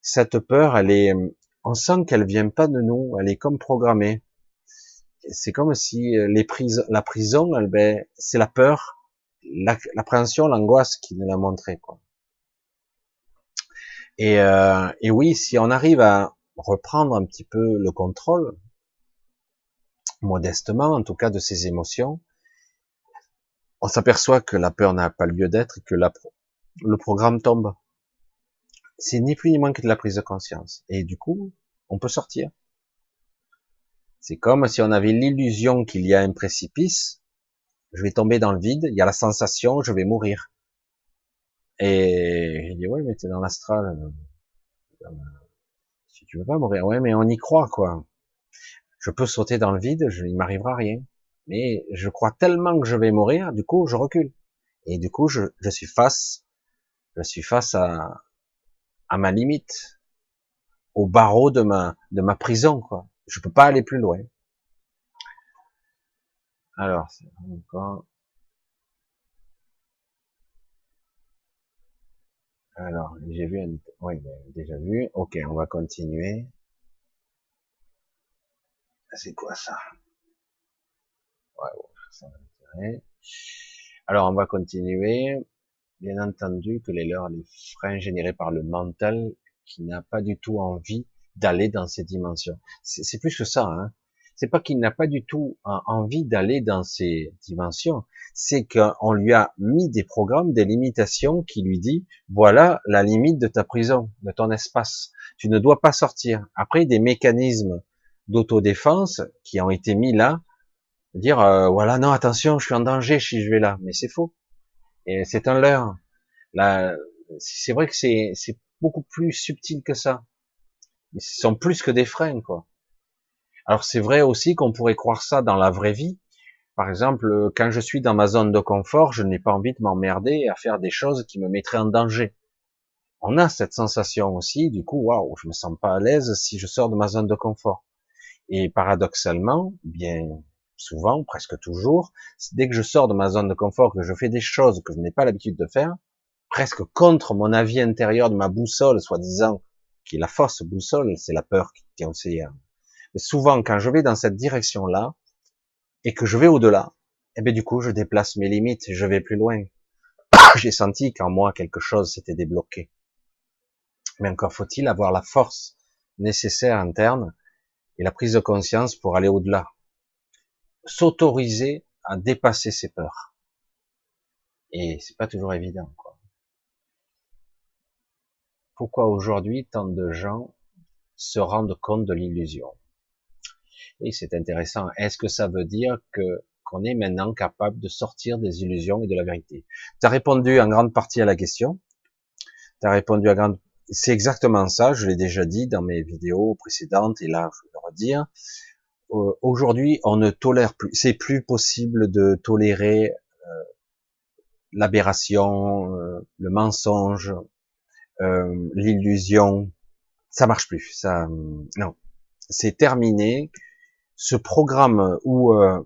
A: cette peur, elle est, on sent qu'elle vient pas de nous, elle est comme programmée. C'est comme si prises, la prison, ben, c'est la peur, l'appréhension, l'angoisse qui nous l'a montré, quoi. Et, euh, et oui, si on arrive à reprendre un petit peu le contrôle, modestement, en tout cas, de ses émotions, on s'aperçoit que la peur n'a pas lieu d'être et que le programme tombe. C'est ni plus ni moins que de la prise de conscience. Et du coup, on peut sortir. C'est comme si on avait l'illusion qu'il y a un précipice, je vais tomber dans le vide, il y a la sensation, je vais mourir. Et j'ai dit, ouais, mais t'es dans l'astral. Euh, si tu veux pas mourir, ouais, mais on y croit, quoi. Je peux sauter dans le vide, je, il m'arrivera rien. Mais je crois tellement que je vais mourir, du coup, je recule. Et du coup, je, je suis face, je suis face à, à ma limite, au barreau de ma, de ma prison, quoi. Je peux pas aller plus loin. Alors, c'est encore, Alors, j'ai vu un... Oui, déjà vu. Ok, on va continuer. C'est quoi ça? Ouais, bon, ça Alors, on va continuer. Bien entendu que les leurs, les freins générés par le mental qui n'a pas du tout envie d'aller dans ces dimensions. C'est plus que ça. Hein. C'est pas qu'il n'a pas du tout envie d'aller dans ces dimensions. C'est qu'on lui a mis des programmes, des limitations qui lui dit voilà la limite de ta prison, de ton espace. Tu ne dois pas sortir. Après des mécanismes d'autodéfense qui ont été mis là, dire euh, voilà non attention je suis en danger si je vais là, mais c'est faux. Et c'est un leurre. Là, c'est vrai que c'est beaucoup plus subtil que ça. Ils sont plus que des freins, quoi. Alors c'est vrai aussi qu'on pourrait croire ça dans la vraie vie. Par exemple, quand je suis dans ma zone de confort, je n'ai pas envie de m'emmerder à faire des choses qui me mettraient en danger. On a cette sensation aussi, du coup, waouh, je me sens pas à l'aise si je sors de ma zone de confort. Et paradoxalement, bien souvent, presque toujours, dès que je sors de ma zone de confort, que je fais des choses que je n'ai pas l'habitude de faire, presque contre mon avis intérieur de ma boussole, soi-disant, qui est la fausse boussole, c'est la peur qui est aussi. Souvent, quand je vais dans cette direction-là, et que je vais au-delà, eh bien, du coup, je déplace mes limites, je vais plus loin. <coughs> J'ai senti qu'en moi, quelque chose s'était débloqué. Mais encore faut-il avoir la force nécessaire interne et la prise de conscience pour aller au-delà. S'autoriser à dépasser ses peurs. Et c'est pas toujours évident, quoi pourquoi aujourd'hui tant de gens se rendent compte de l'illusion? Et c'est intéressant. Est-ce que ça veut dire que qu'on est maintenant capable de sortir des illusions et de la vérité? Tu as répondu en grande partie à la question. Tu répondu à grande c'est exactement ça, je l'ai déjà dit dans mes vidéos précédentes et là je vais le redire. Euh, aujourd'hui, on ne tolère plus, c'est plus possible de tolérer euh, l'aberration, euh, le mensonge, euh, l'illusion, ça marche plus. Ça, non, c'est terminé. Ce programme où euh,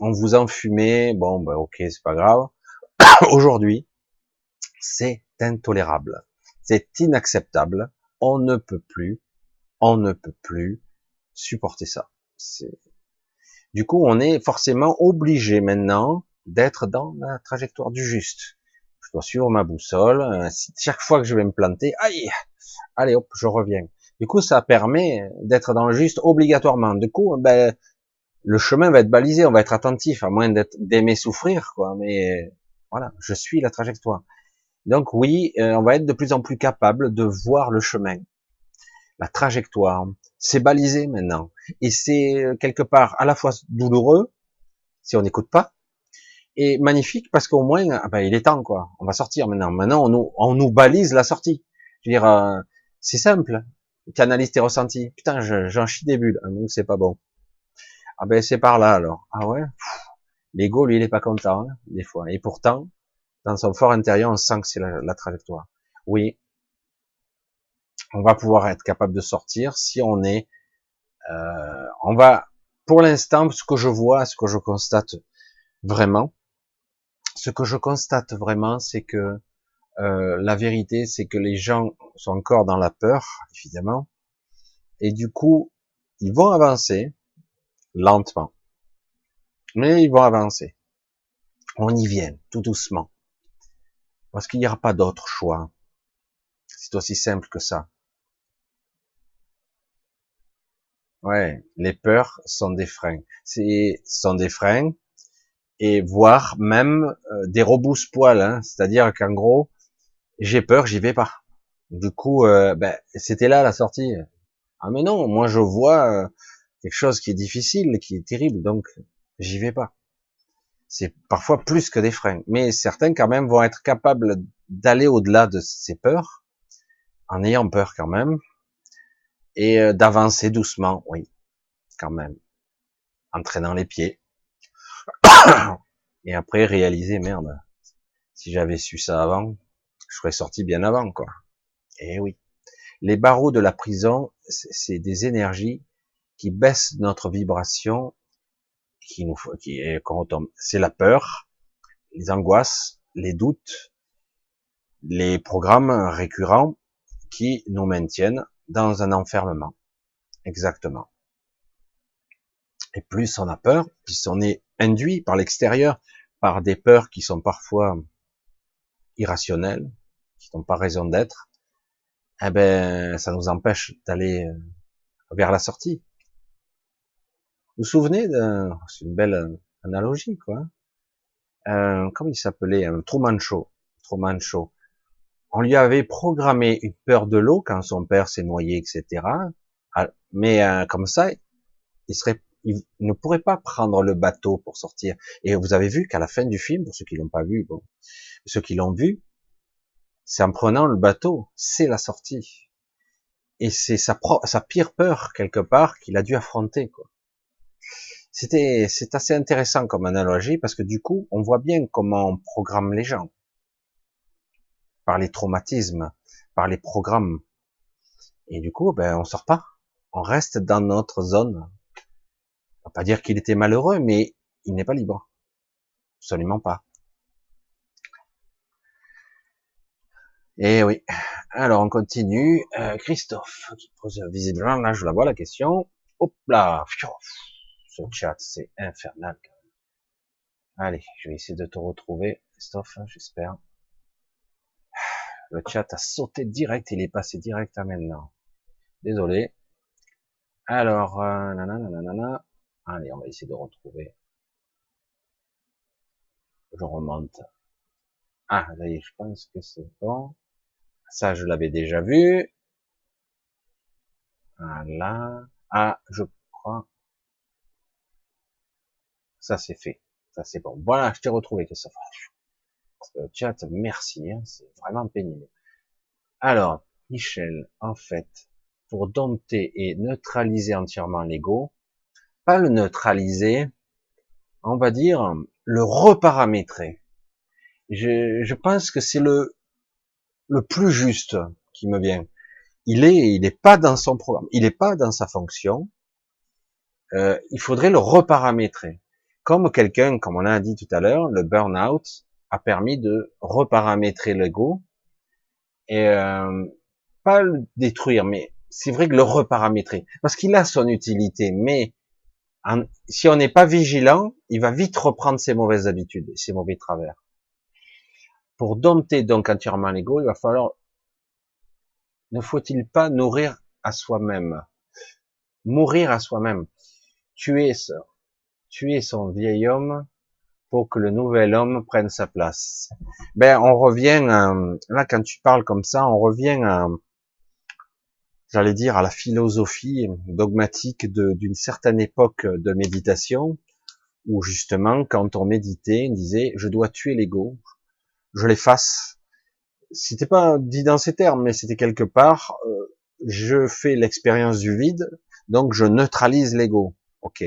A: on vous enfumait, bon, bah, ok, c'est pas grave. <coughs> Aujourd'hui, c'est intolérable, c'est inacceptable. On ne peut plus, on ne peut plus supporter ça. Du coup, on est forcément obligé maintenant d'être dans la trajectoire du juste je dois suivre ma boussole. Chaque fois que je vais me planter, aïe, allez hop, je reviens. Du coup, ça permet d'être dans le juste obligatoirement. Du coup, ben, le chemin va être balisé, on va être attentif, à moins d'aimer souffrir, quoi. Mais voilà, je suis la trajectoire. Donc oui, euh, on va être de plus en plus capable de voir le chemin, la trajectoire. C'est balisé maintenant, et c'est euh, quelque part à la fois douloureux si on n'écoute pas, est magnifique parce qu'au moins, ah ben, il est temps, quoi. On va sortir maintenant. Maintenant, on nous, on nous balise la sortie. Je veux dire, euh, c'est simple. Canalise tes ressentis. Putain, j'en chie des bulles. Ah, donc c'est pas bon. Ah ben, c'est par là, alors. Ah ouais? L'ego, lui, il est pas content, hein, des fois. Et pourtant, dans son fort intérieur, on sent que c'est la, la trajectoire. Oui. On va pouvoir être capable de sortir si on est, euh, on va, pour l'instant, ce que je vois, ce que je constate vraiment, ce que je constate vraiment, c'est que euh, la vérité, c'est que les gens sont encore dans la peur, évidemment, et du coup, ils vont avancer lentement, mais ils vont avancer. On y vient, tout doucement, parce qu'il n'y aura pas d'autre choix. C'est aussi simple que ça. Ouais, les peurs sont des freins. C'est sont des freins et voire même euh, des rebousse-poils, hein, c'est-à-dire qu'en gros, j'ai peur, j'y vais pas. Du coup, euh, ben, c'était là la sortie. Ah mais non, moi je vois euh, quelque chose qui est difficile, qui est terrible, donc j'y vais pas. C'est parfois plus que des freins, mais certains quand même vont être capables d'aller au-delà de ces peurs, en ayant peur quand même, et d'avancer doucement, oui, quand même, en traînant les pieds, <coughs> et après réaliser, merde, si j'avais su ça avant, je serais sorti bien avant, quoi. Eh oui. Les barreaux de la prison, c'est des énergies qui baissent notre vibration, qui nous, qui, quand c'est la peur, les angoisses, les doutes, les programmes récurrents qui nous maintiennent dans un enfermement. Exactement. Et plus on a peur, plus on est induit par l'extérieur, par des peurs qui sont parfois irrationnelles, qui n'ont pas raison d'être, eh ben, ça nous empêche d'aller euh, vers la sortie. Vous vous souvenez d'un, c'est une belle euh, analogie, quoi. Euh, comment il s'appelait? Un Truman Show. Truman Show. On lui avait programmé une peur de l'eau quand son père s'est noyé, etc. Ah, mais euh, comme ça, il serait, il ne pourrait pas prendre le bateau pour sortir. Et vous avez vu qu'à la fin du film, pour ceux qui l'ont pas vu, bon, ceux qui l'ont vu, c'est en prenant le bateau, c'est la sortie. Et c'est sa, sa pire peur quelque part qu'il a dû affronter. C'était, c'est assez intéressant comme analogie parce que du coup, on voit bien comment on programme les gens par les traumatismes, par les programmes. Et du coup, ben, on sort pas. On reste dans notre zone. On va pas dire qu'il était malheureux, mais il n'est pas libre. Absolument pas. Et eh oui. Alors, on continue. Euh, Christophe, qui pose visiblement, là, je la vois, la question. Hop là. Ce chat, c'est infernal. Allez, je vais essayer de te retrouver, Christophe, j'espère. Le chat a sauté direct, il est passé direct à maintenant. Désolé. Alors, euh, nanana, allez, on va essayer de retrouver. Je remonte. Ah, est, je pense que c'est bon. Ça, je l'avais déjà vu. Voilà. Ah, je crois. Ça, c'est fait. Ça, c'est bon. Voilà, je t'ai retrouvé, Christophe. Le chat, merci, hein, c'est vraiment pénible. Alors, Michel, en fait, pour dompter et neutraliser entièrement l'ego, pas le neutraliser, on va dire le reparamétrer. Je, je pense que c'est le, le plus juste qui me vient. Il est, il n'est pas dans son programme, il n'est pas dans sa fonction. Euh, il faudrait le reparamétrer. Comme quelqu'un, comme on a dit tout à l'heure, le burn-out a permis de reparamétrer l'ego et euh, pas le détruire, mais c'est vrai que le reparamétrer, parce qu'il a son utilité, mais si on n'est pas vigilant, il va vite reprendre ses mauvaises habitudes, ses mauvais travers. Pour dompter donc entièrement l'ego, il va falloir, ne faut-il pas nourrir à soi-même, mourir à soi-même, tuer, tuer son vieil homme pour que le nouvel homme prenne sa place. Ben, on revient, là, quand tu parles comme ça, on revient à, j'allais dire, à la philosophie dogmatique d'une certaine époque de méditation, où justement, quand on méditait, on disait, je dois tuer l'ego, je l'efface. C'était pas dit dans ces termes, mais c'était quelque part, euh, je fais l'expérience du vide, donc je neutralise l'ego. Ok.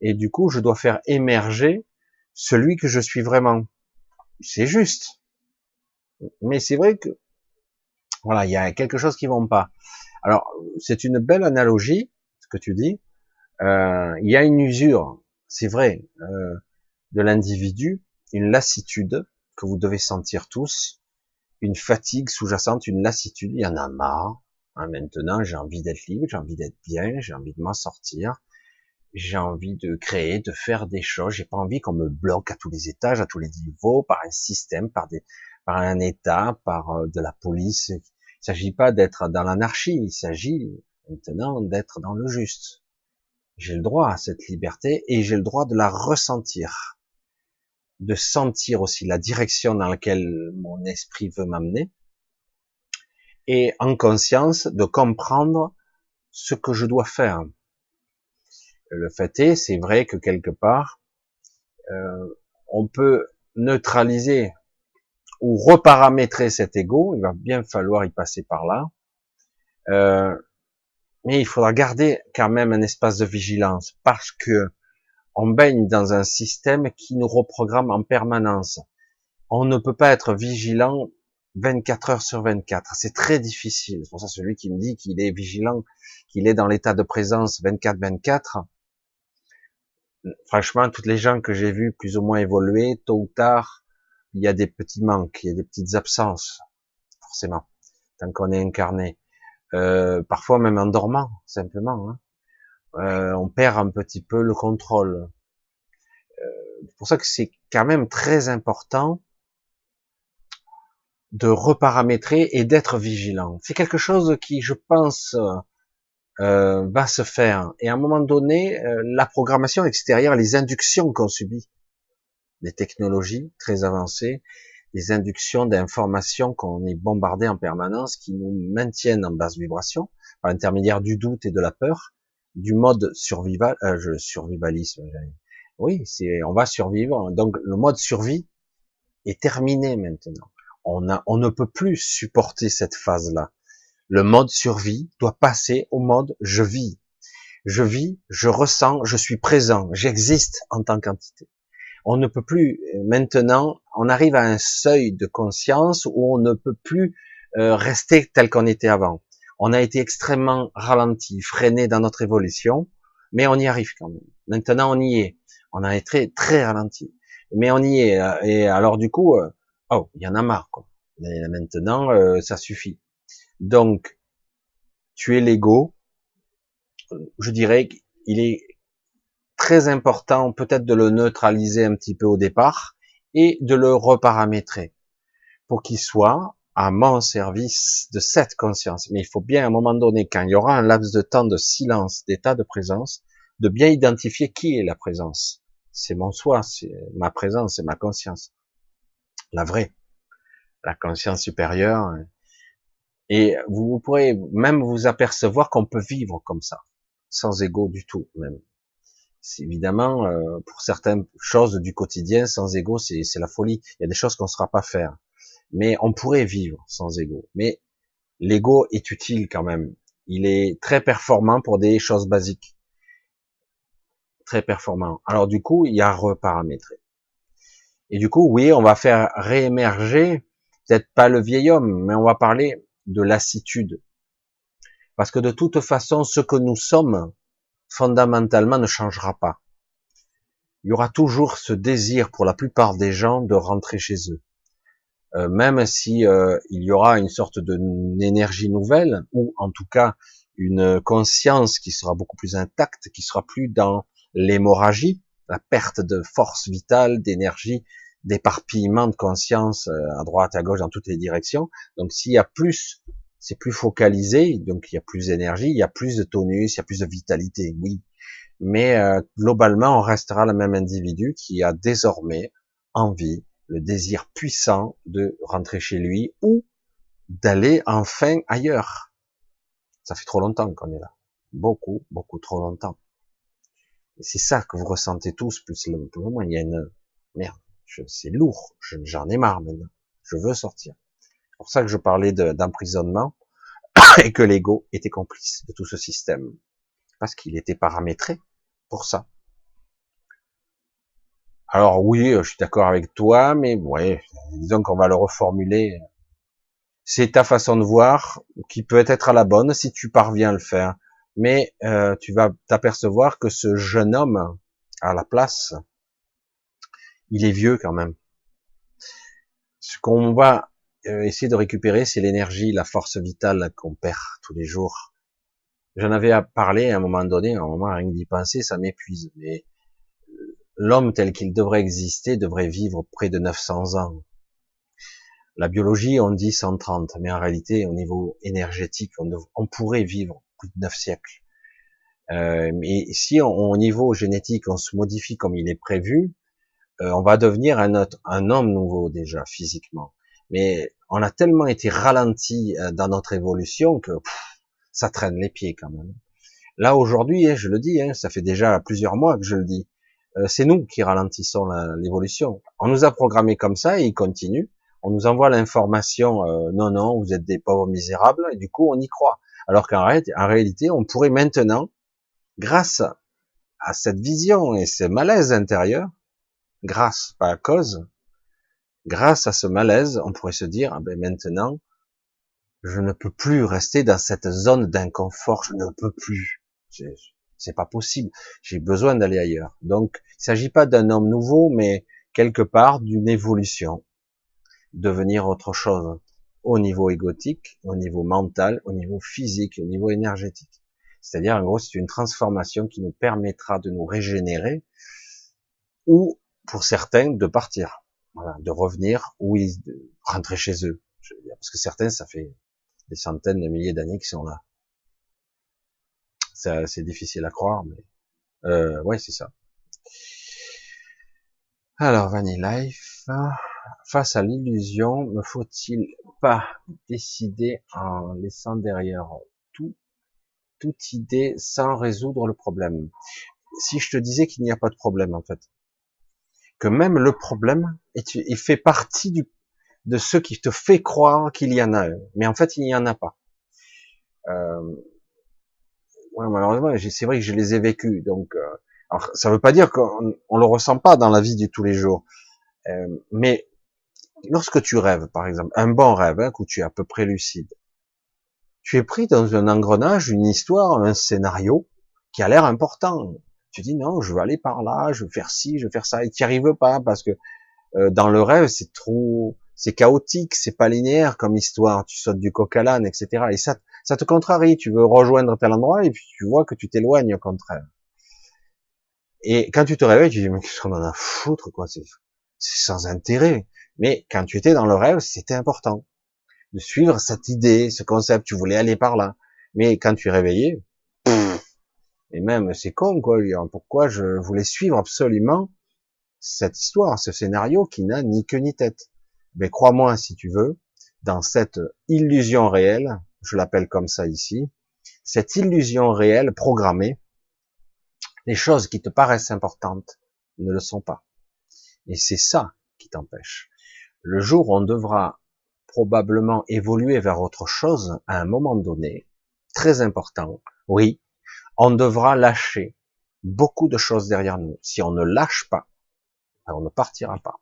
A: Et du coup, je dois faire émerger celui que je suis vraiment. C'est juste. Mais c'est vrai que, voilà, il y a quelque chose qui ne va pas. Alors, c'est une belle analogie, ce que tu dis. Euh, il y a une usure, c'est vrai, euh, de l'individu, une lassitude que vous devez sentir tous, une fatigue sous-jacente, une lassitude, il y en a marre. Hein, maintenant, j'ai envie d'être libre, j'ai envie d'être bien, j'ai envie de m'en sortir j'ai envie de créer, de faire des choses. J'ai pas envie qu'on me bloque à tous les étages, à tous les niveaux, par un système, par des, par un État, par euh, de la police. Il s'agit pas d'être dans l'anarchie. Il s'agit maintenant d'être dans le juste. J'ai le droit à cette liberté et j'ai le droit de la ressentir, de sentir aussi la direction dans laquelle mon esprit veut m'amener et en conscience de comprendre ce que je dois faire le fait est, c'est vrai que quelque part, euh, on peut neutraliser ou reparamétrer cet ego. Il va bien falloir y passer par là. Euh, mais il faudra garder quand même un espace de vigilance parce que on baigne dans un système qui nous reprogramme en permanence. On ne peut pas être vigilant 24 heures sur 24. C'est très difficile. C'est pour ça celui qui me dit qu'il est vigilant, qu'il est dans l'état de présence 24-24, franchement, toutes les gens que j'ai vus plus ou moins évoluer, tôt ou tard, il y a des petits manques, il y a des petites absences. forcément, tant qu'on est incarné. Euh, parfois même en dormant, simplement. Hein. Euh, on perd un petit peu le contrôle. Euh, c'est pour ça que c'est quand même très important de reparamétrer et d'être vigilant. C'est quelque chose qui, je pense, euh, va se faire. Et à un moment donné, euh, la programmation extérieure, les inductions qu'on subit, les technologies très avancées, les inductions d'informations qu'on est bombardé en permanence, qui nous maintiennent en basse vibration, par l'intermédiaire du doute et de la peur, du mode survival, euh, je, survivalisme. Oui, c'est, on va survivre. Donc le mode survie est terminé maintenant on, a, on ne peut plus supporter cette phase-là. Le mode survie doit passer au mode je vis. Je vis, je ressens, je suis présent, j'existe en tant qu'entité. On ne peut plus euh, maintenant, on arrive à un seuil de conscience où on ne peut plus euh, rester tel qu'on était avant. On a été extrêmement ralenti, freiné dans notre évolution, mais on y arrive quand même. Maintenant, on y est. On a été très ralenti, mais on y est. Euh, et alors du coup, oh, il y en a marre, quoi. Mais maintenant, euh, ça suffit. Donc, tu es l'ego. Je dirais qu'il est très important peut-être de le neutraliser un petit peu au départ et de le reparamétrer pour qu'il soit à mon service de cette conscience. Mais il faut bien à un moment donné, quand il y aura un laps de temps de silence, d'état de présence, de bien identifier qui est la présence. C'est mon soi, c'est ma présence, c'est ma conscience la vraie, la conscience supérieure. Et vous pourrez même vous apercevoir qu'on peut vivre comme ça, sans ego du tout même. Évidemment, euh, pour certaines choses du quotidien, sans ego, c'est la folie. Il y a des choses qu'on ne saura pas faire. Mais on pourrait vivre sans ego. Mais l'ego est utile quand même. Il est très performant pour des choses basiques. Très performant. Alors du coup, il y a à reparamétrer. Et du coup, oui, on va faire réémerger, peut-être pas le vieil homme, mais on va parler de lassitude. Parce que de toute façon, ce que nous sommes, fondamentalement, ne changera pas. Il y aura toujours ce désir pour la plupart des gens de rentrer chez eux. Euh, même si euh, il y aura une sorte d'énergie nouvelle, ou en tout cas une conscience qui sera beaucoup plus intacte, qui sera plus dans l'hémorragie, la perte de force vitale, d'énergie, d'éparpillement de conscience euh, à droite, à gauche, dans toutes les directions. Donc s'il y a plus, c'est plus focalisé, donc il y a plus d'énergie, il y a plus de tonus, il y a plus de vitalité, oui. Mais euh, globalement, on restera le même individu qui a désormais envie, le désir puissant de rentrer chez lui ou d'aller enfin ailleurs. Ça fait trop longtemps qu'on est là. Beaucoup, beaucoup trop longtemps. Et c'est ça que vous ressentez tous, plus le moment, il y a une merde, c'est lourd, j'en ai marre maintenant, je veux sortir. C'est pour ça que je parlais d'emprisonnement <coughs> et que l'ego était complice de tout ce système, parce qu'il était paramétré pour ça. Alors oui, je suis d'accord avec toi, mais ouais, disons qu'on va le reformuler. C'est ta façon de voir qui peut être à la bonne si tu parviens à le faire mais euh, tu vas t'apercevoir que ce jeune homme à la place, il est vieux quand même. Ce qu'on va euh, essayer de récupérer, c'est l'énergie, la force vitale qu'on perd tous les jours. J'en avais à parler à un moment donné, à un moment rien que d'y penser, ça m'épuise. Mais l'homme tel qu'il devrait exister devrait vivre près de 900 ans. La biologie, on dit 130, mais en réalité, au niveau énergétique, on, pourrait vivre plus de neuf siècles. Euh, mais si au niveau génétique on se modifie comme il est prévu, euh, on va devenir un, autre, un homme nouveau déjà physiquement. Mais on a tellement été ralenti euh, dans notre évolution que ça traîne les pieds quand même. Là aujourd'hui, hein, je le dis, hein, ça fait déjà plusieurs mois que je le dis, c'est nous qui ralentissons l'évolution. On nous a programmé comme ça et il continue. On nous envoie l'information, non non, vous êtes des pauvres misérables, et du coup on y croit. Alors qu'en réalité, on pourrait maintenant, grâce à cette vision et ce malaise intérieur, grâce, pas à cause, grâce à ce malaise, on pourrait se dire, ah ben maintenant, je ne peux plus rester dans cette zone d'inconfort, je ne peux plus. C'est pas possible. J'ai besoin d'aller ailleurs. Donc, il s'agit pas d'un homme nouveau, mais quelque part d'une évolution, devenir autre chose. au niveau égotique, au niveau mental, au niveau physique, au niveau énergétique. C'est-à-dire, en gros, c'est une transformation qui nous permettra de nous régénérer ou, pour certains, de partir, de revenir ou de rentrer chez eux. Parce que certains, ça fait des centaines de milliers d'années qu'ils sont là. C'est difficile à croire, mais euh, ouais, c'est ça. Alors, Vanny Life, face à l'illusion, ne faut-il pas décider en laissant derrière tout, toute idée sans résoudre le problème? Si je te disais qu'il n'y a pas de problème, en fait, que même le problème, il fait partie du, de ce qui te fait croire qu'il y en a mais en fait, il n'y en a pas. Euh, ouais, malheureusement, c'est vrai que je les ai vécus, donc... Euh, alors, ça veut pas dire qu'on on le ressent pas dans la vie de tous les jours, euh, mais lorsque tu rêves, par exemple, un bon rêve, hein, où tu es à peu près lucide, tu es pris dans un engrenage, une histoire, un scénario qui a l'air important. Tu dis non, je veux aller par là, je veux faire ci, je veux faire ça, et tu n'y arrives pas parce que euh, dans le rêve c'est trop, c'est chaotique, c'est pas linéaire comme histoire. Tu sautes du coq à l'âne, etc. Et ça, ça te contrarie. Tu veux rejoindre tel endroit et puis tu vois que tu t'éloignes au contraire. Et quand tu te réveilles, tu dis, mais qu'est-ce qu'on en a à foutre, quoi, c'est, sans intérêt. Mais quand tu étais dans le rêve, c'était important de suivre cette idée, ce concept, tu voulais aller par là. Mais quand tu es réveillé, et même, c'est con, quoi, pourquoi je voulais suivre absolument cette histoire, ce scénario qui n'a ni queue ni tête. Mais crois-moi, si tu veux, dans cette illusion réelle, je l'appelle comme ça ici, cette illusion réelle programmée, les choses qui te paraissent importantes ne le sont pas. Et c'est ça qui t'empêche. Le jour où on devra probablement évoluer vers autre chose, à un moment donné, très important, oui, on devra lâcher beaucoup de choses derrière nous. Si on ne lâche pas, on ne partira pas.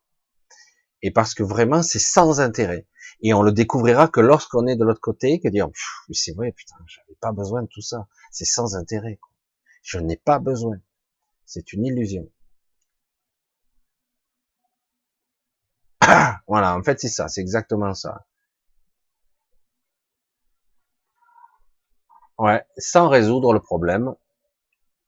A: Et parce que vraiment, c'est sans intérêt. Et on le découvrira que lorsqu'on est de l'autre côté, que dire, c'est vrai, putain, j'avais pas besoin de tout ça. C'est sans intérêt. Je n'ai pas besoin. C'est une illusion. <coughs> voilà, en fait, c'est ça, c'est exactement ça. Ouais, sans résoudre le problème,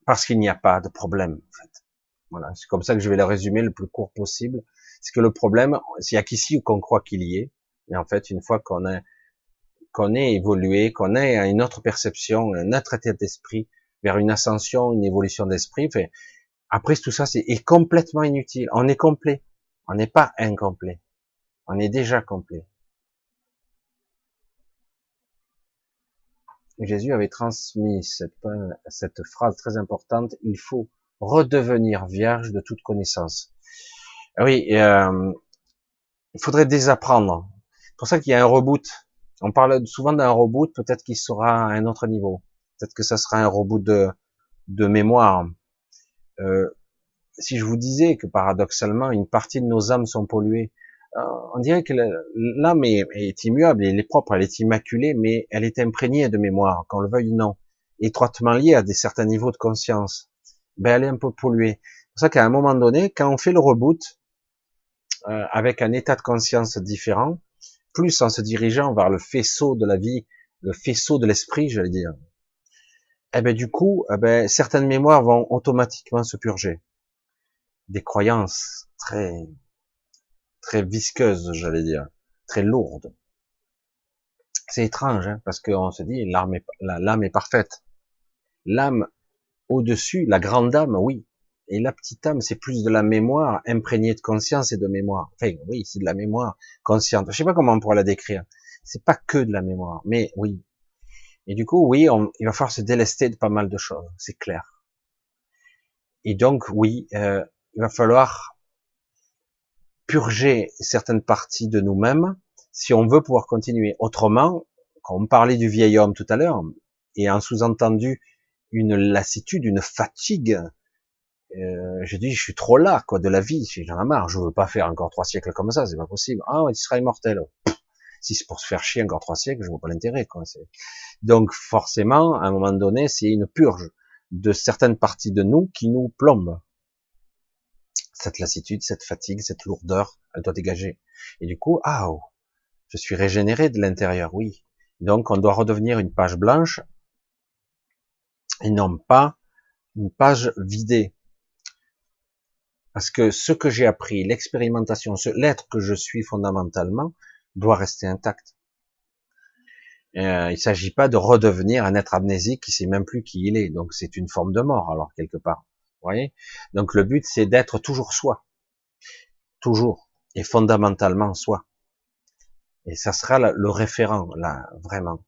A: parce qu'il n'y a pas de problème, en fait. Voilà, c'est comme ça que je vais le résumer le plus court possible. C'est que le problème, s'il y a qu'ici qu'on croit qu'il y est, mais en fait, une fois qu'on a qu'on ait évolué, qu'on ait une autre perception, un autre état d'esprit, vers une ascension, une évolution d'esprit. Fait, après tout ça, c'est complètement inutile. On est complet. On n'est pas incomplet. On est déjà complet. Jésus avait transmis cette, cette phrase très importante. Il faut redevenir vierge de toute connaissance. Oui, euh, il faudrait désapprendre. C'est pour ça qu'il y a un reboot. On parle souvent d'un reboot, peut-être qu'il sera à un autre niveau. Peut-être que ça sera un robot de, mémoire. Euh, si je vous disais que paradoxalement, une partie de nos âmes sont polluées, euh, on dirait que l'âme est, est, immuable, elle est propre, elle est immaculée, mais elle est imprégnée de mémoire, qu'on le veuille ou non, étroitement liée à des certains niveaux de conscience. Ben, elle est un peu polluée. C'est pour ça qu'à un moment donné, quand on fait le reboot, euh, avec un état de conscience différent, plus en se dirigeant vers le faisceau de la vie, le faisceau de l'esprit, j'allais dire, eh ben du coup, eh ben, certaines mémoires vont automatiquement se purger. Des croyances très très visqueuses, j'allais dire, très lourdes. C'est étrange, hein, parce qu'on se dit l'âme est, l'âme est parfaite. L'âme au-dessus, la grande âme, oui. Et la petite âme, c'est plus de la mémoire imprégnée de conscience et de mémoire. Enfin, oui, c'est de la mémoire consciente. Je sais pas comment on pourrait la décrire. C'est pas que de la mémoire, mais oui, et du coup, oui, il va falloir se délester de pas mal de choses, c'est clair. Et donc, oui, euh, il va falloir purger certaines parties de nous-mêmes si on veut pouvoir continuer. Autrement, quand on parlait du vieil homme tout à l'heure, et en sous-entendu une lassitude, une fatigue, euh, j'ai dit, je suis trop là, quoi, de la vie, j'en ai marre, je veux pas faire encore trois siècles comme ça, c'est pas possible. Ah, il sera immortel. Si c'est pour se faire chier encore trois siècles, je vois pas l'intérêt. Quoi. Donc forcément, à un moment donné, c'est une purge de certaines parties de nous qui nous plombent. Cette lassitude, cette fatigue, cette lourdeur, elle doit dégager. Et du coup, ah, oh, Je suis régénéré de l'intérieur, oui. Donc on doit redevenir une page blanche et non pas une page vidée. Parce que ce que j'ai appris, l'expérimentation, l'être que je suis fondamentalement, doit rester intact. Euh, il ne s'agit pas de redevenir un être amnésique qui sait même plus qui il est. Donc c'est une forme de mort alors quelque part. Vous voyez? Donc le but c'est d'être toujours soi, toujours et fondamentalement soi. Et ça sera le référent là vraiment.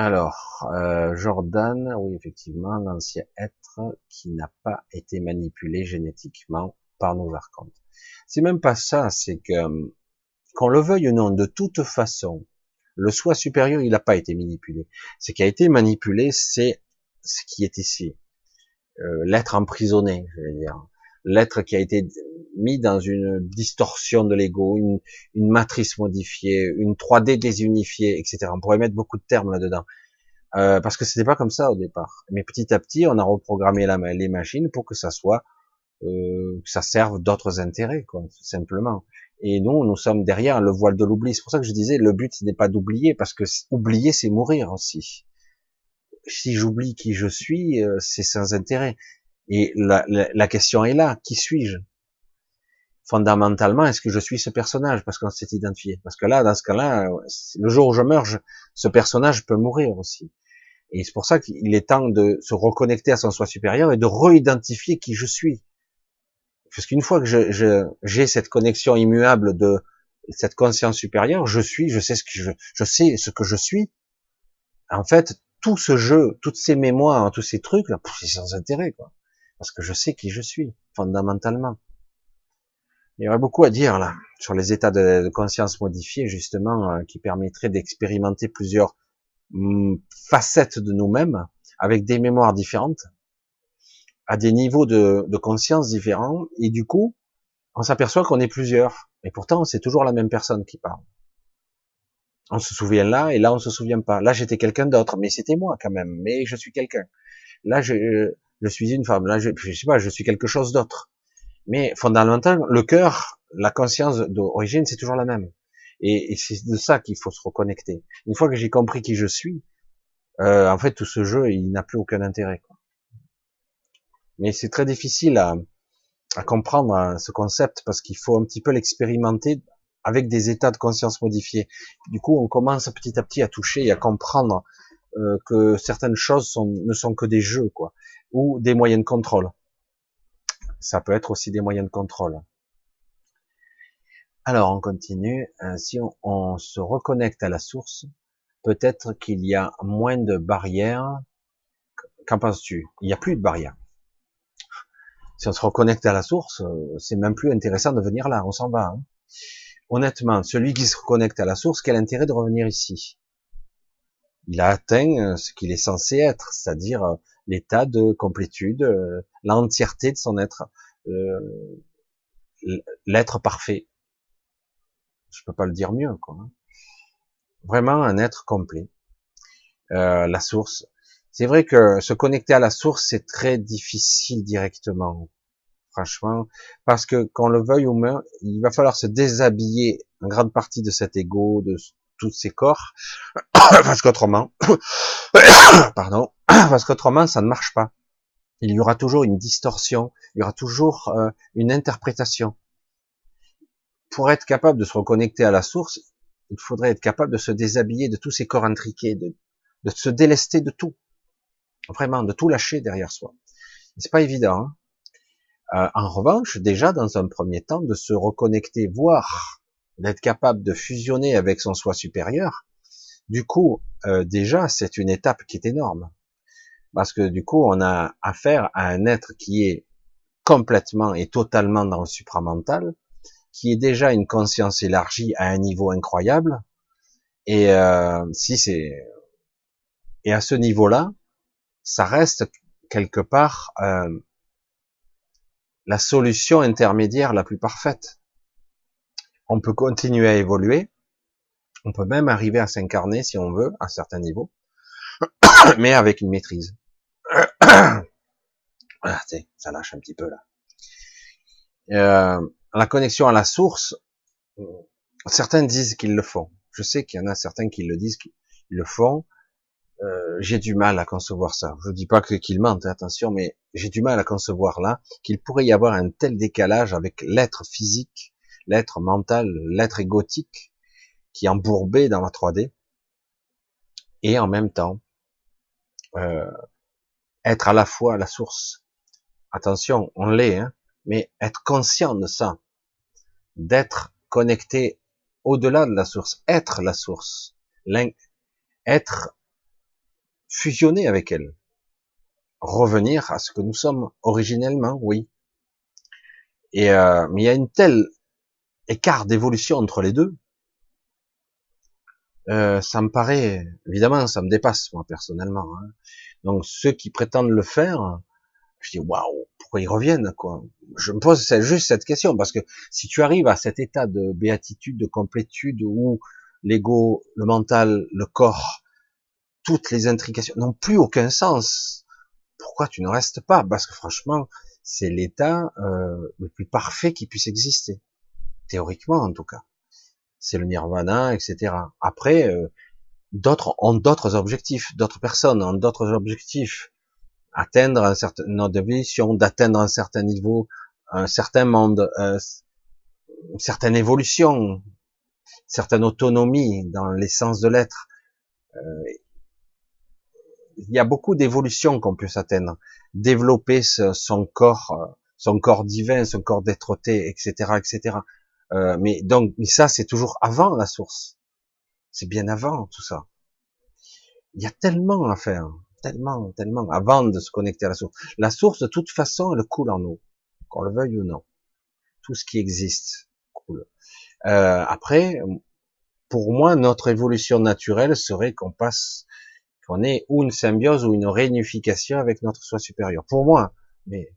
A: Alors, euh, Jordan, oui, effectivement, l'ancien être qui n'a pas été manipulé génétiquement par nos archontes. C'est même pas ça, c'est que, euh, qu'on le veuille ou non, de toute façon, le soi supérieur, il n'a pas été manipulé. Ce qui a été manipulé, c'est ce qui est ici. Euh, l'être emprisonné, je vais dire. L'être qui a été mis dans une distorsion de l'ego, une, une, matrice modifiée, une 3D désunifiée, etc. On pourrait mettre beaucoup de termes là-dedans. Euh, parce que c'était pas comme ça au départ. Mais petit à petit, on a reprogrammé la, les machines pour que ça soit, euh, que ça serve d'autres intérêts, quoi, tout simplement. Et nous, nous sommes derrière le voile de l'oubli. C'est pour ça que je disais, le but n'est pas d'oublier, parce que oublier, c'est mourir aussi. Si j'oublie qui je suis, euh, c'est sans intérêt. Et la, la, la question est là, qui suis-je? Fondamentalement, est-ce que je suis ce personnage? Parce qu'on s'est identifié Parce que là, dans ce cas-là, le jour où je meurs, ce personnage peut mourir aussi. Et c'est pour ça qu'il est temps de se reconnecter à son soi supérieur et de réidentifier qui je suis. Parce qu'une fois que j'ai je, j'ai cette connexion immuable de cette conscience supérieure, je suis, je sais ce que je, je sais ce que je suis. En fait, tout ce jeu, toutes ces mémoires, tous ces trucs, c'est sans intérêt, quoi. Parce que je sais qui je suis, fondamentalement. Il y aurait beaucoup à dire là sur les états de, conscience modifiés justement euh, qui permettraient d'expérimenter plusieurs mm, facettes de nous-mêmes avec des mémoires différentes, à des niveaux de, conscience différents et du coup on s'aperçoit qu'on est plusieurs et pourtant c'est toujours la même personne qui parle. On se souvient là et là on se souvient pas. Là j'étais quelqu'un d'autre mais c'était moi quand même mais je suis quelqu'un. Là je, je suis une femme. Là je, je sais pas je suis quelque chose d'autre mais fondamentalement, le cœur, la conscience d'origine, c'est toujours la même. Et, c'est de ça qu'il faut se reconnecter. Une fois que j'ai compris qui je suis, euh, en fait, tout ce jeu, il n'a plus aucun intérêt. Quoi. Mais c'est très difficile à, à comprendre hein, ce concept parce qu'il faut un petit peu l'expérimenter avec des états de conscience modifiés. Du coup, on commence petit à petit à toucher et à comprendre euh, que certaines choses sont, ne sont que des jeux, quoi, ou des moyens de contrôle ça peut être aussi des moyens de contrôle. Alors on continue. Euh, si on, se reconnecte à la source, peut-être qu'il y a moins de barrières. Qu'en penses-tu? Il n'y a plus de barrières. Si on se reconnecte à la source, euh, c'est même plus intéressant de venir là. On s'en va. Hein. Honnêtement, celui qui se reconnecte à la source, quel intérêt de revenir ici? Il a atteint euh, ce qu'il est censé être, c'est-à-dire l'état de complétude, euh, l'entièreté de son être, euh, l'être parfait. Je peux pas le dire mieux, quoi. Hein. Vraiment un être complet. Euh, la source. C'est vrai que se connecter à la source, c'est très difficile directement, franchement, parce que qu'on le veuille ou non, il va falloir se déshabiller en grande partie de cet ego, de tous ces corps, <coughs> parce qu'autrement, <coughs> pardon, <coughs> parce qu'autrement ça ne marche pas. Il y aura toujours une distorsion, il y aura toujours euh, une interprétation. Pour être capable de se reconnecter à la source, il faudrait être capable de se déshabiller de tous ces corps intriqués, de, se délester de tout, vraiment, de tout lâcher derrière soi. C'est pas évident. Hein. Euh, en revanche, déjà dans un premier temps, de se reconnecter, voire d'être capable de fusionner avec son soi supérieur, du coup, euh, déjà, c'est une étape qui est énorme. Parce que du coup, on a affaire à un être qui est complètement et totalement dans le supramental, qui est déjà une conscience élargie à un niveau incroyable. Et euh, si c'est et à ce niveau-là, ça reste quelque part euh, la solution intermédiaire la plus parfaite. On peut continuer à évoluer, on peut même arriver à s'incarner si on veut, à certains niveaux, <coughs> mais avec une maîtrise. <coughs> ah, ça lâche un petit peu là. Euh, la connexion à la source, certains disent qu'ils le font. Je sais qu'il y en a certains qui le disent, qu'ils le font. Euh, j'ai du mal à concevoir ça. Je dis pas qu'ils mentent, attention, mais j'ai du mal à concevoir là qu'il pourrait y avoir un tel décalage avec l'être physique, l'être mental, l'être égotique qui est embourbé dans la 3D et en même temps euh, être à la fois la source. Attention, on l'est, hein, mais être conscient de ça, d'être connecté au-delà de la source, être la source, être fusionner avec elle, revenir à ce que nous sommes originellement, oui. Et euh, mais il y a une telle écart d'évolution entre les deux, euh, ça me paraît, évidemment, ça me dépasse moi personnellement. Hein. Donc ceux qui prétendent le faire, je dis waouh, pourquoi ils reviennent quoi? Je me pose juste cette question parce que si tu arrives à cet état de béatitude, de complétude où l'ego, le mental, le corps toutes les intrications n'ont plus aucun sens. Pourquoi tu ne restes pas? Parce que franchement, c'est l'état euh, le plus parfait qui puisse exister, théoriquement en tout cas. C'est le nirvana, etc. Après, euh, d'autres ont d'autres objectifs, d'autres personnes ont d'autres objectifs. Atteindre un certain nombre vision, d'atteindre un certain niveau, un certain monde, euh, une certaine évolution, certaine autonomie dans l'essence de l'être. Euh, il y a beaucoup d'évolutions qu'on peut s'atteindre, développer son corps, son corps divin, son corps d'être etc., etc. Euh, mais donc, mais ça, c'est toujours avant la source. C'est bien avant tout ça. Il y a tellement à faire, tellement, tellement, avant de se connecter à la source. La source, de toute façon, elle coule en nous, qu'on le veuille ou non. Tout ce qui existe coule. Euh, après, pour moi, notre évolution naturelle serait qu'on passe on est ou une symbiose ou une réunification avec notre soi supérieur. Pour moi, mais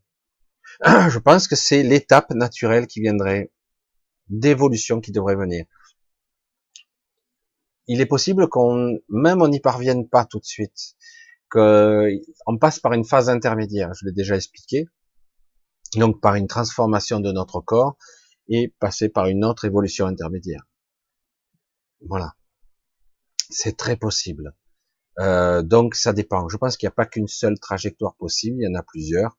A: <clears throat> je pense que c'est l'étape naturelle qui viendrait, d'évolution qui devrait venir. Il est possible qu'on, même on n'y parvienne pas tout de suite, qu'on passe par une phase intermédiaire, je l'ai déjà expliqué, donc par une transformation de notre corps et passer par une autre évolution intermédiaire. Voilà. C'est très possible. Euh, donc ça dépend. Je pense qu'il n'y a pas qu'une seule trajectoire possible, il y en a plusieurs.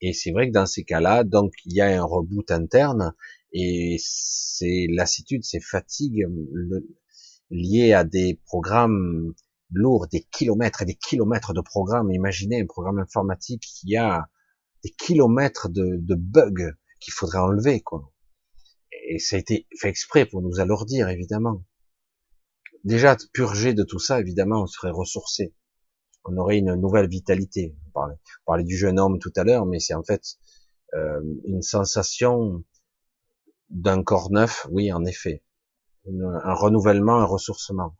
A: Et c'est vrai que dans ces cas-là, donc il y a un reboot interne et c'est lassitude, c'est fatigue liée à des programmes lourds, des kilomètres et des kilomètres de programmes. Imaginez un programme informatique qui a des kilomètres de, bugs qu'il faudrait enlever, quoi. Et ça a été fait exprès pour nous alourdir, évidemment déjà purgé de tout ça, évidemment, on serait ressourcé. On aurait une nouvelle vitalité. On parlait, du jeune homme tout à l'heure, mais c'est en fait euh, une sensation d'un corps neuf, oui, en effet. un renouvellement, un ressourcement.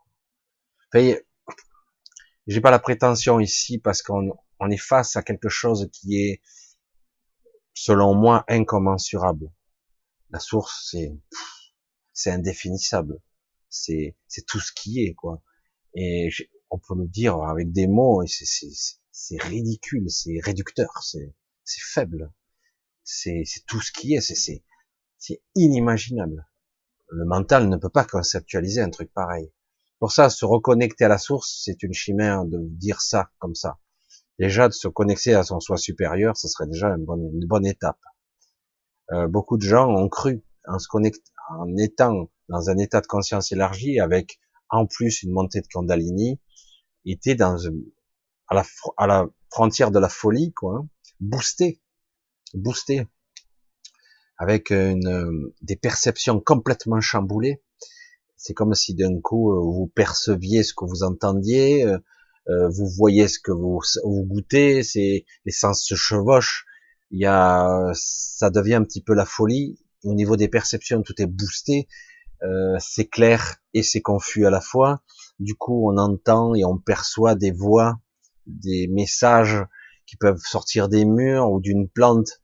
A: J'ai pas la prétention ici parce qu'on on est face à quelque chose qui est, selon moi, incommensurable. La source, c'est, c'est indéfinissable c'est c'est tout ce qui est quoi. Et on peut le dire avec des mots, et c'est ridicule, c'est réducteur, c'est c'est faible, c'est c'est tout ce qui est, c'est c'est inimaginable. Le mental ne peut pas conceptualiser un truc pareil. Pour ça, se reconnecter à la source, c'est une chimère de dire ça comme ça. Déjà, de se connecter à son soi supérieur, ce serait déjà une bonne, étape. Euh, beaucoup de gens ont cru en se connectant, en étant dans un état de conscience élargi, avec en plus une montée de Kundalini, était dans à la, à la frontière de la folie, quoi, hein, boosté, boosté, avec une, des perceptions complètement chamboulées. C'est comme si d'un coup euh, vous perceviez ce que vous entendiez, euh, euh, vous voyez ce que vous, vous goûtez, c'est les sens se chevauchent. Il y a, ça devient un petit peu la folie. Au niveau des perceptions, tout est boosté. Euh, c'est clair et c'est confus à la fois. Du coup, on entend et on perçoit des voix, des messages qui peuvent sortir des murs ou d'une plante.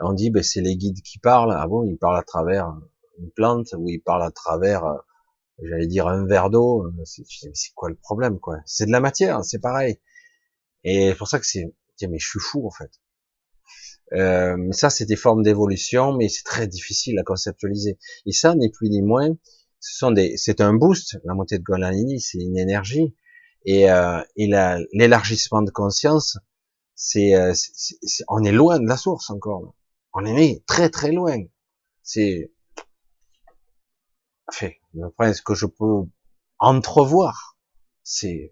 A: On dit, ben, c'est les guides qui parlent. Ah bon, ils parlent à travers une plante ou ils parlent à travers, euh, j'allais dire, un verre d'eau. C'est quoi le problème, quoi? C'est de la matière, c'est pareil. Et c'est pour ça que c'est, mais je suis fou en fait. Euh, ça, c'est des formes d'évolution, mais c'est très difficile à conceptualiser. Et ça, n'est plus ni moins, ce sont des, c'est un boost. La montée de Golanini, c'est une énergie, et, euh, et l'élargissement de conscience, c'est, euh, on est loin de la source encore. On est très très loin. C'est, enfin, après, ce que je peux entrevoir, c'est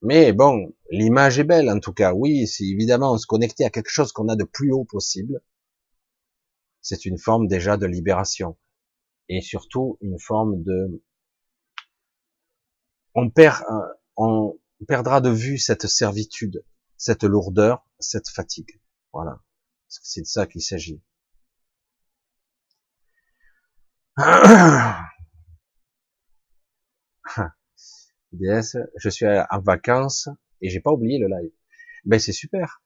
A: mais bon, l'image est belle en tout cas. Oui, c'est évidemment se connecter à quelque chose qu'on a de plus haut possible. C'est une forme déjà de libération. Et surtout une forme de... On perd, on perdra de vue cette servitude, cette lourdeur, cette fatigue. Voilà. C'est de ça qu'il s'agit. <coughs> DS, je suis en vacances et j'ai pas oublié le live. Ben c'est super.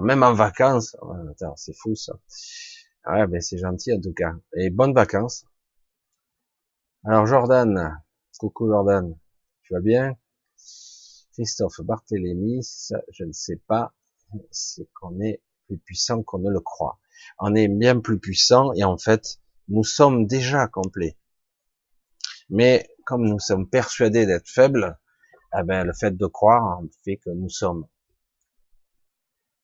A: Même en vacances, c'est fou ça. Ouais, ben c'est gentil en tout cas. Et bonnes vacances. Alors Jordan, coucou Jordan, tu vas bien? Christophe Barthélémy, je ne sais pas, c'est qu'on est plus puissant qu'on ne le croit. On est bien plus puissant et en fait, nous sommes déjà complets. Mais comme nous sommes persuadés d'être faibles, eh ben, le fait de croire fait que nous sommes.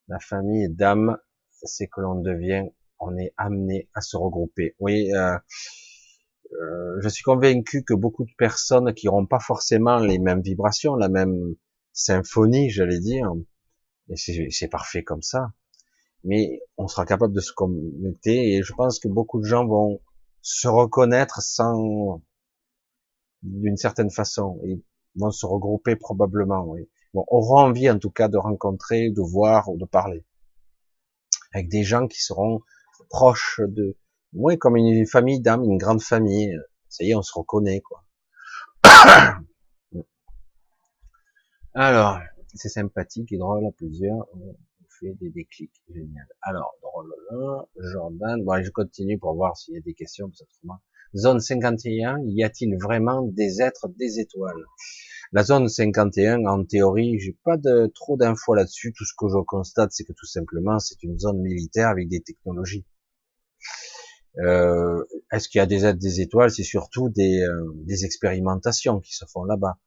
A: La famille d'âme, c'est que l'on devient, on est amené à se regrouper. Oui, euh, euh, je suis convaincu que beaucoup de personnes qui n'auront pas forcément les mêmes vibrations, la même symphonie, j'allais dire, et c'est parfait comme ça, mais on sera capable de se connecter et je pense que beaucoup de gens vont se reconnaître sans d'une certaine façon. Ils vont se regrouper probablement. Oui. Bon, auront envie en tout cas de rencontrer, de voir ou de parler avec des gens qui seront proches de, oui, comme une famille d'âme, une grande famille. Ça y est, on se reconnaît quoi. Alors, c'est sympathique et drôle à plusieurs. On fait des déclics, génial. Alors, drôle, Jordan. Bon, je continue pour voir s'il y a des questions, Zone 51, y a-t-il vraiment des êtres des étoiles? La zone 51, en théorie, j'ai pas de trop d'infos là-dessus. Tout ce que je constate, c'est que tout simplement, c'est une zone militaire avec des technologies. Euh, Est-ce qu'il y a des êtres des étoiles? C'est surtout euh, des expérimentations qui se font là-bas.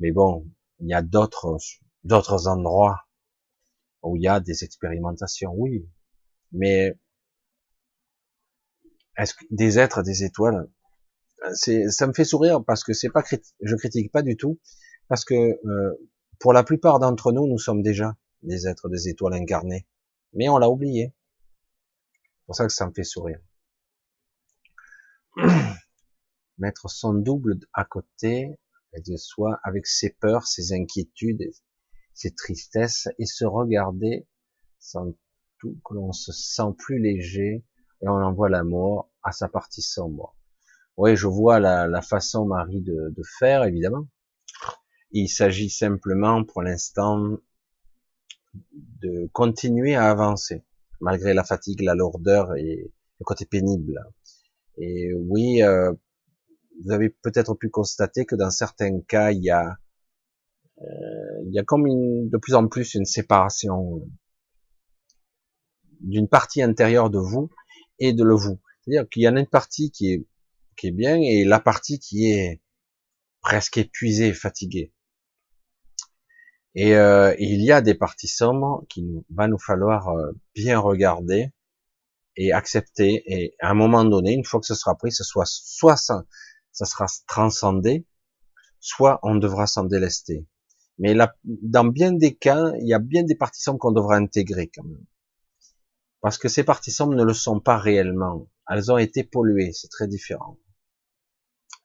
A: Mais bon, il y a d'autres d'autres endroits où il y a des expérimentations, oui. Mais est-ce que des êtres, des étoiles, c'est, ça me fait sourire parce que c'est pas, je critique pas du tout, parce que euh, pour la plupart d'entre nous, nous sommes déjà des êtres, des étoiles incarnées, mais on l'a oublié. C'est pour ça que ça me fait sourire. <clears throat> Mettre son double à côté de soi avec ses peurs, ses inquiétudes, ses tristesses et se regarder sans tout que l'on se sent plus léger et on envoie l'amour à sa partie sombre. Oui, je vois la, façon, Marie, de, faire, évidemment. Il s'agit simplement, pour l'instant, de continuer à avancer, malgré la fatigue, la lourdeur et le côté pénible. Et oui, euh, vous avez peut-être pu constater que dans certains cas, il y a, euh, il y a comme une, de plus en plus une séparation d'une partie intérieure de vous et de le vous. C'est-à-dire qu'il y en a une partie qui est, qui est bien et la partie qui est presque épuisée, fatiguée. Et, euh, il y a des parties sombres qu'il va nous falloir euh, bien regarder et accepter. Et à un moment donné, une fois que ce sera pris, ce soit soit ça, sera transcendé, soit on devra s'en délester. Mais là, dans bien des cas, il y a bien des parties sombres qu'on devra intégrer quand même. Parce que ces parties sombres ne le sont pas réellement. Elles ont été polluées, c'est très différent.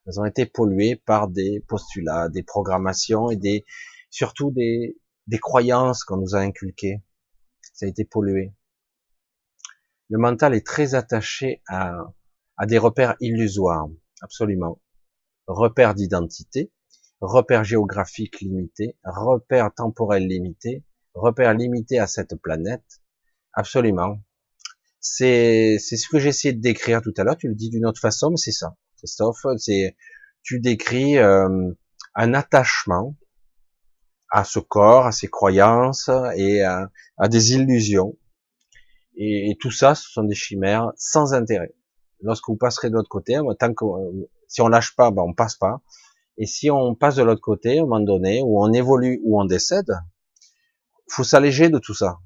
A: Elles ont été polluées par des postulats, des programmations et des, surtout des, des croyances qu'on nous a inculquées. Ça a été pollué. Le mental est très attaché à, à des repères illusoires, absolument. Repères d'identité, repères géographiques limités, repères temporels limités, repères limités à cette planète, Absolument. C'est ce que essayé de décrire tout à l'heure. Tu le dis d'une autre façon, mais c'est ça, Christophe. C'est tu décris euh, un attachement à ce corps, à ses croyances et à, des illusions. Et, tout ça, ce sont des chimères sans intérêt. Lorsque vous passerez de l'autre côté, tant que si on lâche pas, ben on passe pas. Et si on passe de l'autre côté, à un moment donné, où on évolue, où on décède, faut s'alléger de tout ça.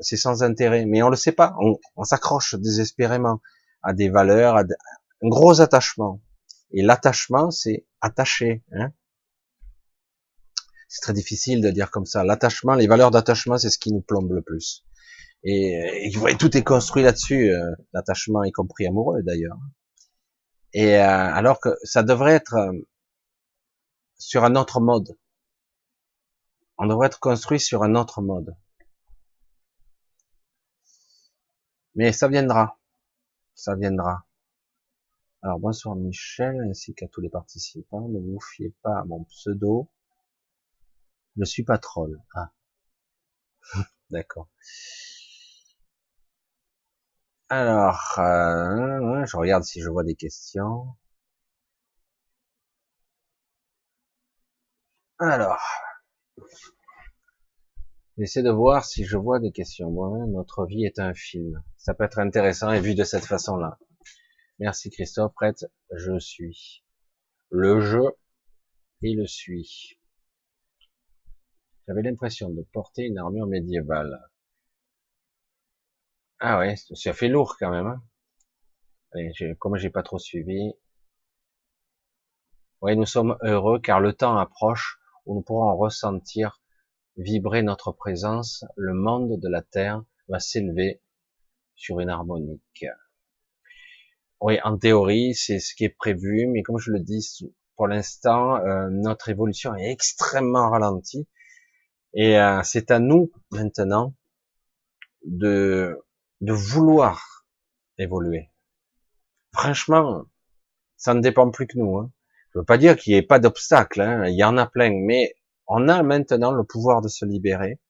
A: C'est sans intérêt, mais on le sait pas. On, on s'accroche désespérément à des valeurs, à un gros attachement. Et l'attachement, c'est attaché. Hein c'est très difficile de dire comme ça. L'attachement, les valeurs d'attachement, c'est ce qui nous plombe le plus. Et, et tout est construit là-dessus, euh, l'attachement, y compris amoureux d'ailleurs. Et euh, alors que ça devrait être euh, sur un autre mode. On devrait être construit sur un autre mode. Mais ça viendra. Ça viendra. Alors bonsoir Michel, ainsi qu'à tous les participants. Ne vous fiez pas à mon pseudo. Je suis pas troll. Ah. <laughs> D'accord. Alors, euh, je regarde si je vois des questions. Alors, j'essaie de voir si je vois des questions. Bon, notre vie est un film. Ça peut être intéressant et vu de cette façon-là. Merci Christophe. Prête, je suis. Le jeu et le suis. J'avais l'impression de porter une armure médiévale. Ah ouais, ça fait lourd quand même. Hein Allez, comme j'ai pas trop suivi. Oui, nous sommes heureux car le temps approche où nous pourrons ressentir vibrer notre présence. Le monde de la Terre va s'élever sur une harmonique. Oui, en théorie, c'est ce qui est prévu, mais comme je le dis, pour l'instant, euh, notre évolution est extrêmement ralentie et euh, c'est à nous maintenant de, de vouloir évoluer. Franchement, ça ne dépend plus que nous. Hein. Je veux pas dire qu'il n'y ait pas d'obstacles, hein. il y en a plein, mais on a maintenant le pouvoir de se libérer,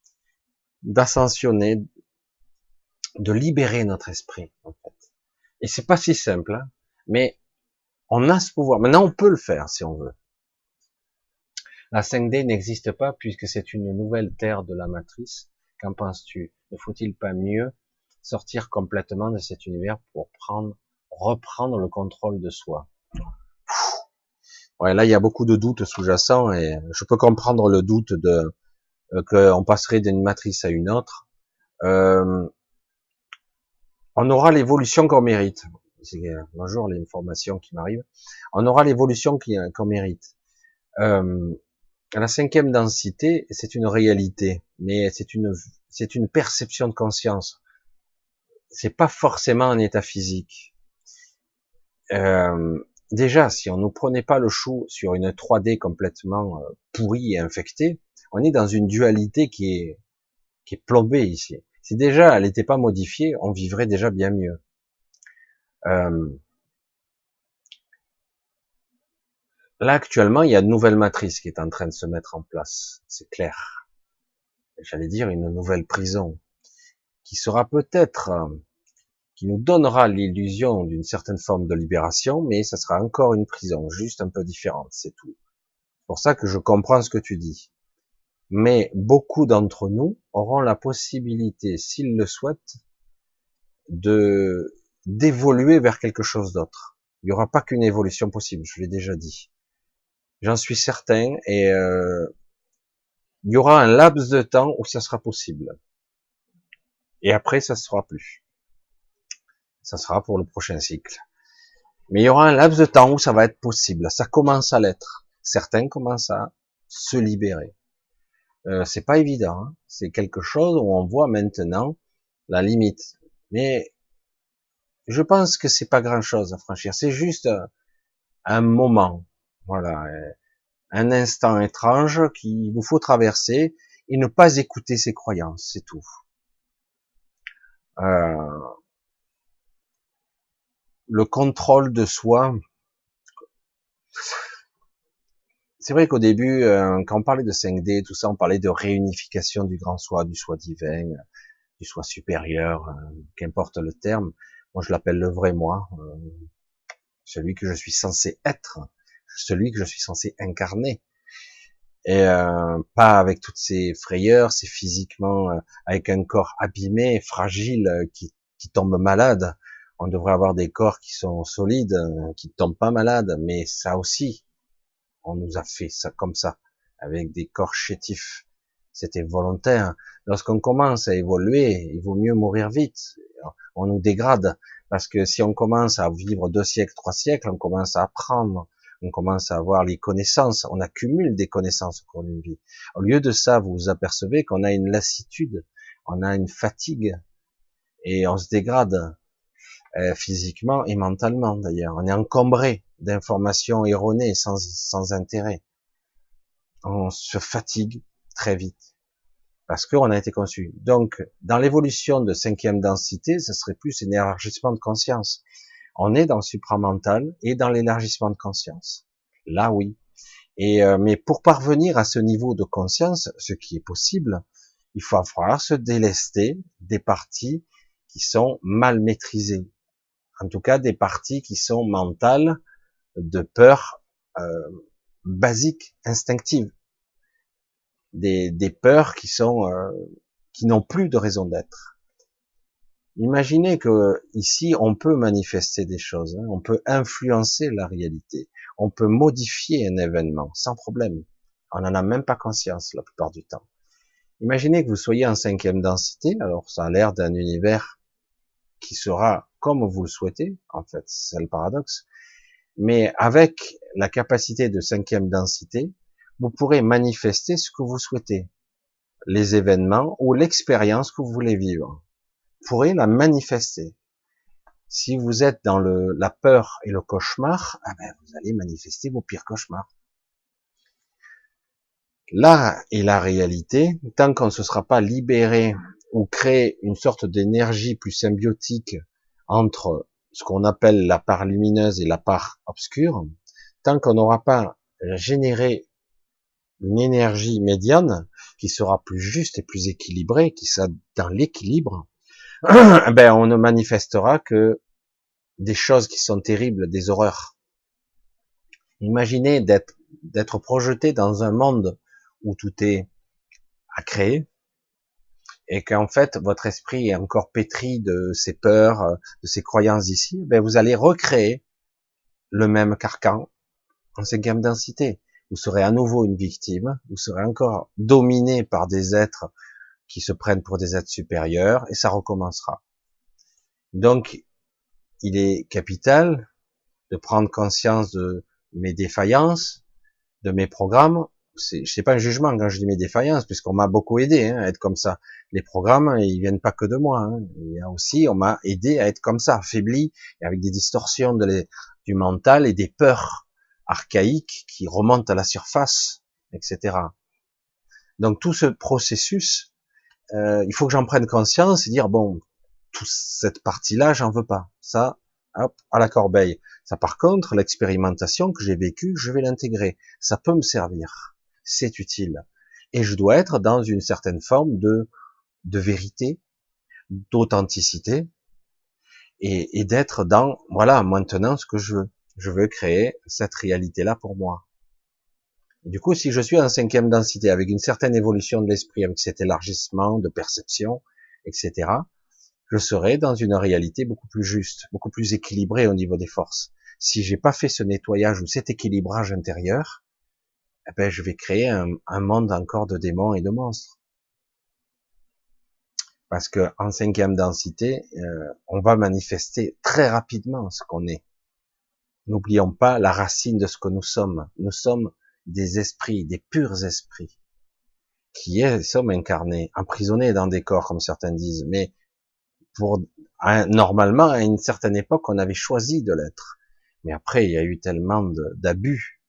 A: d'ascensionner, de libérer notre esprit, en fait. Et c'est pas si simple, hein. mais on a ce pouvoir. Maintenant, on peut le faire si on veut. La 5D n'existe pas puisque c'est une nouvelle terre de la matrice. Qu'en penses-tu? Ne faut-il pas mieux sortir complètement de cet univers pour prendre, reprendre le contrôle de soi Ouais, là il y a beaucoup de doutes sous-jacents et je peux comprendre le doute de euh, qu'on passerait d'une matrice à une autre. Euh, on aura l'évolution qu'on mérite. C'est bonjour l'information qui m'arrive. On aura l'évolution qu'on mérite. Euh, la cinquième densité, c'est une réalité, mais c'est une, c'est une perception de conscience. C'est pas forcément un état physique. Euh, déjà, si on ne prenait pas le chou sur une 3D complètement euh, pourrie et infectée, on est dans une dualité qui est, qui est plombée ici. Si déjà elle n'était pas modifiée, on vivrait déjà bien mieux. Euh, Là, actuellement, il y a une nouvelle matrice qui est en train de se mettre en place. C'est clair. J'allais dire une nouvelle prison qui sera peut-être, euh, qui nous donnera l'illusion d'une certaine forme de libération, mais ça sera encore une prison, juste un peu différente, c'est tout. C'est pour ça que je comprends ce que tu dis. Mais beaucoup d'entre nous auront la possibilité, s'ils le souhaitent, de d'évoluer vers quelque chose d'autre. Il n'y aura pas qu'une évolution possible, je l'ai déjà dit. J'en suis certain. Et euh, il y aura un laps de temps où ça sera possible. Et après, ça sera plus. Ça sera pour le prochain cycle. Mais il y aura un laps de temps où ça va être possible. Ça commence à l'être. Certains commencent à se libérer. Euh, c'est pas évident. Hein. C'est quelque chose où on voit maintenant la limite. Mais je pense que c'est pas grand chose à franchir. C'est juste un moment. Voilà, un instant étrange qu'il nous faut traverser et ne pas écouter ses croyances, c'est tout. Euh, le contrôle de soi. C'est vrai qu'au début, euh, quand on parlait de 5D, tout ça, on parlait de réunification du grand soi, du soi divin, du soi supérieur, qu'importe le terme. Moi, je l'appelle le vrai moi, celui que je suis censé être celui que je suis censé incarner. Et euh, pas avec toutes ces frayeurs, c'est physiquement euh, avec un corps abîmé, fragile, euh, qui, qui tombe malade. On devrait avoir des corps qui sont solides, qui tombent pas malades, mais ça aussi, on nous a fait ça comme ça, avec des corps chétifs. C'était volontaire. Lorsqu'on commence à évoluer, il vaut mieux mourir vite. On nous dégrade parce que si on commence à vivre deux siècles, trois siècles, on commence à apprendre, on commence à avoir les connaissances, on accumule des connaissances au cours d'une vie. Au lieu de ça, vous vous apercevez qu'on a une lassitude, on a une fatigue, et on se dégrade euh, physiquement et mentalement d'ailleurs. On est encombré d'informations erronées sans, sans intérêt. On se fatigue très vite parce qu'on a été conçu. Donc, dans l'évolution de cinquième densité, ce serait plus un élargissement de conscience. On est dans le supramental et dans l'élargissement de conscience. Là, oui. Et euh, mais pour parvenir à ce niveau de conscience, ce qui est possible, il faut falloir se délester des parties qui sont mal maîtrisées. En tout cas, des parties qui sont mentales, de peur euh, basique, instinctive, des, des peurs qui sont euh, qui n'ont plus de raison d'être. Imaginez que ici on peut manifester des choses, hein. on peut influencer la réalité, on peut modifier un événement sans problème. On n'en a même pas conscience la plupart du temps. Imaginez que vous soyez en cinquième densité, alors ça a l'air d'un univers qui sera comme vous le souhaitez, en fait, c'est le paradoxe, mais avec la capacité de cinquième densité, vous pourrez manifester ce que vous souhaitez, les événements ou l'expérience que vous voulez vivre pourrez la manifester. Si vous êtes dans le, la peur et le cauchemar, ah ben, vous allez manifester vos pires cauchemars. Là est la réalité, tant qu'on ne se sera pas libéré ou créé une sorte d'énergie plus symbiotique entre ce qu'on appelle la part lumineuse et la part obscure, tant qu'on n'aura pas généré une énergie médiane qui sera plus juste et plus équilibrée, qui sera dans l'équilibre, <coughs> ben on ne manifestera que des choses qui sont terribles, des horreurs. Imaginez d'être d'être projeté dans un monde où tout est à créer et qu'en fait votre esprit est encore pétri de ses peurs, de ses croyances ici, ben vous allez recréer le même carcan en cinquième densité. Vous serez à nouveau une victime, vous serez encore dominé par des êtres qui se prennent pour des êtres supérieurs, et ça recommencera. Donc, il est capital de prendre conscience de mes défaillances, de mes programmes. C'est, sais pas un jugement quand je dis mes défaillances, puisqu'on m'a beaucoup aidé hein, à être comme ça. Les programmes, ils viennent pas que de moi. Hein. Il y a aussi, on m'a aidé à être comme ça, affaibli, et avec des distorsions du mental et des peurs archaïques qui remontent à la surface, etc. Donc tout ce processus, euh, il faut que j'en prenne conscience et dire bon, toute cette partie-là, j'en veux pas. Ça, hop, à la corbeille. Ça, par contre, l'expérimentation que j'ai vécue, je vais l'intégrer. Ça peut me servir. C'est utile. Et je dois être dans une certaine forme de, de vérité, d'authenticité, et, et d'être dans, voilà, maintenant ce que je veux. Je veux créer cette réalité-là pour moi du coup, si je suis en cinquième densité, avec une certaine évolution de l'esprit, avec cet élargissement de perception, etc., je serai dans une réalité beaucoup plus juste, beaucoup plus équilibrée au niveau des forces. Si j'ai pas fait ce nettoyage ou cet équilibrage intérieur, eh ben, je vais créer un, monde encore de démons et de monstres. Parce que en cinquième densité, euh, on va manifester très rapidement ce qu'on est. N'oublions pas la racine de ce que nous sommes. Nous sommes des esprits, des purs esprits, qui sommes incarnés, emprisonnés dans des corps, comme certains disent, mais pour normalement à une certaine époque, on avait choisi de l'être. Mais après, il y a eu tellement d'abus.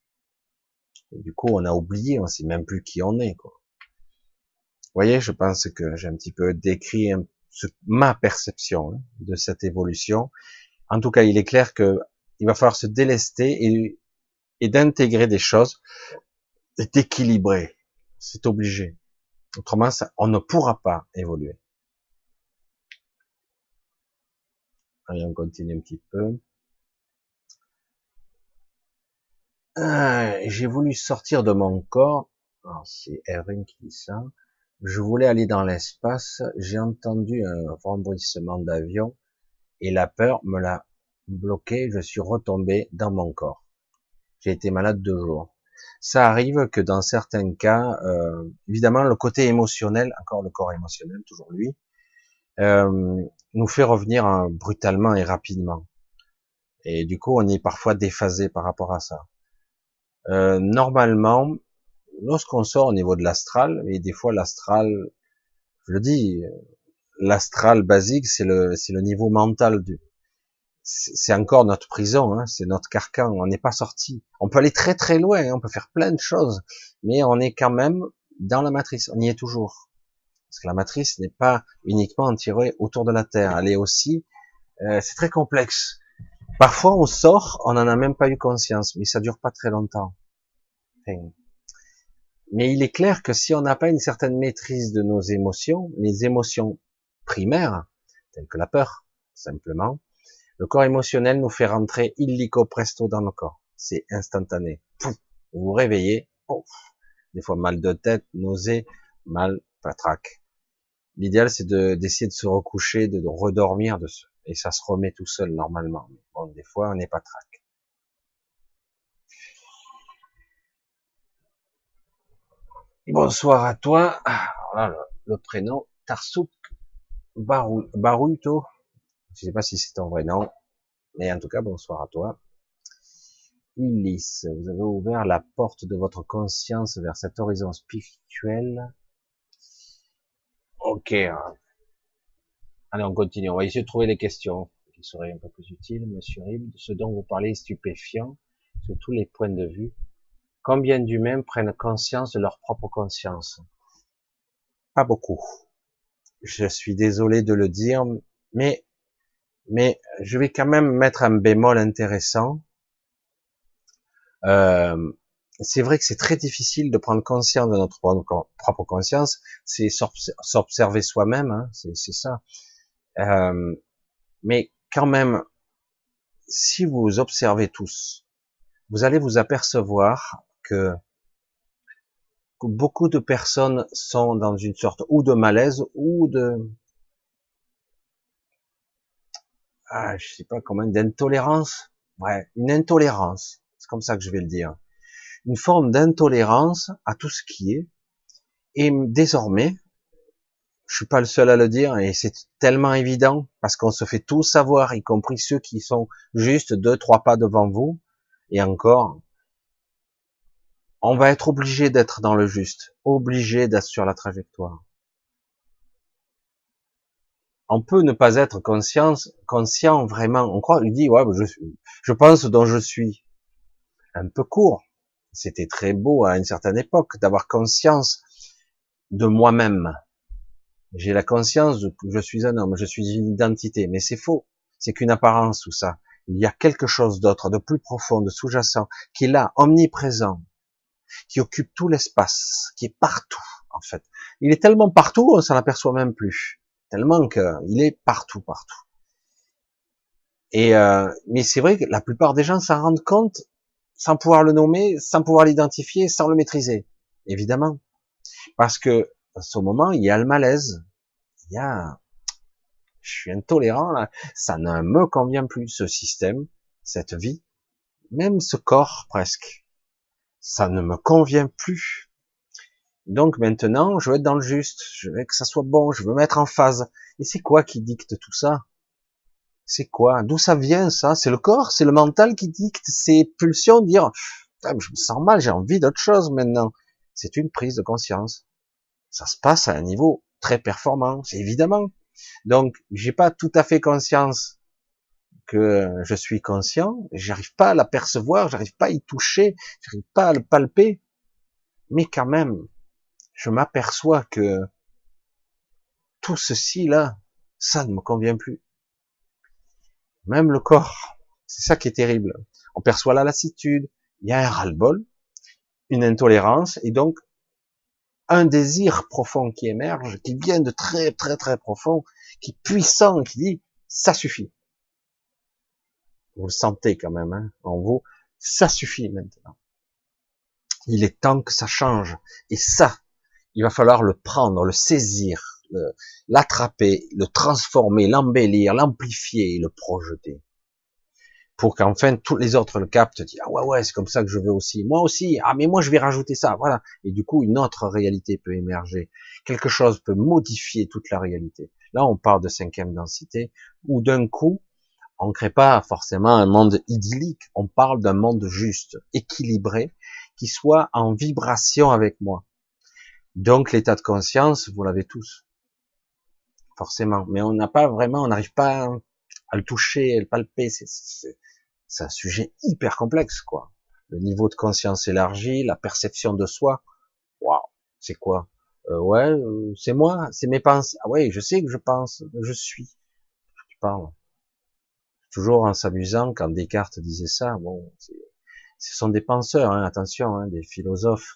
A: Du coup, on a oublié, on sait même plus qui on est. Quoi. Vous voyez, je pense que j'ai un petit peu décrit ma perception hein, de cette évolution. En tout cas, il est clair que il va falloir se délester et et d'intégrer des choses et d'équilibrer. C'est obligé. Autrement, ça, on ne pourra pas évoluer. Allez, on continue un petit peu. Ah, j'ai voulu sortir de mon corps. c'est Erin qui dit ça. Je voulais aller dans l'espace, j'ai entendu un rembrissement d'avion et la peur me l'a bloqué, je suis retombé dans mon corps. J'ai été malade deux jours. Ça arrive que dans certains cas, euh, évidemment, le côté émotionnel, encore le corps émotionnel, toujours lui, euh, nous fait revenir hein, brutalement et rapidement. Et du coup, on est parfois déphasé par rapport à ça. Euh, normalement, lorsqu'on sort au niveau de l'astral, et des fois l'astral, je le dis, l'astral basique, c'est le, c'est le niveau mental du, c'est encore notre prison, hein, c'est notre carcan, on n'est pas sorti. On peut aller très très loin, hein, on peut faire plein de choses, mais on est quand même dans la matrice, on y est toujours. Parce que la matrice n'est pas uniquement tirée autour de la Terre, elle est aussi, euh, c'est très complexe. Parfois on sort, on n'en a même pas eu conscience, mais ça dure pas très longtemps. mais il est clair que si on n'a pas une certaine maîtrise de nos émotions, les émotions primaires, telles que la peur, simplement, le corps émotionnel nous fait rentrer illico presto dans le corps. C'est instantané. Vous vous réveillez, des fois mal de tête, nausée, mal, patraque. L'idéal, c'est d'essayer de, se recoucher, de, redormir, de se, et ça se remet tout seul normalement. Bon, des fois, on n'est pas traque. Bonsoir à toi. Alors le, prénom, Tarsouk Baruto. Je sais pas si c'est ton vrai nom, mais en tout cas, bonsoir à toi. Ulysse, vous avez ouvert la porte de votre conscience vers cet horizon spirituel. Ok. Allez, on continue. On va essayer de trouver des questions qui seraient un peu plus utiles, monsieur Rib. Ce dont vous parlez est stupéfiant sur tous les points de vue. Combien d'humains prennent conscience de leur propre conscience? Pas beaucoup. Je suis désolé de le dire, mais mais je vais quand même mettre un bémol intéressant. Euh, c'est vrai que c'est très difficile de prendre conscience de notre propre conscience, c'est s'observer soi-même, hein, c'est ça. Euh, mais quand même, si vous observez tous, vous allez vous apercevoir que beaucoup de personnes sont dans une sorte ou de malaise ou de ah, je sais pas comment, d'intolérance. Ouais, une intolérance. C'est comme ça que je vais le dire. Une forme d'intolérance à tout ce qui est. Et désormais, je suis pas le seul à le dire, et c'est tellement évident, parce qu'on se fait tout savoir, y compris ceux qui sont juste deux, trois pas devant vous, et encore, on va être obligé d'être dans le juste, obligé d'être sur la trajectoire on peut ne pas être conscient, conscient vraiment. On croit, il dit, ouais, je, je pense dont je suis. Un peu court. C'était très beau à une certaine époque d'avoir conscience de moi-même. J'ai la conscience que je suis un homme, je suis une identité, mais c'est faux. C'est qu'une apparence tout ça. Il y a quelque chose d'autre, de plus profond, de sous-jacent, qui est là, omniprésent, qui occupe tout l'espace, qui est partout, en fait. Il est tellement partout, on s'en aperçoit même plus tellement qu'il est partout, partout. Et euh, mais c'est vrai que la plupart des gens s'en rendent compte sans pouvoir le nommer, sans pouvoir l'identifier, sans le maîtriser, évidemment, parce que à ce moment il y a le malaise, il y a, je suis intolérant là, ça ne me convient plus ce système, cette vie, même ce corps presque, ça ne me convient plus. Donc maintenant, je veux être dans le juste, je veux que ça soit bon, je veux mettre en phase. Et c'est quoi qui dicte tout ça? C'est quoi? D'où ça vient ça? C'est le corps, c'est le mental qui dicte ces pulsions, dire je me sens mal, j'ai envie d'autre chose maintenant. C'est une prise de conscience. Ça se passe à un niveau très performant, évidemment. Donc, j'ai pas tout à fait conscience que je suis conscient, j'arrive pas à l'apercevoir, j'arrive pas à y toucher, j'arrive pas à le palper, mais quand même, je m'aperçois que tout ceci là, ça ne me convient plus. Même le corps, c'est ça qui est terrible. On perçoit la lassitude, il y a un ras-le-bol, une intolérance, et donc un désir profond qui émerge, qui vient de très très très profond, qui est puissant, qui dit ça suffit. Vous le sentez quand même hein, en vous, ça suffit maintenant. Il est temps que ça change. Et ça, il va falloir le prendre, le saisir, l'attraper, le, transformer, l'embellir, l'amplifier le projeter. Pour qu'enfin tous les autres le captent, disent ah ouais ouais c'est comme ça que je veux aussi, moi aussi ah mais moi je vais rajouter ça, voilà. Et du coup une autre réalité peut émerger, quelque chose peut modifier toute la réalité. Là on parle de cinquième densité où d'un coup on ne crée pas forcément un monde idyllique, on parle d'un monde juste, équilibré, qui soit en vibration avec moi. Donc l'état de conscience, vous l'avez tous, forcément. Mais on n'a pas vraiment, on n'arrive pas à le toucher, à le palper. C'est un sujet hyper complexe, quoi. Le niveau de conscience élargi, la perception de soi. Waouh, c'est quoi? Euh, Ouais, euh, c'est moi, c'est mes pensées. Ah ouais, je sais que je pense, je suis. Tu parles toujours en s'amusant quand Descartes disait ça. Bon, ce sont des penseurs, hein, attention, hein, des philosophes.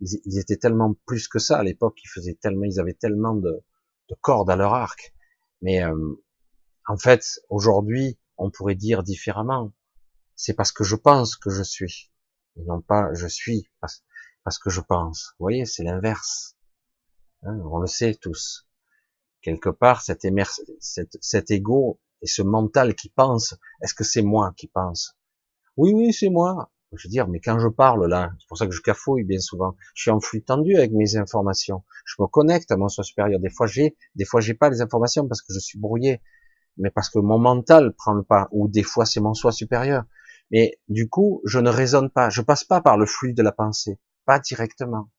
A: Ils, étaient tellement plus que ça à l'époque. Ils faisaient tellement, ils avaient tellement de, de cordes à leur arc. Mais euh, en fait, aujourd'hui, on pourrait dire différemment. C'est parce que je pense que je suis, et non pas je suis parce, que je pense. Vous voyez, c'est l'inverse. Hein, on le sait tous. Quelque part, cet, cet, cet ego et ce mental qui pense, est-ce que c'est moi qui pense? Oui, oui, c'est moi. Je veux dire, mais quand je parle là, c'est pour ça que je cafouille bien souvent. Je suis en flux tendu avec mes informations. Je me connecte à mon soi supérieur. Des fois j'ai, des fois j'ai pas les informations parce que je suis brouillé, mais parce que mon mental prend le pas. Ou des fois c'est mon soi supérieur. Mais du coup, je ne raisonne pas. Je passe pas par le flux de la pensée, pas directement.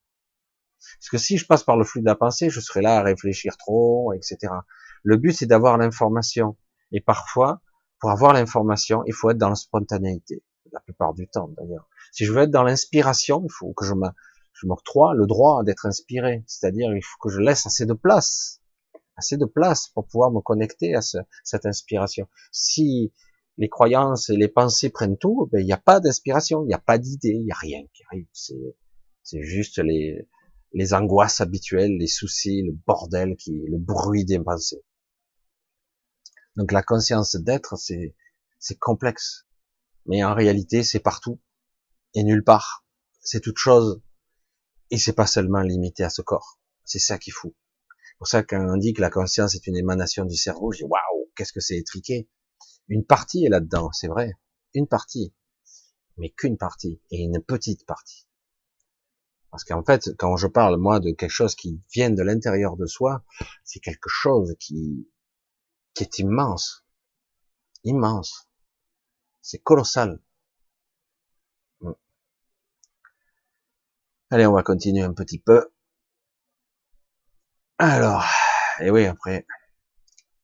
A: Parce que si je passe par le flux de la pensée, je serai là à réfléchir trop, etc. Le but c'est d'avoir l'information. Et parfois, pour avoir l'information, il faut être dans la spontanéité, la plupart du temps d'ailleurs. Si je veux être dans l'inspiration, il faut que je m'octroie le droit d'être inspiré, c'est-à-dire il faut que je laisse assez de place, assez de place pour pouvoir me connecter à cette inspiration. Si les croyances et les pensées prennent tout, ben, il n'y a pas d'inspiration, il n'y a pas d'idée, il n'y a rien qui arrive. C'est juste les, les angoisses habituelles, les soucis, le bordel, qui, le bruit des pensées. Donc la conscience d'être, c'est c'est complexe, mais en réalité, c'est partout et nulle part. C'est toute chose et c'est pas seulement limité à ce corps. C'est ça qui est fou. C'est pour ça qu'on dit que la conscience est une émanation du cerveau, je dis waouh, qu'est-ce que c'est étriqué? Une partie est là-dedans, c'est vrai, une partie, mais qu'une partie et une petite partie. Parce qu'en fait, quand je parle moi de quelque chose qui vient de l'intérieur de soi, c'est quelque chose qui qui est immense, immense. C'est colossal. Mm. Allez, on va continuer un petit peu. Alors, et oui, après,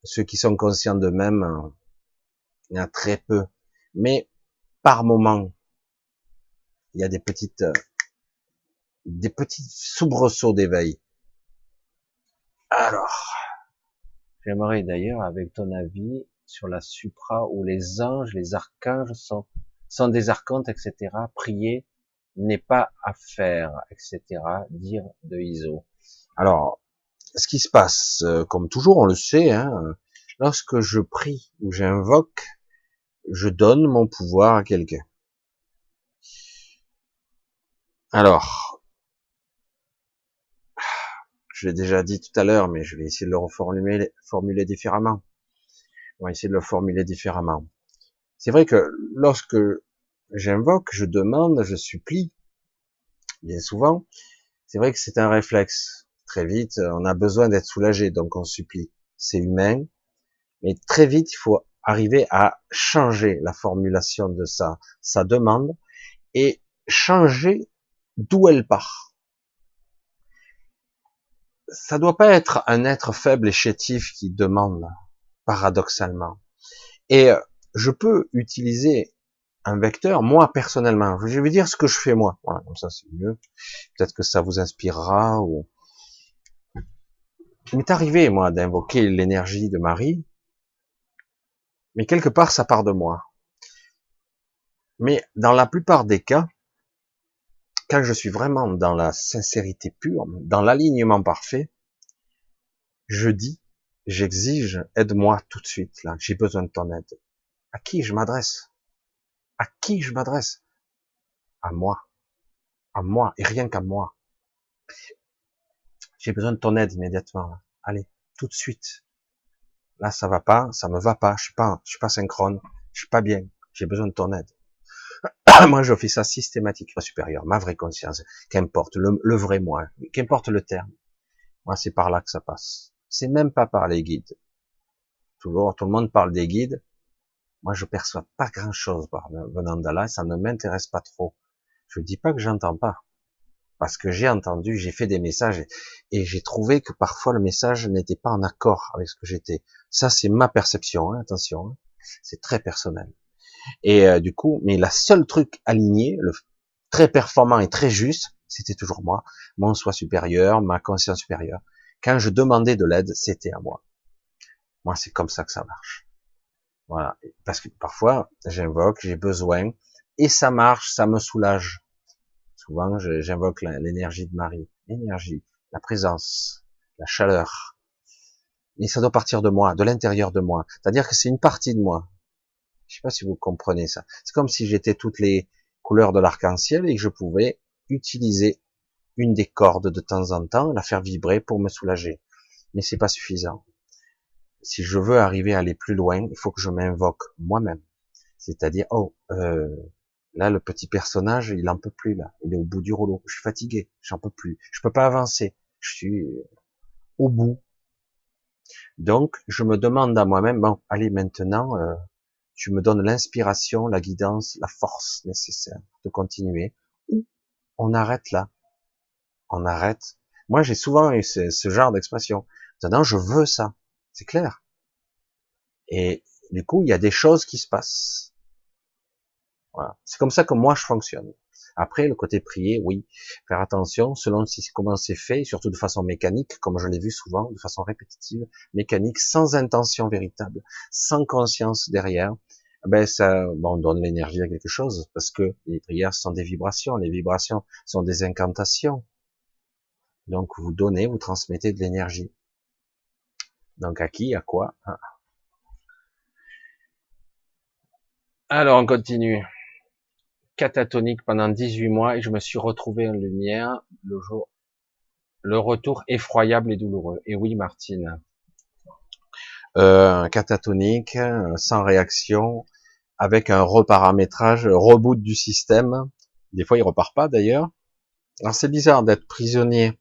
A: ceux qui sont conscients d'eux-mêmes, il y en a très peu. Mais par moment, il y a des petites, des petits soubresauts d'éveil. Alors, J'aimerais d'ailleurs, avec ton avis, sur la supra où les anges, les archanges sont, sont des archontes, etc. Prier n'est pas à faire, etc. Dire de Iso. Alors, ce qui se passe, euh, comme toujours, on le sait, hein, lorsque je prie ou j'invoque, je donne mon pouvoir à quelqu'un. Alors, je l'ai déjà dit tout à l'heure, mais je vais essayer de le reformuler formuler différemment. On va essayer de le formuler différemment. C'est vrai que lorsque j'invoque, je demande, je supplie, bien souvent, c'est vrai que c'est un réflexe. Très vite, on a besoin d'être soulagé, donc on supplie. C'est humain, mais très vite, il faut arriver à changer la formulation de sa, sa demande et changer d'où elle part ça doit pas être un être faible et chétif qui demande, paradoxalement. Et euh, je peux utiliser un vecteur, moi personnellement. Je vais dire ce que je fais moi. Voilà, comme ça c'est mieux. Peut-être que ça vous inspirera. Ou... Il m'est arrivé moi d'invoquer l'énergie de Marie, mais quelque part ça part de moi. Mais dans la plupart des cas, quand je suis vraiment dans la sincérité pure, dans l'alignement parfait, je dis, j'exige, aide-moi tout de suite, là, j'ai besoin de ton aide. À qui je m'adresse? À qui je m'adresse? À moi. à moi, et rien qu'à moi. J'ai besoin de ton aide immédiatement. Allez, tout de suite. Là, ça va pas, ça me va pas, je suis pas, je suis pas synchrone, je suis pas bien, j'ai besoin de ton aide. <coughs> moi, je fais ça systématiquement supérieur, ma vraie conscience, qu'importe le, le, vrai moi, qu'importe le terme. Moi, c'est par là que ça passe. C'est même pas par les guides. Toujours, tout le monde parle des guides. Moi, je perçois pas grand chose venant de ça ne m'intéresse pas trop. Je dis pas que j'entends pas. Parce que j'ai entendu, j'ai fait des messages et j'ai trouvé que parfois le message n'était pas en accord avec ce que j'étais. Ça, c'est ma perception, hein, attention. Hein. C'est très personnel. Et euh, du coup, mais la seule truc aligné, le très performant et très juste, c'était toujours moi, mon soi supérieur, ma conscience supérieure. Quand je demandais de l'aide, c'était à moi. Moi, c'est comme ça que ça marche. Voilà. Parce que parfois, j'invoque, j'ai besoin, et ça marche, ça me soulage. Souvent, j'invoque l'énergie de Marie, l'énergie, la présence, la chaleur. Et ça doit partir de moi, de l'intérieur de moi. C'est-à-dire que c'est une partie de moi. Je sais pas si vous comprenez ça. C'est comme si j'étais toutes les couleurs de l'arc-en-ciel et que je pouvais utiliser une des cordes de temps en temps, la faire vibrer pour me soulager. Mais c'est pas suffisant. Si je veux arriver à aller plus loin, il faut que je m'invoque moi-même. C'est-à-dire, oh, euh, là, le petit personnage, il en peut plus, là. Il est au bout du rouleau. Je suis fatigué. J'en peux plus. Je peux pas avancer. Je suis au bout. Donc, je me demande à moi-même, bon, allez, maintenant, euh, tu me donnes l'inspiration, la guidance, la force nécessaire de continuer. Ou on arrête là. On arrête. Moi, j'ai souvent eu ce, ce genre d'expression. Maintenant, je veux ça. C'est clair. Et du coup, il y a des choses qui se passent. Voilà. C'est comme ça que moi je fonctionne. Après, le côté prier, oui, faire attention selon si, comment c'est fait, surtout de façon mécanique, comme je l'ai vu souvent, de façon répétitive, mécanique, sans intention véritable, sans conscience derrière. Ben ça, bon, on donne l'énergie à quelque chose, parce que les prières sont des vibrations, les vibrations sont des incantations. Donc vous donnez, vous transmettez de l'énergie. Donc à qui, à quoi ah. Alors on continue catatonique pendant 18 mois et je me suis retrouvé en lumière le jour, le retour effroyable et douloureux. Et oui, Martine, euh, catatonique, sans réaction, avec un reparamétrage, reboot du système. Des fois, il repart pas d'ailleurs. Alors c'est bizarre d'être prisonnier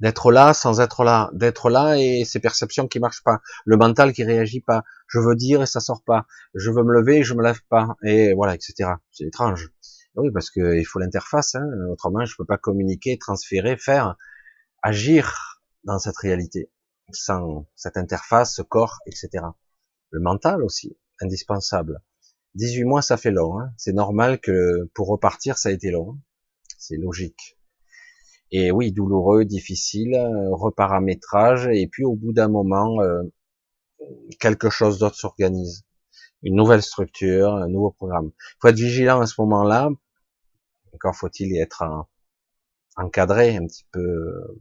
A: d'être là sans être là, d'être là et ces perceptions qui marchent pas, le mental qui réagit pas, je veux dire et ça sort pas, je veux me lever et je me lève pas, et voilà, etc. C'est étrange. Oui, parce qu'il faut l'interface, hein. autrement je peux pas communiquer, transférer, faire, agir dans cette réalité, sans cette interface, ce corps, etc. Le mental aussi, indispensable. 18 mois, ça fait long. Hein. C'est normal que pour repartir, ça a été long. C'est logique. Et oui, douloureux, difficile, euh, reparamétrage, et puis au bout d'un moment, euh, quelque chose d'autre s'organise. Une nouvelle structure, un nouveau programme. Il faut être vigilant à ce moment-là. Encore faut-il être encadré, un petit peu euh,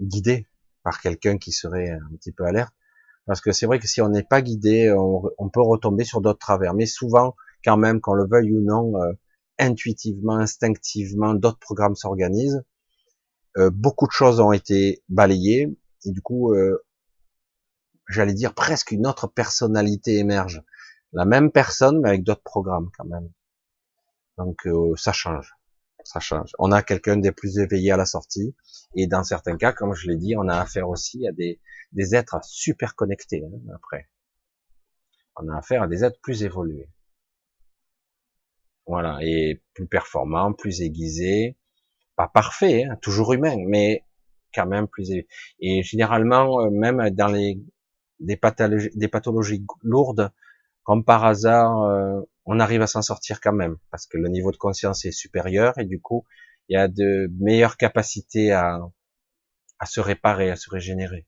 A: guidé par quelqu'un qui serait un petit peu alerte. Parce que c'est vrai que si on n'est pas guidé, on, peut retomber sur d'autres travers. Mais souvent, quand même, qu'on le veuille ou non, intuitivement, instinctivement, d'autres programmes s'organisent. Euh, beaucoup de choses ont été balayées et du coup, euh, j'allais dire presque une autre personnalité émerge. La même personne mais avec d'autres programmes quand même. Donc euh, ça change, ça change. On a quelqu'un des plus éveillés à la sortie et dans certains cas, comme je l'ai dit, on a affaire aussi à des, êtres super connectés hein, après. On a affaire à des êtres plus évolués. Voilà, et plus performant, plus aiguisé, pas parfait, hein, toujours humain, mais quand même plus aiguisé. Et généralement, euh, même dans les des pathologies, des pathologies lourdes, comme par hasard, euh, on arrive à s'en sortir quand même, parce que le niveau de conscience est supérieur et du coup, il y a de meilleures capacités à, à se réparer, à se régénérer.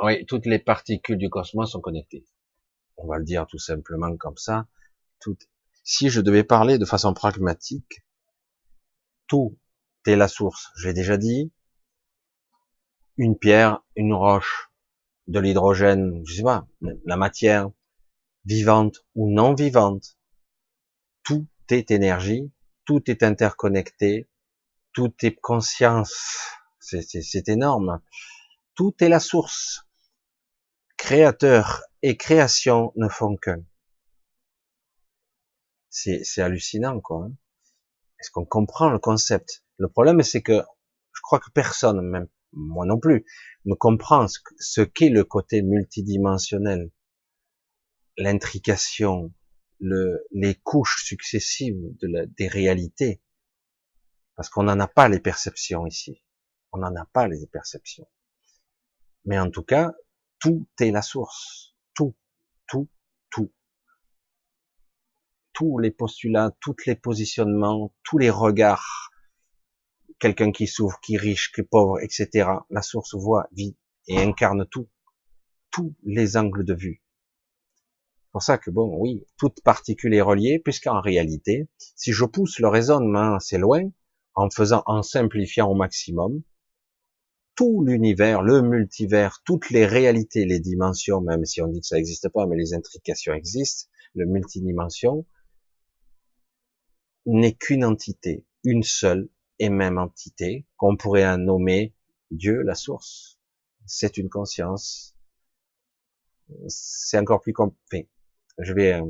A: Oui, toutes les particules du cosmos sont connectées on va le dire tout simplement comme ça, tout, si je devais parler de façon pragmatique, tout est la source. J'ai déjà dit, une pierre, une roche, de l'hydrogène, je sais pas, la matière, vivante ou non vivante, tout est énergie, tout est interconnecté, tout est conscience, c'est énorme, tout est la source. Créateur et création ne font qu'un. C'est hallucinant, quoi. Hein. Est-ce qu'on comprend le concept? Le problème, c'est que je crois que personne, même moi non plus, ne comprend ce qu'est le côté multidimensionnel, l'intrication, le, les couches successives de la, des réalités, parce qu'on n'en a pas les perceptions ici. On n'en a pas les perceptions. Mais en tout cas, tout est la source. Tout, tout. Tous les postulats, tous les positionnements, tous les regards. Quelqu'un qui souffre, qui est riche, qui est pauvre, etc. La source voit, vit et incarne tout. Tous les angles de vue. C'est pour ça que bon, oui, toute particule est reliée, puisqu'en réalité, si je pousse le raisonnement assez loin, en faisant, en simplifiant au maximum, tout l'univers, le multivers, toutes les réalités, les dimensions, même si on dit que ça n'existe pas, mais les intrications existent, le multidimension, n'est qu'une entité, une seule et même entité, qu'on pourrait nommer Dieu, la source. C'est une conscience. C'est encore plus compliqué. Je vais, euh,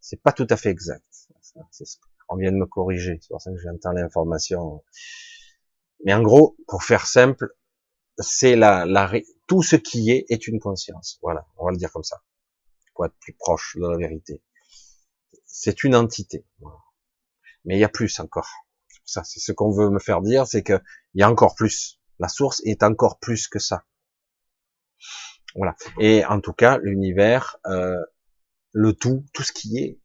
A: c'est pas tout à fait exact. On vient de me corriger, c'est pour ça que j'entends l'information. Mais en gros, pour faire simple, c'est la, la, tout ce qui est est une conscience. Voilà, on va le dire comme ça, pour être plus proche de la vérité. C'est une entité. Mais il y a plus encore. Ça, c'est ce qu'on veut me faire dire, c'est que il y a encore plus. La source est encore plus que ça. Voilà. Et en tout cas, l'univers, euh, le tout, tout ce qui est,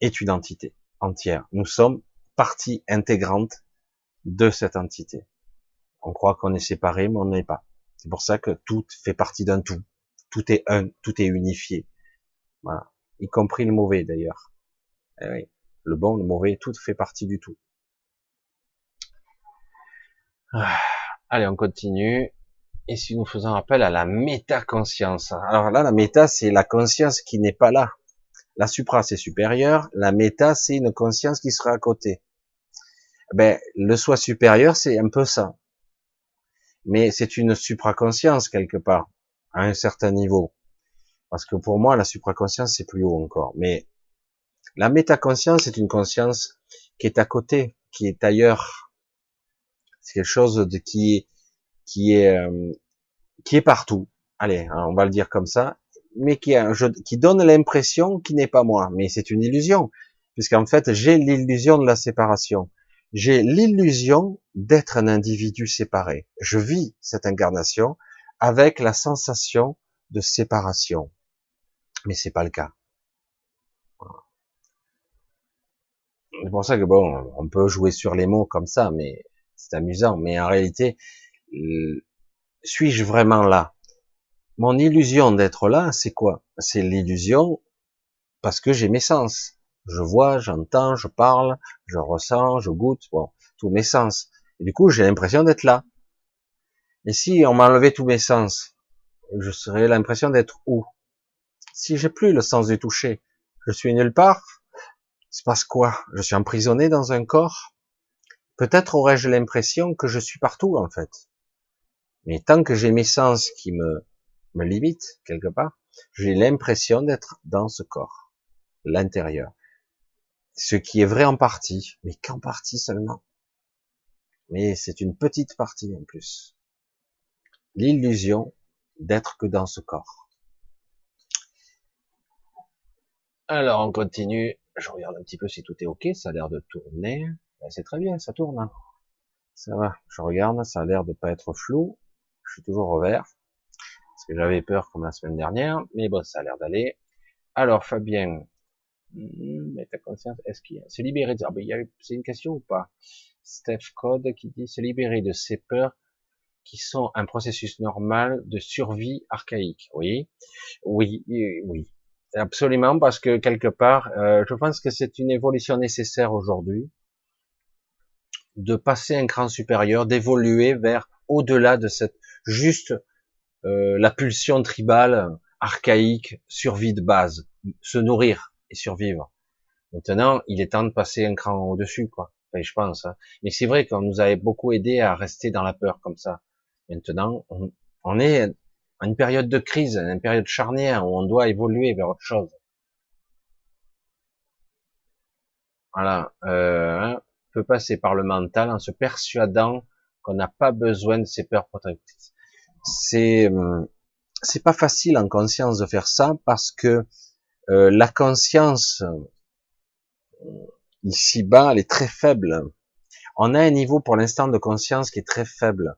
A: est une entité entière. Nous sommes partie intégrante de cette entité. On croit qu'on est séparé, mais on n'est pas. C'est pour ça que tout fait partie d'un tout. Tout est un, tout est unifié. Voilà. Y compris le mauvais d'ailleurs. Eh le bon, le mauvais, tout fait partie du tout. Ah. Allez, on continue. Et si nous faisons appel à la métaconscience? Alors là, la méta, c'est la conscience qui n'est pas là. La supra, c'est supérieur. La méta, c'est une conscience qui sera à côté. Ben, le soi supérieur, c'est un peu ça. Mais c'est une supraconscience quelque part, à un certain niveau. Parce que pour moi, la supraconscience, c'est plus haut encore. Mais la métaconscience, c'est une conscience qui est à côté, qui est ailleurs. C'est quelque chose de qui est, qui est, euh, qui est partout. Allez, hein, on va le dire comme ça mais qui, qui donne l'impression qu'il n'est pas moi. Mais c'est une illusion, puisqu'en fait, j'ai l'illusion de la séparation. J'ai l'illusion d'être un individu séparé. Je vis cette incarnation avec la sensation de séparation. Mais c'est pas le cas. C'est pour ça que bon, on peut jouer sur les mots comme ça, mais c'est amusant. Mais en réalité, suis-je vraiment là? Mon illusion d'être là, c'est quoi? C'est l'illusion parce que j'ai mes sens. Je vois, j'entends, je parle, je ressens, je goûte, bon, tous mes sens. Et du coup, j'ai l'impression d'être là. Et si on m'enlevait tous mes sens, je serais l'impression d'être où? Si j'ai plus le sens du toucher, je suis nulle part. C'est parce quoi? Je suis emprisonné dans un corps? Peut-être aurais-je l'impression que je suis partout en fait. Mais tant que j'ai mes sens qui me me limite quelque part, j'ai l'impression d'être dans ce corps, l'intérieur. Ce qui est vrai en partie, mais qu'en partie seulement. Mais c'est une petite partie en plus. L'illusion d'être que dans ce corps. Alors on continue. Je regarde un petit peu si tout est ok. Ça a l'air de tourner. Ben, c'est très bien, ça tourne. Hein. Ça va. Je regarde, ça a l'air de pas être flou. Je suis toujours au vert parce que j'avais peur comme la semaine dernière, mais bon, ça a l'air d'aller. Alors, Fabien, mais ta conscience, est-ce qu'il y a, se libérer de, ah, ben, c'est une question ou pas? Steph Code qui dit se libérer de ces peurs qui sont un processus normal de survie archaïque. Oui, oui, oui, absolument, parce que quelque part, euh, je pense que c'est une évolution nécessaire aujourd'hui de passer un cran supérieur, d'évoluer vers au-delà de cette juste euh, la pulsion tribale, archaïque, survie de base, se nourrir et survivre. Maintenant, il est temps de passer un cran au-dessus, quoi. Enfin, je pense. Hein. Mais c'est vrai qu'on nous avait beaucoup aidé à rester dans la peur comme ça. Maintenant, on, on est à une période de crise, à une période charnière où on doit évoluer vers autre chose. Voilà, euh, hein, on peut passer par le mental en se persuadant qu'on n'a pas besoin de ces peurs protectrices. C'est hum, c'est pas facile en conscience de faire ça parce que euh, la conscience ici-bas, elle est très faible. On a un niveau pour l'instant de conscience qui est très faible.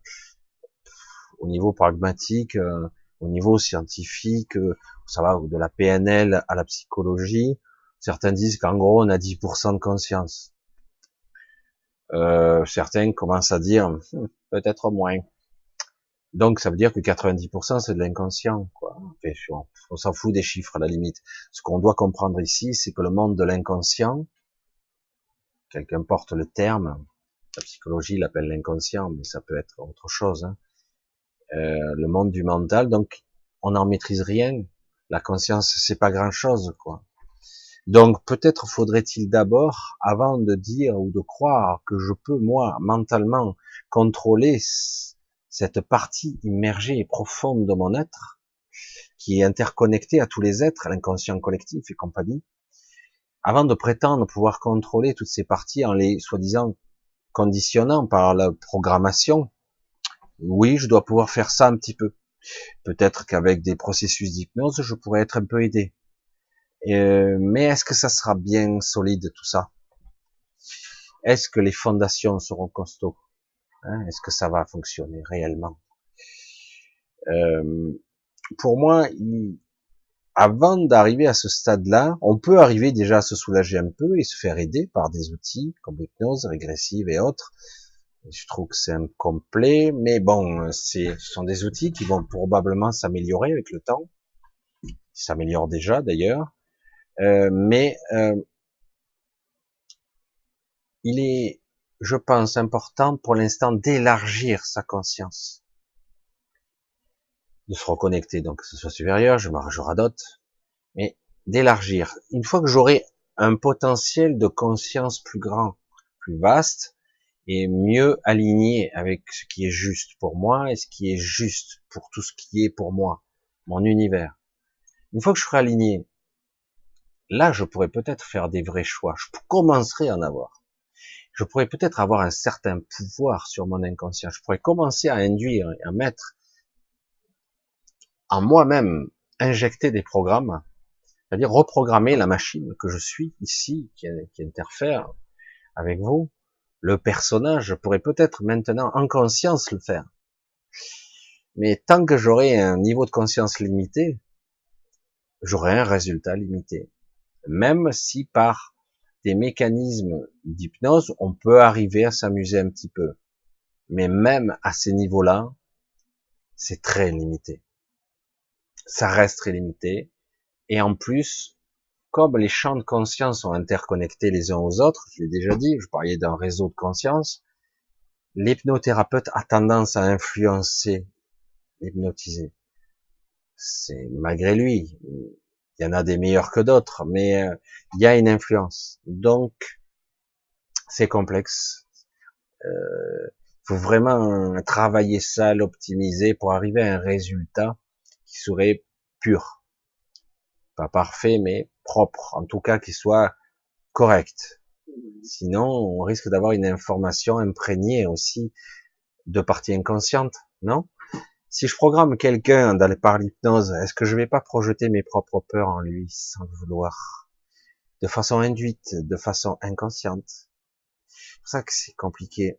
A: Au niveau pragmatique, euh, au niveau scientifique, euh, ça va de la PNL à la psychologie. Certains disent qu'en gros, on a 10% de conscience. Euh, certains commencent à dire hmm, peut-être moins. Donc ça veut dire que 90% c'est de l'inconscient. Quoi. on s'en fout des chiffres à la limite. Ce qu'on doit comprendre ici, c'est que le monde de l'inconscient, quelqu'un porte le terme, la psychologie l'appelle l'inconscient, mais ça peut être autre chose. Hein. Euh, le monde du mental, donc on n'en maîtrise rien. La conscience, c'est pas grand-chose, quoi. Donc peut-être faudrait-il d'abord, avant de dire ou de croire que je peux moi mentalement contrôler cette partie immergée et profonde de mon être, qui est interconnectée à tous les êtres, l'inconscient collectif et compagnie, avant de prétendre pouvoir contrôler toutes ces parties en les soi-disant conditionnant par la programmation, oui, je dois pouvoir faire ça un petit peu. Peut-être qu'avec des processus d'hypnose, je pourrais être un peu aidé. Euh, mais est-ce que ça sera bien solide tout ça? Est-ce que les fondations seront costauds? Hein Est-ce que ça va fonctionner réellement? Euh, Pour moi, avant d'arriver à ce stade-là, on peut arriver déjà à se soulager un peu et se faire aider par des outils comme l'hypnose régressive et autres. Je trouve que c'est incomplet, mais bon, ce sont des outils qui vont probablement s'améliorer avec le temps. Ils s'améliorent déjà d'ailleurs. Euh, mais euh, il est, je pense, important pour l'instant d'élargir sa conscience de se reconnecter, donc que ce soit supérieur, je me radote, mais d'élargir. Une fois que j'aurai un potentiel de conscience plus grand, plus vaste, et mieux aligné avec ce qui est juste pour moi et ce qui est juste pour tout ce qui est pour moi, mon univers. Une fois que je serai aligné, là, je pourrais peut-être faire des vrais choix. Je commencerai à en avoir. Je pourrais peut-être avoir un certain pouvoir sur mon inconscient. Je pourrais commencer à induire, à mettre en moi-même injecter des programmes, c'est-à-dire reprogrammer la machine que je suis ici, qui, interfère avec vous. Le personnage pourrait peut-être maintenant en conscience le faire. Mais tant que j'aurai un niveau de conscience limité, j'aurai un résultat limité. Même si par des mécanismes d'hypnose, on peut arriver à s'amuser un petit peu. Mais même à ces niveaux-là, c'est très limité ça reste très limité. Et en plus, comme les champs de conscience sont interconnectés les uns aux autres, je l'ai déjà dit, je parlais d'un réseau de conscience, l'hypnothérapeute a tendance à influencer l'hypnotisé. C'est malgré lui. Il y en a des meilleurs que d'autres, mais euh, il y a une influence. Donc, c'est complexe. Il euh, faut vraiment travailler ça, l'optimiser pour arriver à un résultat qui serait pur. Pas parfait, mais propre. En tout cas, qui soit correct. Sinon, on risque d'avoir une information imprégnée aussi de partie inconsciente, non? Si je programme quelqu'un par l'hypnose, est-ce que je vais pas projeter mes propres peurs en lui sans le vouloir? De façon induite, de façon inconsciente. C'est pour ça que c'est compliqué.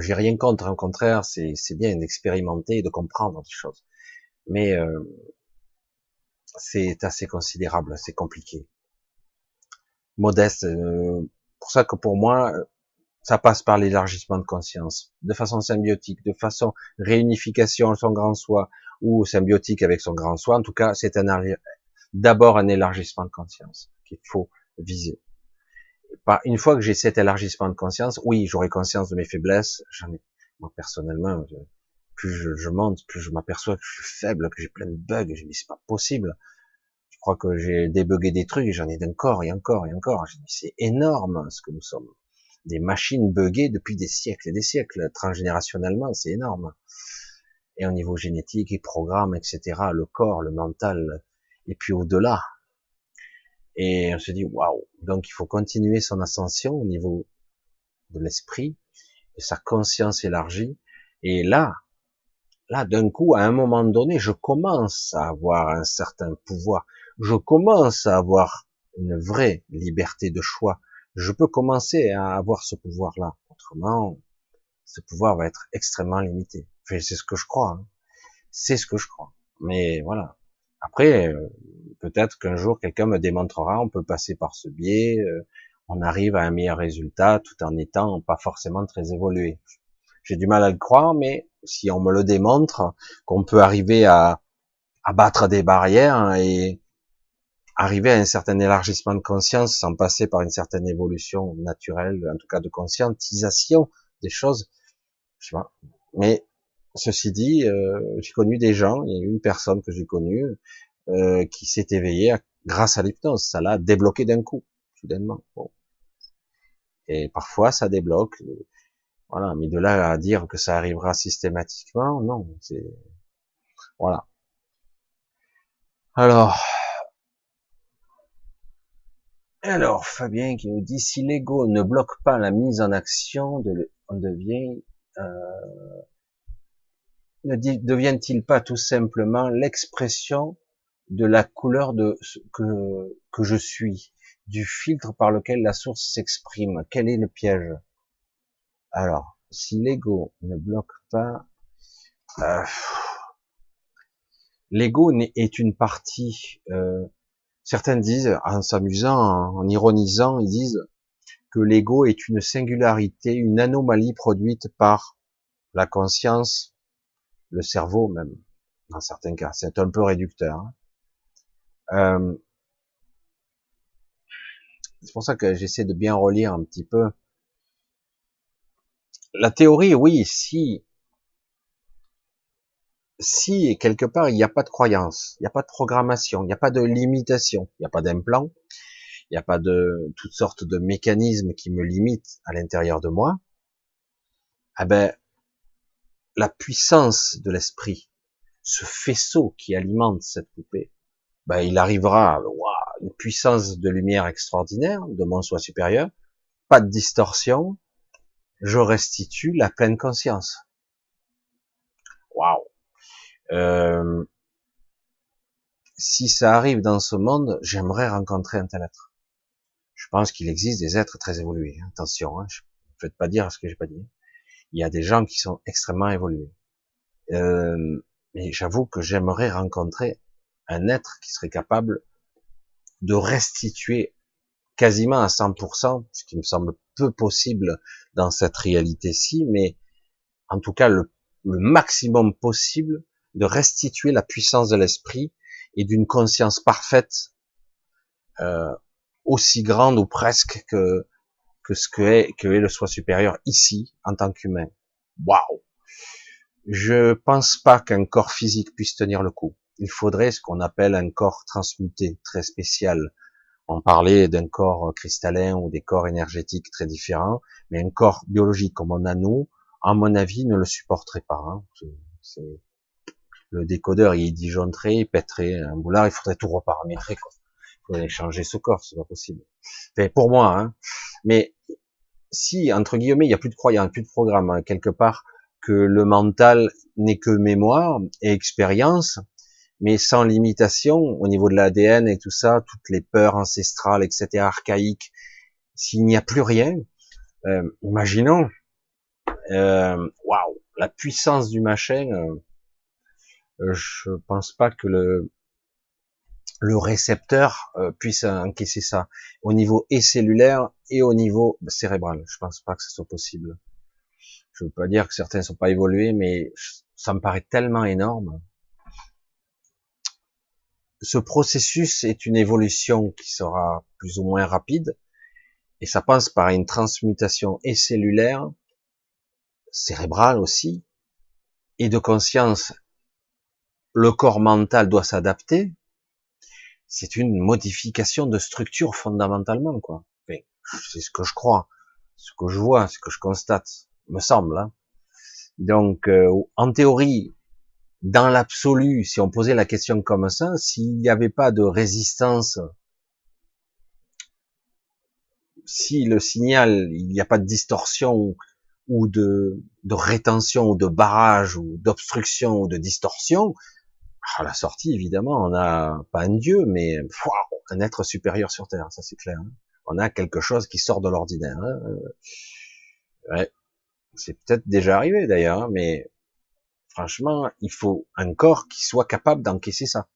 A: J'ai rien contre, au contraire, c'est bien d'expérimenter et de comprendre des choses mais euh, c'est assez considérable, c'est compliqué. Modeste, euh, pour ça que pour moi, ça passe par l'élargissement de conscience, de façon symbiotique, de façon réunification son grand soi, ou symbiotique avec son grand soi. En tout cas, c'est un d'abord un élargissement de conscience qu'il faut viser. Une fois que j'ai cet élargissement de conscience, oui, j'aurai conscience de mes faiblesses. J'en ai, moi personnellement, plus je, monte, plus je m'aperçois que je suis faible, que j'ai plein de bugs. Je me dis c'est pas possible. Je crois que j'ai débugué des trucs, j'en ai encore et encore et encore. Je dis c'est énorme ce que nous sommes. Des machines buggées depuis des siècles et des siècles, transgénérationnellement, c'est énorme. Et au niveau génétique et programme, etc., le corps, le mental, et puis au-delà. Et on se dit waouh. Donc il faut continuer son ascension au niveau de l'esprit, de sa conscience élargie. Et là, là, d'un coup, à un moment donné, je commence à avoir un certain pouvoir. Je commence à avoir une vraie liberté de choix. Je peux commencer à avoir ce pouvoir-là. Autrement, ce pouvoir va être extrêmement limité. C'est ce que je crois. Hein. C'est ce que je crois. Mais voilà. Après, euh, peut-être qu'un jour quelqu'un me démontrera, on peut passer par ce biais, euh, on arrive à un meilleur résultat tout en étant pas forcément très évolué. J'ai du mal à le croire, mais si on me le démontre, qu'on peut arriver à battre des barrières et arriver à un certain élargissement de conscience sans passer par une certaine évolution naturelle, en tout cas de conscientisation des choses, je sais pas. Mais ceci dit, euh, j'ai connu des gens, il y a une personne que j'ai connue euh, qui s'est éveillée grâce à l'hypnose. Ça l'a débloqué d'un coup, soudainement. Bon. Et parfois, ça débloque. Voilà, mais de là à dire que ça arrivera systématiquement, non. C'est voilà. Alors, alors Fabien qui nous dit si l'ego ne bloque pas la mise en action, on devient euh, ne devient-il pas tout simplement l'expression de la couleur de que, que je suis, du filtre par lequel la source s'exprime? Quel est le piège? Alors, si l'ego ne bloque pas, euh, l'ego est une partie. Euh, certains disent, en s'amusant, en ironisant, ils disent que l'ego est une singularité, une anomalie produite par la conscience, le cerveau même, dans certains cas. C'est un peu réducteur. Hein. Euh, c'est pour ça que j'essaie de bien relire un petit peu. La théorie, oui, si, si quelque part il n'y a pas de croyance, il n'y a pas de programmation, il n'y a pas de limitation, il n'y a pas d'implant, il n'y a pas de toutes sortes de mécanismes qui me limitent à l'intérieur de moi, ah ben, la puissance de l'esprit, ce faisceau qui alimente cette poupée, ben, il arrivera une puissance de lumière extraordinaire, de mon soi supérieur, pas de distorsion, je restitue la pleine conscience. Waouh euh, Si ça arrive dans ce monde, j'aimerais rencontrer un tel être. Je pense qu'il existe des êtres très évolués. Attention, hein, je ne faites pas dire ce que j'ai pas dit. Il y a des gens qui sont extrêmement évolués. Euh, mais j'avoue que j'aimerais rencontrer un être qui serait capable de restituer quasiment à 100%, ce qui me semble peu possible dans cette réalité-ci, mais en tout cas le, maximum possible de restituer la puissance de l'esprit et d'une conscience parfaite, euh, aussi grande ou presque que, que ce que est, que est le soi supérieur ici, en tant qu'humain. Waouh! Je pense pas qu'un corps physique puisse tenir le coup il faudrait ce qu'on appelle un corps transmuté, très spécial. On parlait d'un corps cristallin ou des corps énergétiques très différents, mais un corps biologique comme on a nous, à mon avis, ne le supporterait pas. Hein. Le décodeur, il disjoncterait, il pèterait un boulard, il faudrait tout reparamétrer. Quoi. Il faudrait changer ce corps, c'est pas possible. Enfin, pour moi, hein. mais si, entre guillemets, il n'y a plus de croyance, plus de programme, hein, quelque part, que le mental n'est que mémoire et expérience, mais sans limitation au niveau de l'ADN et tout ça, toutes les peurs ancestrales, etc., archaïques, s'il n'y a plus rien, euh, imaginons, euh, waouh, la puissance du machin, euh, je pense pas que le le récepteur euh, puisse encaisser ça au niveau et cellulaire et au niveau cérébral. Je pense pas que ce soit possible. Je veux pas dire que certains sont pas évolués, mais ça me paraît tellement énorme ce processus est une évolution qui sera plus ou moins rapide, et ça passe par une transmutation et cellulaire, cérébrale aussi, et de conscience, le corps mental doit s'adapter, c'est une modification de structure fondamentalement, quoi. c'est ce que je crois, ce que je vois, ce que je constate, me semble. Hein. Donc, euh, en théorie, dans l'absolu, si on posait la question comme ça, s'il n'y avait pas de résistance, si le signal, il n'y a pas de distorsion ou de, de rétention ou de barrage ou d'obstruction ou de distorsion, à la sortie, évidemment, on n'a pas un dieu, mais un être supérieur sur Terre, ça c'est clair. Hein. On a quelque chose qui sort de l'ordinaire. Hein. Ouais. C'est peut-être déjà arrivé d'ailleurs, hein, mais franchement, il faut un corps qui soit capable d'encaisser ça.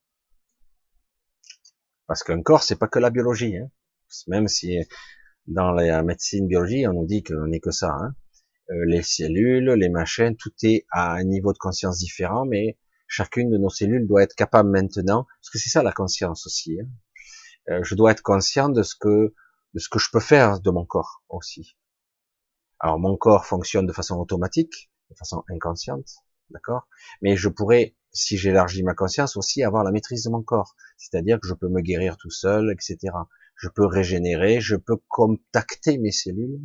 A: Parce qu'un corps, c'est pas que la biologie. Hein. Même si dans la médecine biologie, on nous dit qu'on n'est que ça. Euh, les cellules, les machines, tout est à un niveau de conscience différent, mais chacune de nos cellules doit être capable maintenant, parce que c'est ça la conscience aussi. Hein. Euh, je dois être conscient de ce que de ce que je peux faire de mon corps aussi. Alors mon corps fonctionne de façon automatique, de façon inconsciente, d'accord? Mais je pourrais, si j'élargis ma conscience, aussi avoir la maîtrise de mon corps. C'est-à-dire que je peux me guérir tout seul, etc. Je peux régénérer, je peux contacter mes cellules.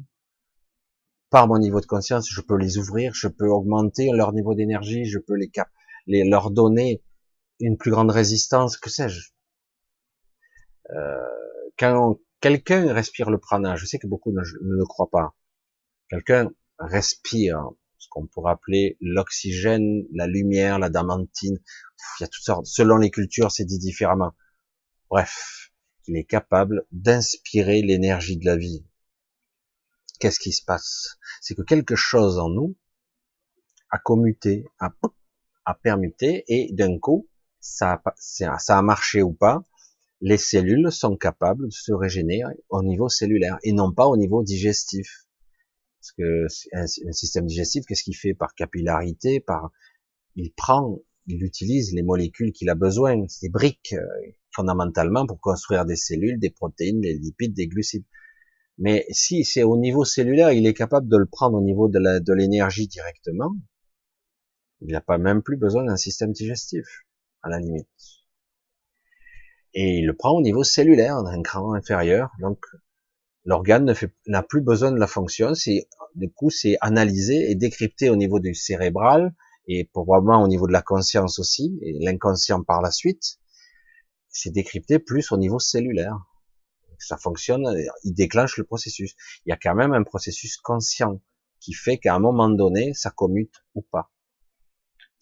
A: Par mon niveau de conscience, je peux les ouvrir, je peux augmenter leur niveau d'énergie, je peux les, cap les leur donner une plus grande résistance, que sais-je. Euh, quand quelqu'un respire le prana, je sais que beaucoup ne, le croient pas, quelqu'un respire ce qu'on pourrait appeler l'oxygène, la lumière, la damantine, il y a toutes sortes, selon les cultures c'est dit différemment. Bref, il est capable d'inspirer l'énergie de la vie. Qu'est-ce qui se passe? C'est que quelque chose en nous a commuté, a, a permuté, et d'un coup, ça ça a marché ou pas, les cellules sont capables de se régénérer au niveau cellulaire et non pas au niveau digestif. Parce que un, système digestif, qu'est-ce qu'il fait par capillarité, par il prend, il utilise les molécules qu'il a besoin, ces briques euh, fondamentalement pour construire des cellules, des protéines, des lipides, des glucides. Mais si c'est au niveau cellulaire, il est capable de le prendre au niveau de l'énergie directement. Il n'a pas même plus besoin d'un système digestif, à la limite et il le prend au niveau cellulaire, d'un cran inférieur. Donc, l'organe n'a plus besoin de la fonction. C'est, du coup, c'est analysé et décrypté au niveau du cérébral et probablement au niveau de la conscience aussi, et l'inconscient par la suite. C'est décrypté plus au niveau cellulaire. Ça fonctionne, il déclenche le processus. Il y a quand même un processus conscient qui fait qu'à un moment donné, ça commute ou pas.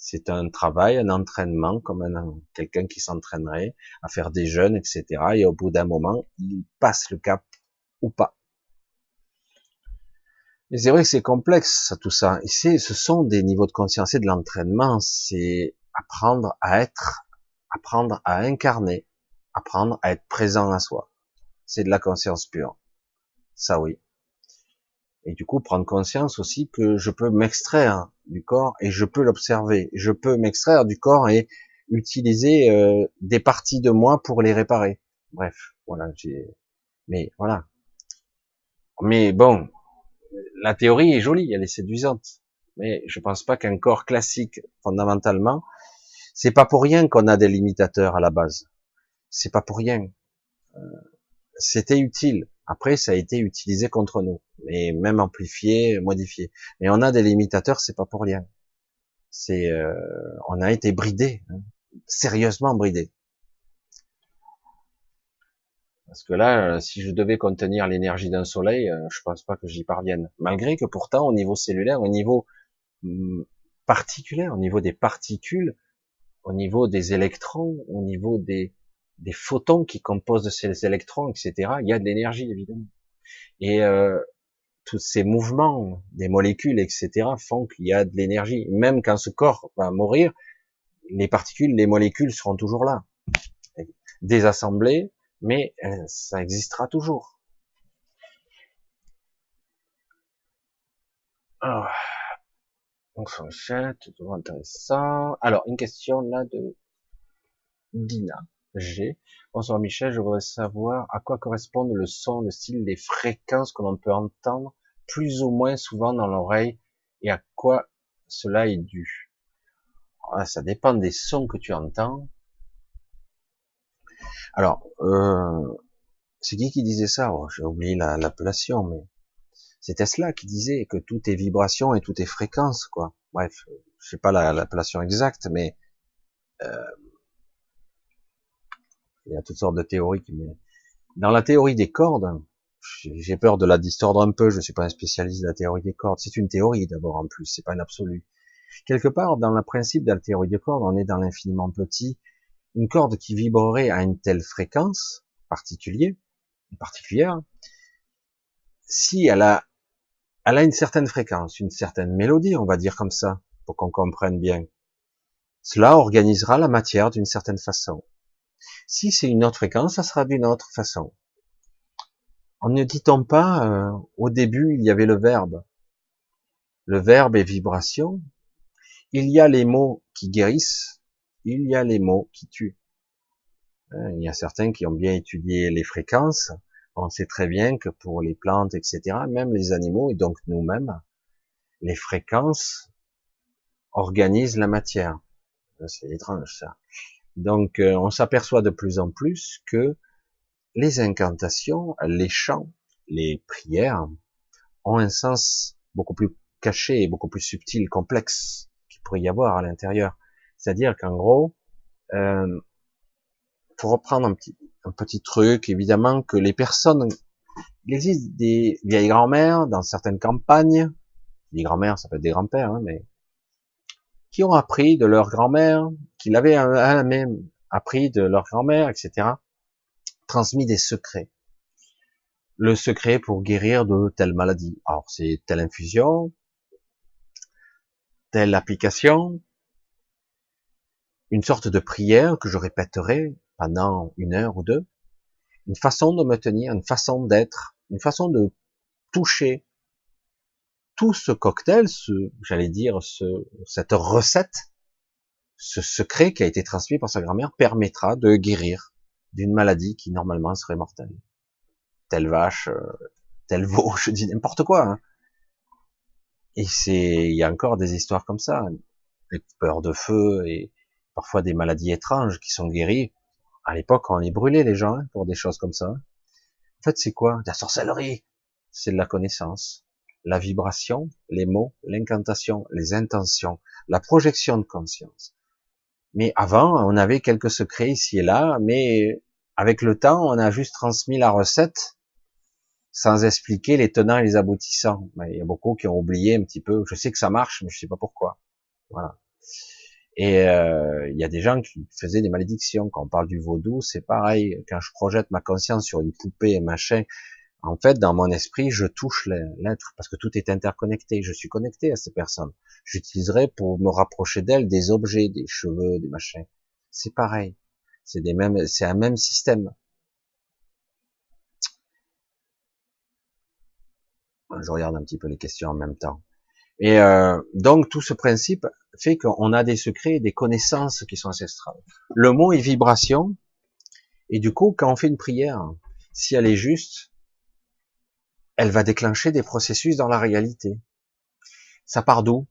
A: C'est un travail, un entraînement, comme un, quelqu'un qui s'entraînerait à faire des jeûnes, etc. Et au bout d'un moment, il passe le cap ou pas. Mais c'est vrai que c'est complexe, tout ça. Et ce sont des niveaux de conscience et de l'entraînement. C'est apprendre à être, apprendre à incarner, apprendre à être présent à soi. C'est de la conscience pure. Ça oui et du coup prendre conscience aussi que je peux m'extraire du corps et je peux l'observer. Je peux m'extraire du corps et utiliser euh, des parties de moi pour les réparer. Bref, voilà. Mais voilà. Mais bon, la théorie est jolie, elle est séduisante. Mais je pense pas qu'un corps classique, fondamentalement, c'est pas pour rien qu'on a des limitateurs à la base. C'est pas pour rien. Euh, c'était utile. Après, ça a été utilisé contre nous, mais même amplifié, modifié. Mais on a des limitateurs, c'est pas pour rien. C'est, euh, on a été bridé, hein, sérieusement bridé. Parce que là, si je devais contenir l'énergie d'un soleil, euh, je pense pas que j'y parvienne. Malgré que pourtant, au niveau cellulaire, au niveau hum, particulier, au niveau des particules, au niveau des électrons, au niveau des, des photons qui composent ces électrons, etc. Il y a de l'énergie évidemment. Et euh, tous ces mouvements des molécules, etc. font qu'il y a de l'énergie. Même quand ce corps va mourir, les particules, les molécules seront toujours là, désassemblées, mais euh, ça existera toujours. Alors, intéressant. Alors, une question là de Dina. G. Bonsoir Michel, je voudrais savoir à quoi correspondent le son, le style, les fréquences que l'on peut entendre plus ou moins souvent dans l'oreille et à quoi cela est dû. Ah, ça dépend des sons que tu entends. Alors, euh, c'est qui qui disait ça? Oh, J'ai oublié l'appellation, mais c'est Tesla qui disait que tout est vibration et tout est fréquence, quoi. Bref, je sais pas l'appellation exacte, mais euh, il y a toutes sortes de théories qui Dans la théorie des cordes, j'ai peur de la distordre un peu, je suis pas un spécialiste de la théorie des cordes. C'est une théorie d'abord en plus, c'est pas une absolue. Quelque part, dans le principe de la théorie des cordes, on est dans l'infiniment petit. Une corde qui vibrerait à une telle fréquence particulière, particulière, si elle a, elle a une certaine fréquence, une certaine mélodie, on va dire comme ça, pour qu'on comprenne bien. Cela organisera la matière d'une certaine façon. Si c'est une autre fréquence, ça sera d'une autre façon. En ne dit-on pas, euh, au début, il y avait le verbe. Le verbe est vibration. Il y a les mots qui guérissent. Il y a les mots qui tuent. Hein, il y a certains qui ont bien étudié les fréquences. On sait très bien que pour les plantes, etc., même les animaux et donc nous-mêmes, les fréquences organisent la matière. C'est étrange ça. Donc euh, on s'aperçoit de plus en plus que les incantations, les chants, les prières ont un sens beaucoup plus caché et beaucoup plus subtil, complexe qu'il pourrait y avoir à l'intérieur. C'est-à-dire qu'en gros, euh, pour reprendre un petit, un petit truc, évidemment que les personnes, il existe des vieilles grand-mères dans certaines campagnes, les grand-mères, ça peut être des grands-pères, hein, mais qui ont appris de leur grand-mère, qui l'avaient même appris de leur grand-mère, etc transmis des secrets. Le secret pour guérir de telle maladie. Alors, c'est telle infusion, telle application, une sorte de prière que je répéterai pendant une heure ou deux, une façon de me tenir, une façon d'être, une façon de toucher tout ce cocktail, ce, j'allais dire, ce, cette recette, ce secret qui a été transmis par sa grand-mère permettra de guérir d'une maladie qui normalement serait mortelle. Telle vache, euh, tel veau, <laughs> je dis n'importe quoi. Hein. Et c'est, il y a encore des histoires comme ça, des peurs de feu et parfois des maladies étranges qui sont guéries. À l'époque, on les brûlait les gens hein, pour des choses comme ça. En fait, c'est quoi? La sorcellerie. C'est de la connaissance, la vibration, les mots, l'incantation, les intentions, la projection de conscience. Mais avant, on avait quelques secrets ici et là, mais avec le temps, on a juste transmis la recette sans expliquer les tenants et les aboutissants. Il y a beaucoup qui ont oublié un petit peu. Je sais que ça marche, mais je sais pas pourquoi. Voilà. Et euh, il y a des gens qui faisaient des malédictions. Quand on parle du vaudou, c'est pareil. Quand je projette ma conscience sur une poupée et machin, en fait, dans mon esprit, je touche l'être parce que tout est interconnecté. Je suis connecté à ces personnes. J'utiliserai pour me rapprocher d'elles des objets, des cheveux, des machins. C'est pareil. C'est des mêmes, c'est un même système. Je regarde un petit peu les questions en même temps. Et euh, donc tout ce principe fait qu'on a des secrets, des connaissances qui sont ancestrales. Le mot est vibration, et du coup, quand on fait une prière, si elle est juste, elle va déclencher des processus dans la réalité. Ça part d'où?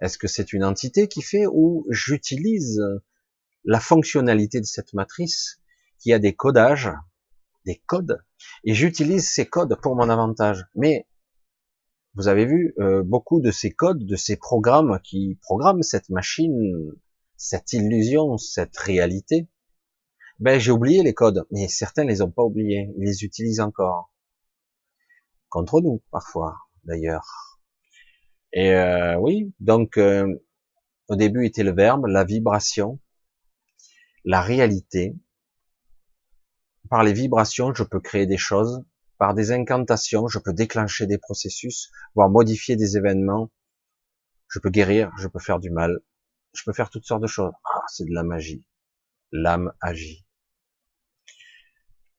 A: Est-ce que c'est une entité qui fait ou j'utilise la fonctionnalité de cette matrice qui a des codages, des codes, et j'utilise ces codes pour mon avantage? Mais vous avez vu euh, beaucoup de ces codes, de ces programmes qui programment cette machine, cette illusion, cette réalité. Ben j'ai oublié les codes, mais certains les ont pas oubliés, ils les utilisent encore contre nous parfois d'ailleurs. Et euh, oui, donc euh, au début était le verbe, la vibration, la réalité. Par les vibrations, je peux créer des choses. Par des incantations, je peux déclencher des processus, voire modifier des événements. Je peux guérir, je peux faire du mal. Je peux faire toutes sortes de choses. Ah, c'est de la magie. L'âme agit.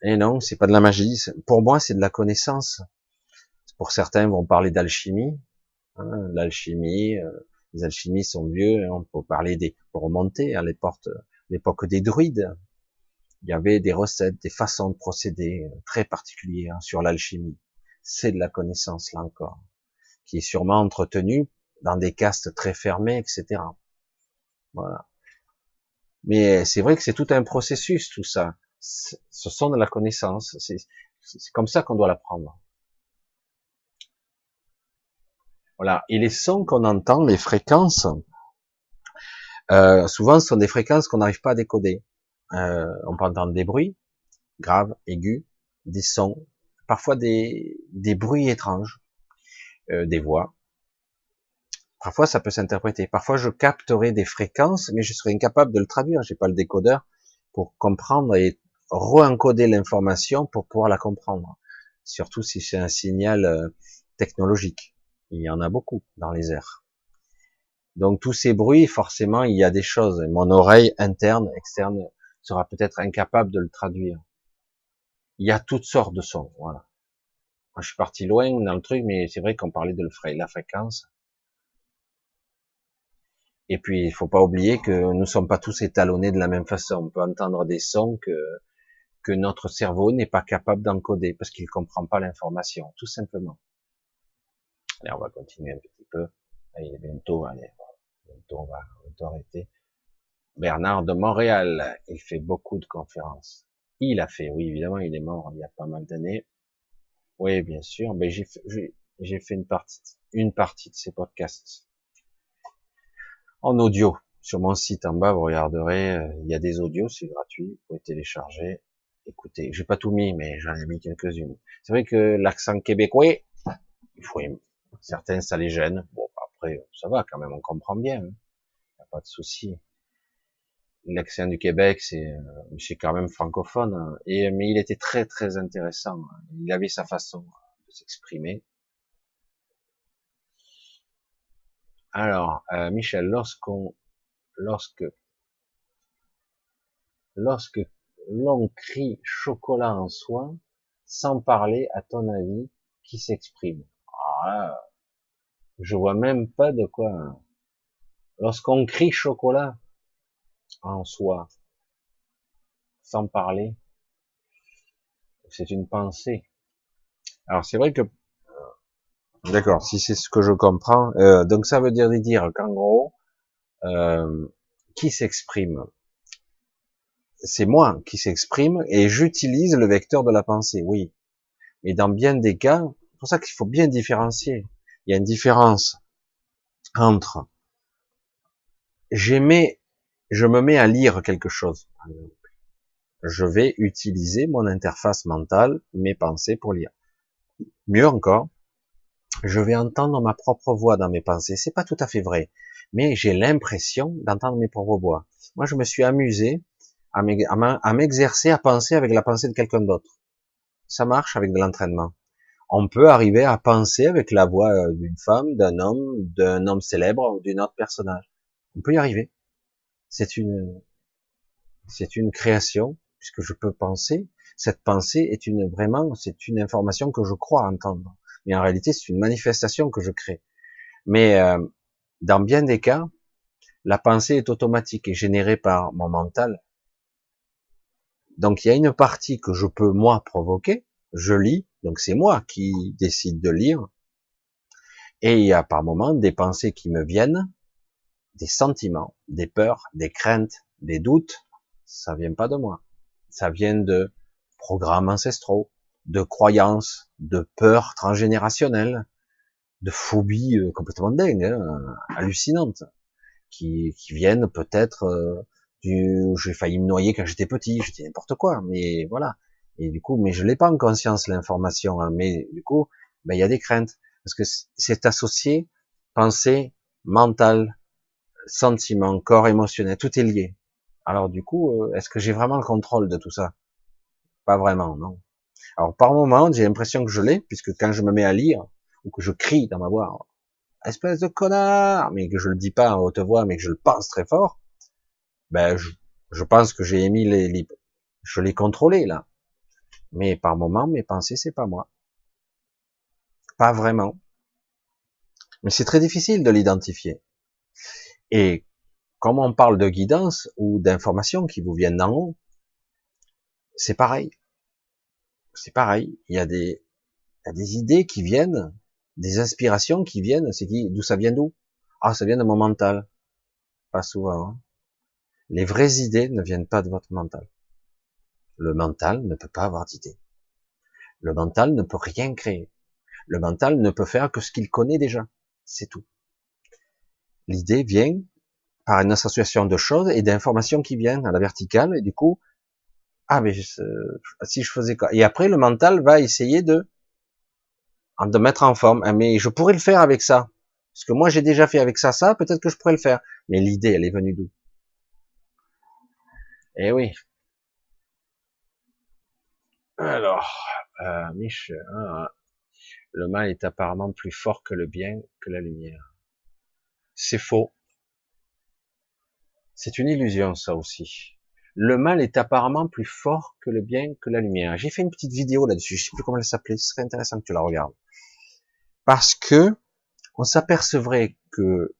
A: Et non, c'est pas de la magie. Pour moi, c'est de la connaissance. Pour certains vont parler d'alchimie. Hein, L'alchimie, euh, les alchimistes sont vieux. Hein, peut parler des, pour remonter à l'époque des druides, il y avait des recettes, des façons de procéder euh, très particulières sur l'alchimie. C'est de la connaissance là encore, qui est sûrement entretenue dans des castes très fermées, etc. Voilà. Mais c'est vrai que c'est tout un processus, tout ça. Ce sont de la connaissance. C'est comme ça qu'on doit l'apprendre. Voilà. Et les sons qu'on entend, les fréquences, euh, souvent ce sont des fréquences qu'on n'arrive pas à décoder. Euh, on peut entendre des bruits graves, aigus, des sons, parfois des, bruits étranges, euh, des voix. Parfois, ça peut s'interpréter. Parfois, je capterai des fréquences, mais je serai incapable de le traduire. J'ai pas le décodeur pour comprendre et re-encoder l'information pour pouvoir la comprendre. Surtout si c'est un signal technologique. Il y en a beaucoup dans les airs. Donc tous ces bruits, forcément, il y a des choses. Mon oreille interne, externe, sera peut-être incapable de le traduire. Il y a toutes sortes de sons. Voilà. Moi, je suis parti loin dans le truc, mais c'est vrai qu'on parlait de la fréquence. Et puis, il faut pas oublier que nous sommes pas tous étalonnés de la même façon. On peut entendre des sons que, notre cerveau n'est pas capable d'encoder parce qu'il comprend pas l'information, tout simplement. On va continuer un petit peu. Allez, bientôt, allez, bientôt on va, va arrêter. Bernard de Montréal, il fait beaucoup de conférences. Il a fait, oui, évidemment, il est mort il y a pas mal d'années. Oui, bien sûr, mais j'ai fait une partie, une partie de ses podcasts en audio. Sur mon site en bas, vous regarderez, euh, il y a des audios, c'est gratuit, vous pouvez télécharger. Écoutez, j'ai pas tout mis, mais j'en ai mis quelques-unes. C'est vrai que l'accent québécois, il faut, certains ça les gêne. Bon, après, ça va quand même, on comprend bien. Hein. a pas de souci. L'accent du Québec, c'est, euh, c'est quand même francophone. Hein. Et, mais il était très, très intéressant. Il avait sa façon de s'exprimer. Alors, euh, Michel, lorsqu'on, lorsque, lorsque l'on crie chocolat en soi, sans parler, à ton avis, qui s'exprime? Ah, Je vois même pas de quoi. Hein. Lorsqu'on crie chocolat en soi, sans parler, c'est une pensée. Alors c'est vrai que D'accord, si c'est ce que je comprends. Euh, donc ça veut dire dire qu'en gros, euh, qui s'exprime C'est moi qui s'exprime et j'utilise le vecteur de la pensée, oui. Mais dans bien des cas, pour ça qu'il faut bien différencier. Il y a une différence entre j'aimais, je me mets à lire quelque chose. Je vais utiliser mon interface mentale, mes pensées pour lire. Mieux encore, je vais entendre ma propre voix dans mes pensées. C'est pas tout à fait vrai, mais j'ai l'impression d'entendre mes propres voix. Moi, je me suis amusé à m'exercer à penser avec la pensée de quelqu'un d'autre. Ça marche avec de l'entraînement. On peut arriver à penser avec la voix euh, d'une femme, d'un homme, d'un homme célèbre ou d'un autre personnage. On peut y arriver. C'est une, c'est une création puisque je peux penser. Cette pensée est une vraiment, c'est une information que je crois entendre mais en réalité c'est une manifestation que je crée. Mais euh, dans bien des cas, la pensée est automatique et générée par mon mental. Donc il y a une partie que je peux moi provoquer, je lis, donc c'est moi qui décide de lire, et il y a par moments des pensées qui me viennent, des sentiments, des peurs, des craintes, des doutes, ça vient pas de moi, ça vient de programmes ancestraux, de croyances, de peurs transgénérationnelles, de phobies euh, complètement dingues, hein, hallucinantes, qui, qui viennent peut-être euh, du j'ai failli me noyer quand j'étais petit, je dis n'importe quoi, mais voilà. Et du coup, mais je l'ai pas en conscience l'information, hein, mais du coup, ben il y a des craintes parce que c'est associé pensée, mental, sentiment, corps émotionnel, tout est lié. Alors du coup, euh, est-ce que j'ai vraiment le contrôle de tout ça? Pas vraiment, non. Alors par moment, j'ai l'impression que je l'ai, puisque quand je me mets à lire, ou que je crie dans ma voix, espèce de connard, mais que je le dis pas en haute voix, mais que je le pense très fort, ben je, pense que j'ai émis les, les je l'ai contrôlé là. Mais par moment, mes pensées, c'est pas moi. Pas vraiment. Mais c'est très difficile de l'identifier. Et comme on parle de guidance ou d'informations qui vous viennent d'en haut, c'est pareil c'est pareil. Il y a des, idées qui viennent, des inspirations qui viennent. C'est qui, d'où ça vient d'où? Ah, ça vient de mon mental. Pas souvent. Hein. Les vraies idées ne viennent pas de votre mental. Le mental ne peut pas avoir d'idées. Le mental ne peut rien créer. Le mental ne peut faire que ce qu'il connaît déjà. C'est tout. L'idée vient par une association de choses et d'informations qui viennent à la verticale et du coup, ah mais si je faisais quoi? Et après le mental va essayer de de mettre en forme. Ah, mais je pourrais le faire avec ça, parce que moi j'ai déjà fait avec ça ça, peut-être que je pourrais le faire. Mais l'idée, elle est venue d'où? Eh oui. Alors, euh, Mich, hein, le mal est apparemment plus fort que le bien, que la lumière. C'est faux. C'est une illusion, ça aussi. Le mal est apparemment plus fort que le bien, que la lumière. J'ai fait une petite vidéo là-dessus. Je sais plus comment elle s'appelait. Ce serait intéressant que tu la regardes. Parce que on s'apercevrait que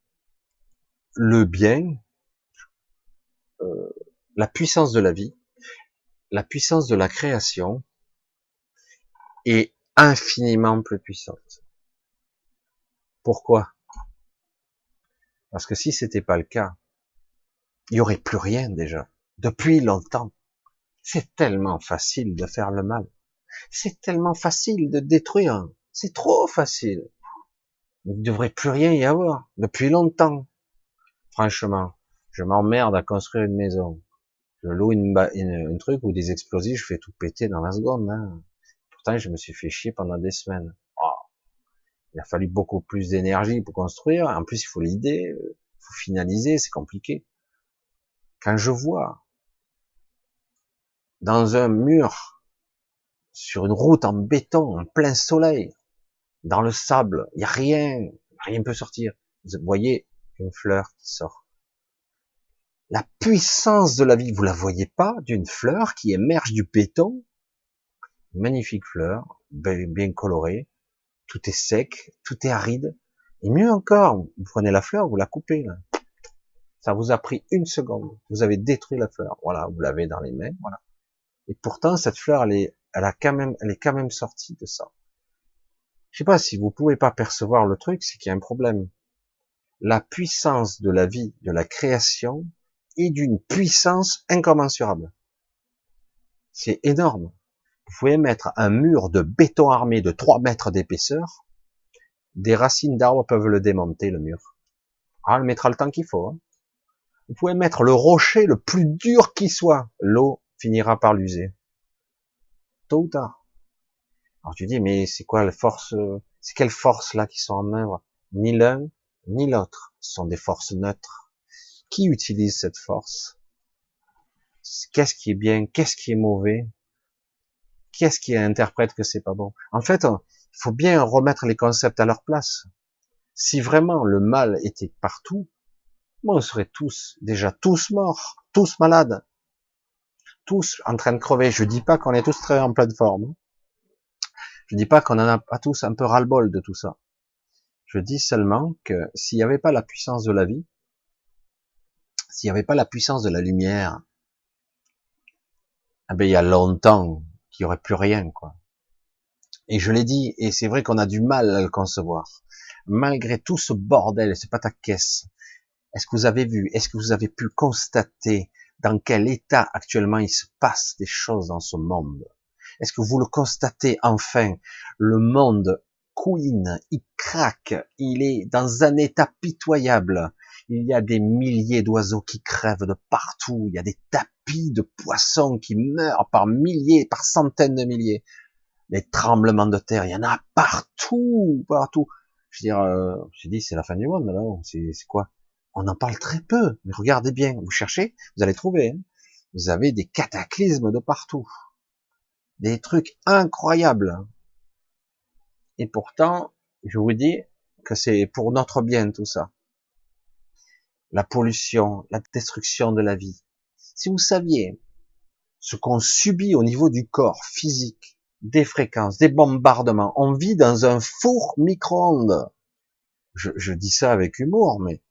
A: le bien, euh, la puissance de la vie, la puissance de la création est infiniment plus puissante. Pourquoi? Parce que si c'était pas le cas, il y aurait plus rien déjà. Depuis longtemps. C'est tellement facile de faire le mal. C'est tellement facile de détruire. C'est trop facile. Il ne devrait plus rien y avoir. Depuis longtemps. Franchement, je m'emmerde à construire une maison. Je loue une, une, truc ou des explosifs, je fais tout péter dans la seconde. Hein. Je me suis fait chier pendant des semaines. Oh. Il a fallu beaucoup plus d'énergie pour construire. En plus, il faut l'idée, il faut finaliser, c'est compliqué. Quand je vois dans un mur, sur une route en béton, en plein soleil, dans le sable, il n'y a rien, rien peut sortir. Vous voyez une fleur qui sort. La puissance de la vie, vous la voyez pas d'une fleur qui émerge du béton. Magnifique fleur, bien colorée. Tout est sec, tout est aride. Et mieux encore, vous prenez la fleur, vous la coupez. Là. Ça vous a pris une seconde. Vous avez détruit la fleur. Voilà, vous l'avez dans les mains. Voilà. Et pourtant, cette fleur, elle est, elle a quand même, elle est quand même sortie de ça. Je sais pas si vous pouvez pas percevoir le truc, c'est qu'il y a un problème. La puissance de la vie, de la création, est d'une puissance incommensurable. C'est énorme. Vous pouvez mettre un mur de béton armé de 3 mètres d'épaisseur. Des racines d'arbres peuvent le démonter, le mur. Ah, elle mettra le temps qu'il faut. Hein. Vous pouvez mettre le rocher le plus dur qui soit, l'eau finira par l'user. Tôt ou tard. Alors tu dis, mais c'est quoi la force, c'est quelle force là qui sont en œuvre? Ni l'un, ni l'autre. Sont des forces neutres. Qui utilise cette force? Qu'est-ce qui est bien? Qu'est-ce qui est mauvais? Qu'est-ce qui interprète que c'est pas bon? En fait, il faut bien remettre les concepts à leur place. Si vraiment le mal était partout, on serait tous, déjà tous morts, tous malades, tous en train de crever. Je dis pas qu'on est tous très en pleine forme. Je dis pas qu'on en a pas tous un peu ras-le-bol de tout ça. Je dis seulement que s'il n'y avait pas la puissance de la vie, s'il n'y avait pas la puissance de la lumière, eh ben, il y a longtemps qu'il n'y aurait plus rien, quoi. Et je l'ai dit, et c'est vrai qu'on a du mal à le concevoir. Malgré tout ce bordel, c'est pas ta est-ce que vous avez vu, est-ce que vous avez pu constater dans quel état actuellement il se passe des choses dans ce monde? Est-ce que vous le constatez enfin? Le monde couine, il craque, il est dans un état pitoyable. Il y a des milliers d'oiseaux qui crèvent de partout, il y a des tapis de poissons qui meurent par milliers, par centaines de milliers. Les tremblements de terre, il y en a partout, partout. Je veux dire, euh, je dis, c'est la fin du monde là, c'est quoi? On en parle très peu, mais regardez bien, vous cherchez, vous allez trouver. Hein. Vous avez des cataclysmes de partout, des trucs incroyables. Et pourtant, je vous dis que c'est pour notre bien tout ça. La pollution, la destruction de la vie. Si vous saviez ce qu'on subit au niveau du corps physique, des fréquences, des bombardements, on vit dans un four micro-ondes. Je, dis ça avec humour, mais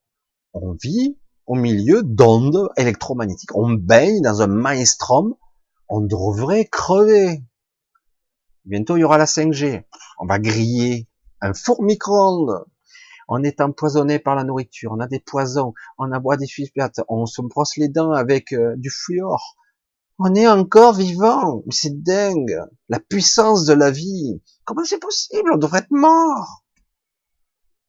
A: on vit au milieu d'ondes électromagnétiques. On baigne dans un maelstrom. On devrait crever. Bientôt, il y aura la 5G. On va griller un four micro-ondes. On est empoisonné par la nourriture, on a des poisons, on a boit des sulfates, on se brosse les dents avec euh, du fluor. On est encore vivant, c'est dingue. La puissance de la vie. Comment c'est possible? On devrait être mort.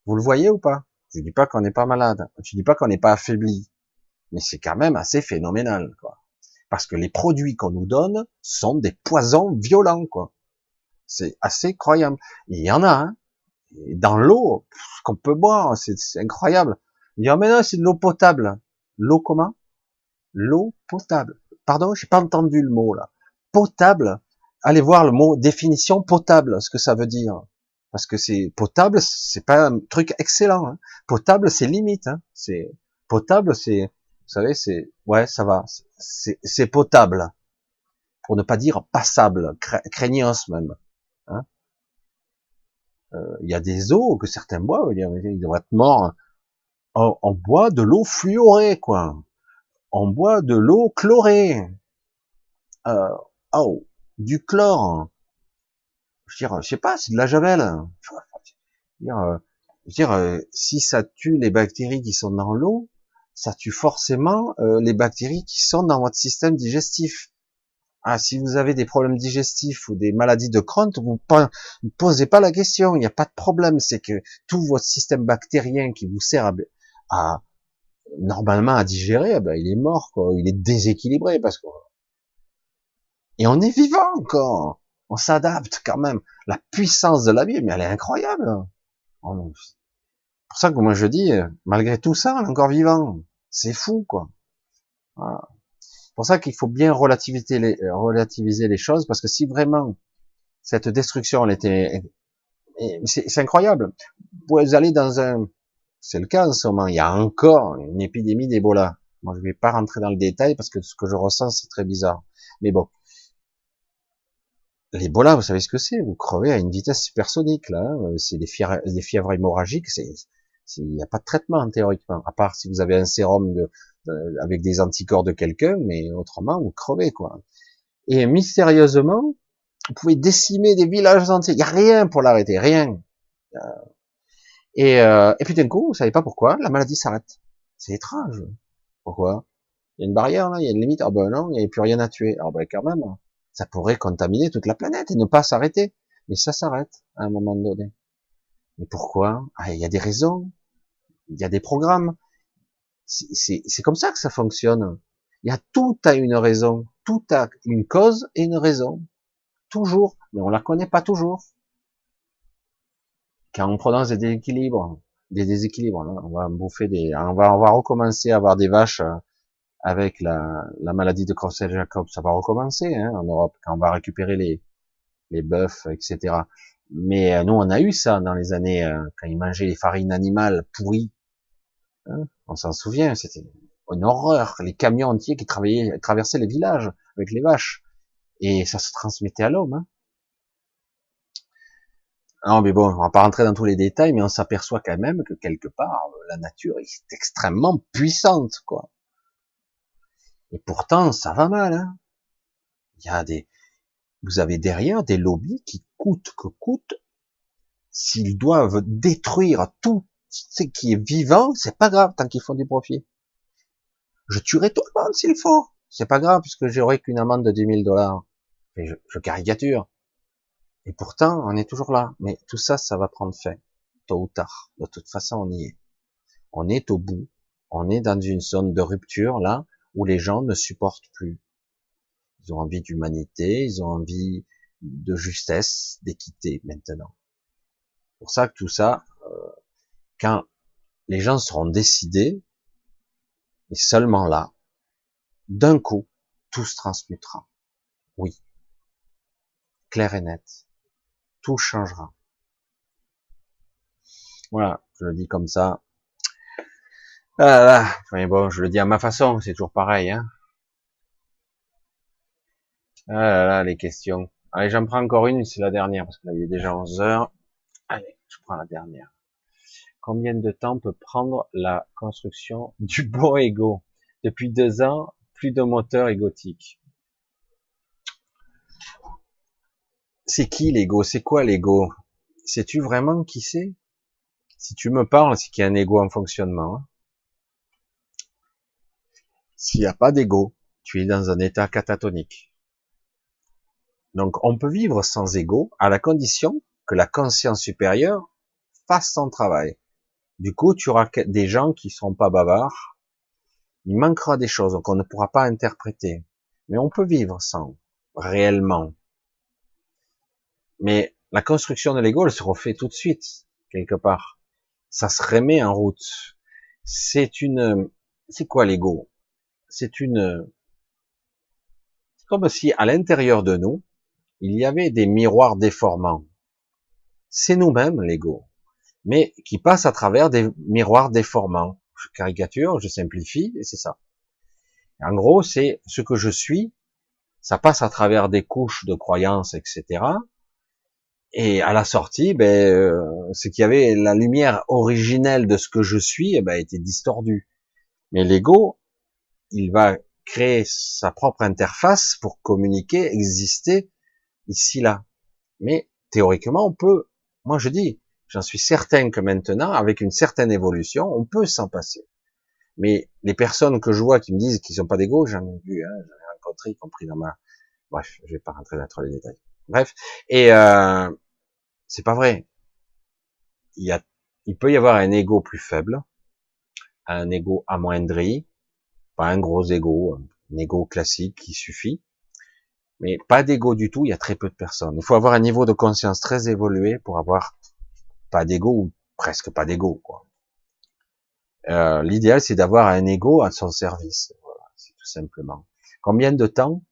A: Vous le voyez ou pas? Je dis pas qu'on n'est pas malade, je dis pas qu'on n'est pas affaibli, mais c'est quand même assez phénoménal, quoi. Parce que les produits qu'on nous donne sont des poisons violents, quoi. C'est assez croyable. Il y en a, hein. Dans l'eau qu'on peut boire, c'est incroyable. Il dit, oh, mais non, c'est de l'eau potable. L'eau comment? L'eau potable. Pardon, j'ai pas entendu le mot là. Potable. Allez voir le mot définition potable, ce que ça veut dire. Parce que c'est potable, c'est pas un truc excellent. Hein. Potable, c'est limite. Hein. C'est potable, c'est, vous savez, c'est ouais, ça va. C'est potable, pour ne pas dire passable, craignos même. Hein. Euh, il y a des eaux que certains boivent, ils devraient être morts. On, boit de l'eau fluorée, quoi. On boit de l'eau chlorée. Euh, oh, du chlore. Je veux sais pas, c'est de la javel. Je veux dire, je veux dire euh, si ça tue les bactéries qui sont dans l'eau, ça tue forcément les bactéries qui sont dans votre système digestif. Ah, si vous avez des problèmes digestifs ou des maladies de Crohn, vous ne posez pas la question. Il n'y a pas de problème. C'est que tout votre système bactérien qui vous sert à, normalement à digérer, eh ben, il est mort, quoi. Il est déséquilibré parce que et on est vivant encore. On s'adapte quand même. La puissance de la vie, mais elle est incroyable. C'est pour ça que moi je dis, malgré tout ça, on est encore vivant. C'est fou, quoi. Pour ça qu'il faut bien relativiser les, euh, relativiser les choses, parce que si vraiment cette destruction elle était, c'est incroyable. Vous allez dans un, c'est le cas en ce moment, il y a encore une épidémie d'Ebola. Moi, je vais pas rentrer dans le détail parce que ce que je ressens, c'est très bizarre. Mais bon. L'Ebola, vous savez ce que c'est? Vous crevez à une vitesse supersonique, là. Hein. C'est des fièvres, hémorragiques. C'est, il n'y a pas de traitement, théoriquement. À part si vous avez un sérum de, euh, avec des anticorps de quelqu'un, mais autrement, vous crevez, quoi. Et mystérieusement, vous pouvez décimer des villages entiers. Il n'y a rien pour l'arrêter, rien. Euh, et, euh, et puis d'un coup, vous savez pas pourquoi, la maladie s'arrête. C'est étrange. Pourquoi? Il y a une barrière là, il y a une limite. Ah ben non, il n'y a plus rien à tuer. Ah ben quand même, ça pourrait contaminer toute la planète et ne pas s'arrêter. Mais ça s'arrête à un moment donné. Mais pourquoi? Ah, Il y a des raisons, il y a des programmes, c'est comme ça que ça fonctionne. Il y a tout à une raison, tout a une cause et une raison. Toujours, mais on la connaît pas toujours. Quand on prononce des déséquilibres, des déséquilibres, on va bouffer des, on va, on va recommencer à avoir des vaches euh, avec la, la maladie de Creutzfeldt-Jacob, ça va recommencer hein, en Europe quand on va récupérer les les bœufs, etc. Mais euh, nous, on a eu ça dans les années euh, quand ils mangeaient les farines animales pourries On s'en souvient, c'était une horreur. Les camions entiers qui travaillaient, traversaient les villages avec les vaches. Et ça se transmettait à l'homme. Hein. Non, mais bon, on va pas rentrer dans tous les détails, mais on s'aperçoit quand même que quelque part, la nature est extrêmement puissante, quoi. Et pourtant, ça va mal. Hein. Il y a des, vous avez derrière des lobbies qui coûtent que coûtent, s'ils doivent détruire tout ce qui est vivant, c'est pas grave tant qu'ils font du profit. Je tuerai tout le monde s'il faut. C'est pas grave puisque j'aurai qu'une amende de 10 000 dollars. Je, je caricature. Et pourtant, on est toujours là. Mais tout ça, ça va prendre fin, tôt ou tard. De toute façon, on y est. On est au bout. On est dans une zone de rupture, là, où les gens ne supportent plus. Ils ont envie d'humanité, ils ont envie de justesse, d'équité, maintenant. pour ça que tout ça, quand les gens seront décidés, et seulement là, d'un coup, tout se transmutera. Oui. Clair et net. Tout changera. Voilà, je le dis comme ça. Ah mais bon, je le dis à ma façon, c'est toujours pareil. Hein ah là là, les questions. Allez, j'en prends encore une, c'est la dernière, parce que là, est déjà 11 heures. Allez, je prends la dernière. Combien de temps peut prendre la construction <laughs> du bon ego? Depuis deux ans, plus de moteur égotique. C'est qui l'ego? C'est quoi l'ego? Sais-tu vraiment qui c'est? Si tu me parles, c'est qu'il y a un ego en fonctionnement. Hein. S'il n'y a pas d'ego, tu es dans un état catatonique. Donc on peut vivre sans ego à la condition que la conscience supérieure fasse son travail. Du coup, tu auras des gens qui seront pas bavards. Il manquera des choses qu'on ne pourra pas interpréter. Mais on peut vivre sans, réellement. Mais la construction de l'ego, elle se refait tout de suite, quelque part. Ça se remet en route. C'est une, c'est quoi l'ego? C'est une, comme si à l'intérieur de nous, il y avait des miroirs déformants. C'est nous-mêmes, l'ego, mais qui passe à travers des miroirs déformants. Je caricature, je simplifie, et c'est ça. En gros, c'est ce que je suis, ça passe à travers des couches de croyances, etc. Et à la sortie, ben, euh, ce qui avait la lumière originelle de ce que je suis, eh ben, était distordu. Mais l'ego, il va créer sa propre interface pour communiquer, exister ici là. Mais théoriquement, on peut. Moi, je dis, j'en suis certain que maintenant, avec une certaine évolution, on peut s'en passer. Mais les personnes que je vois qui me disent qu'ils n'ont pas d'ego, j'en ai vu, hein, j'en ai rencontré, y compris dans ma. Bref, je vais pas rentrer dans les détails. Bref, et euh, c'est pas vrai. Il y a, il peut y avoir un ego plus faible, un ego amoindri, pas un gros ego, un ego classique qui suffit, mais pas d'ego du tout. Il y a très peu de personnes. Il faut avoir un niveau de conscience très évolué pour avoir pas d'ego ou presque pas d'ego, quoi. Euh, L'idéal, c'est d'avoir un ego à son service. C'est tout simplement. Combien de temps?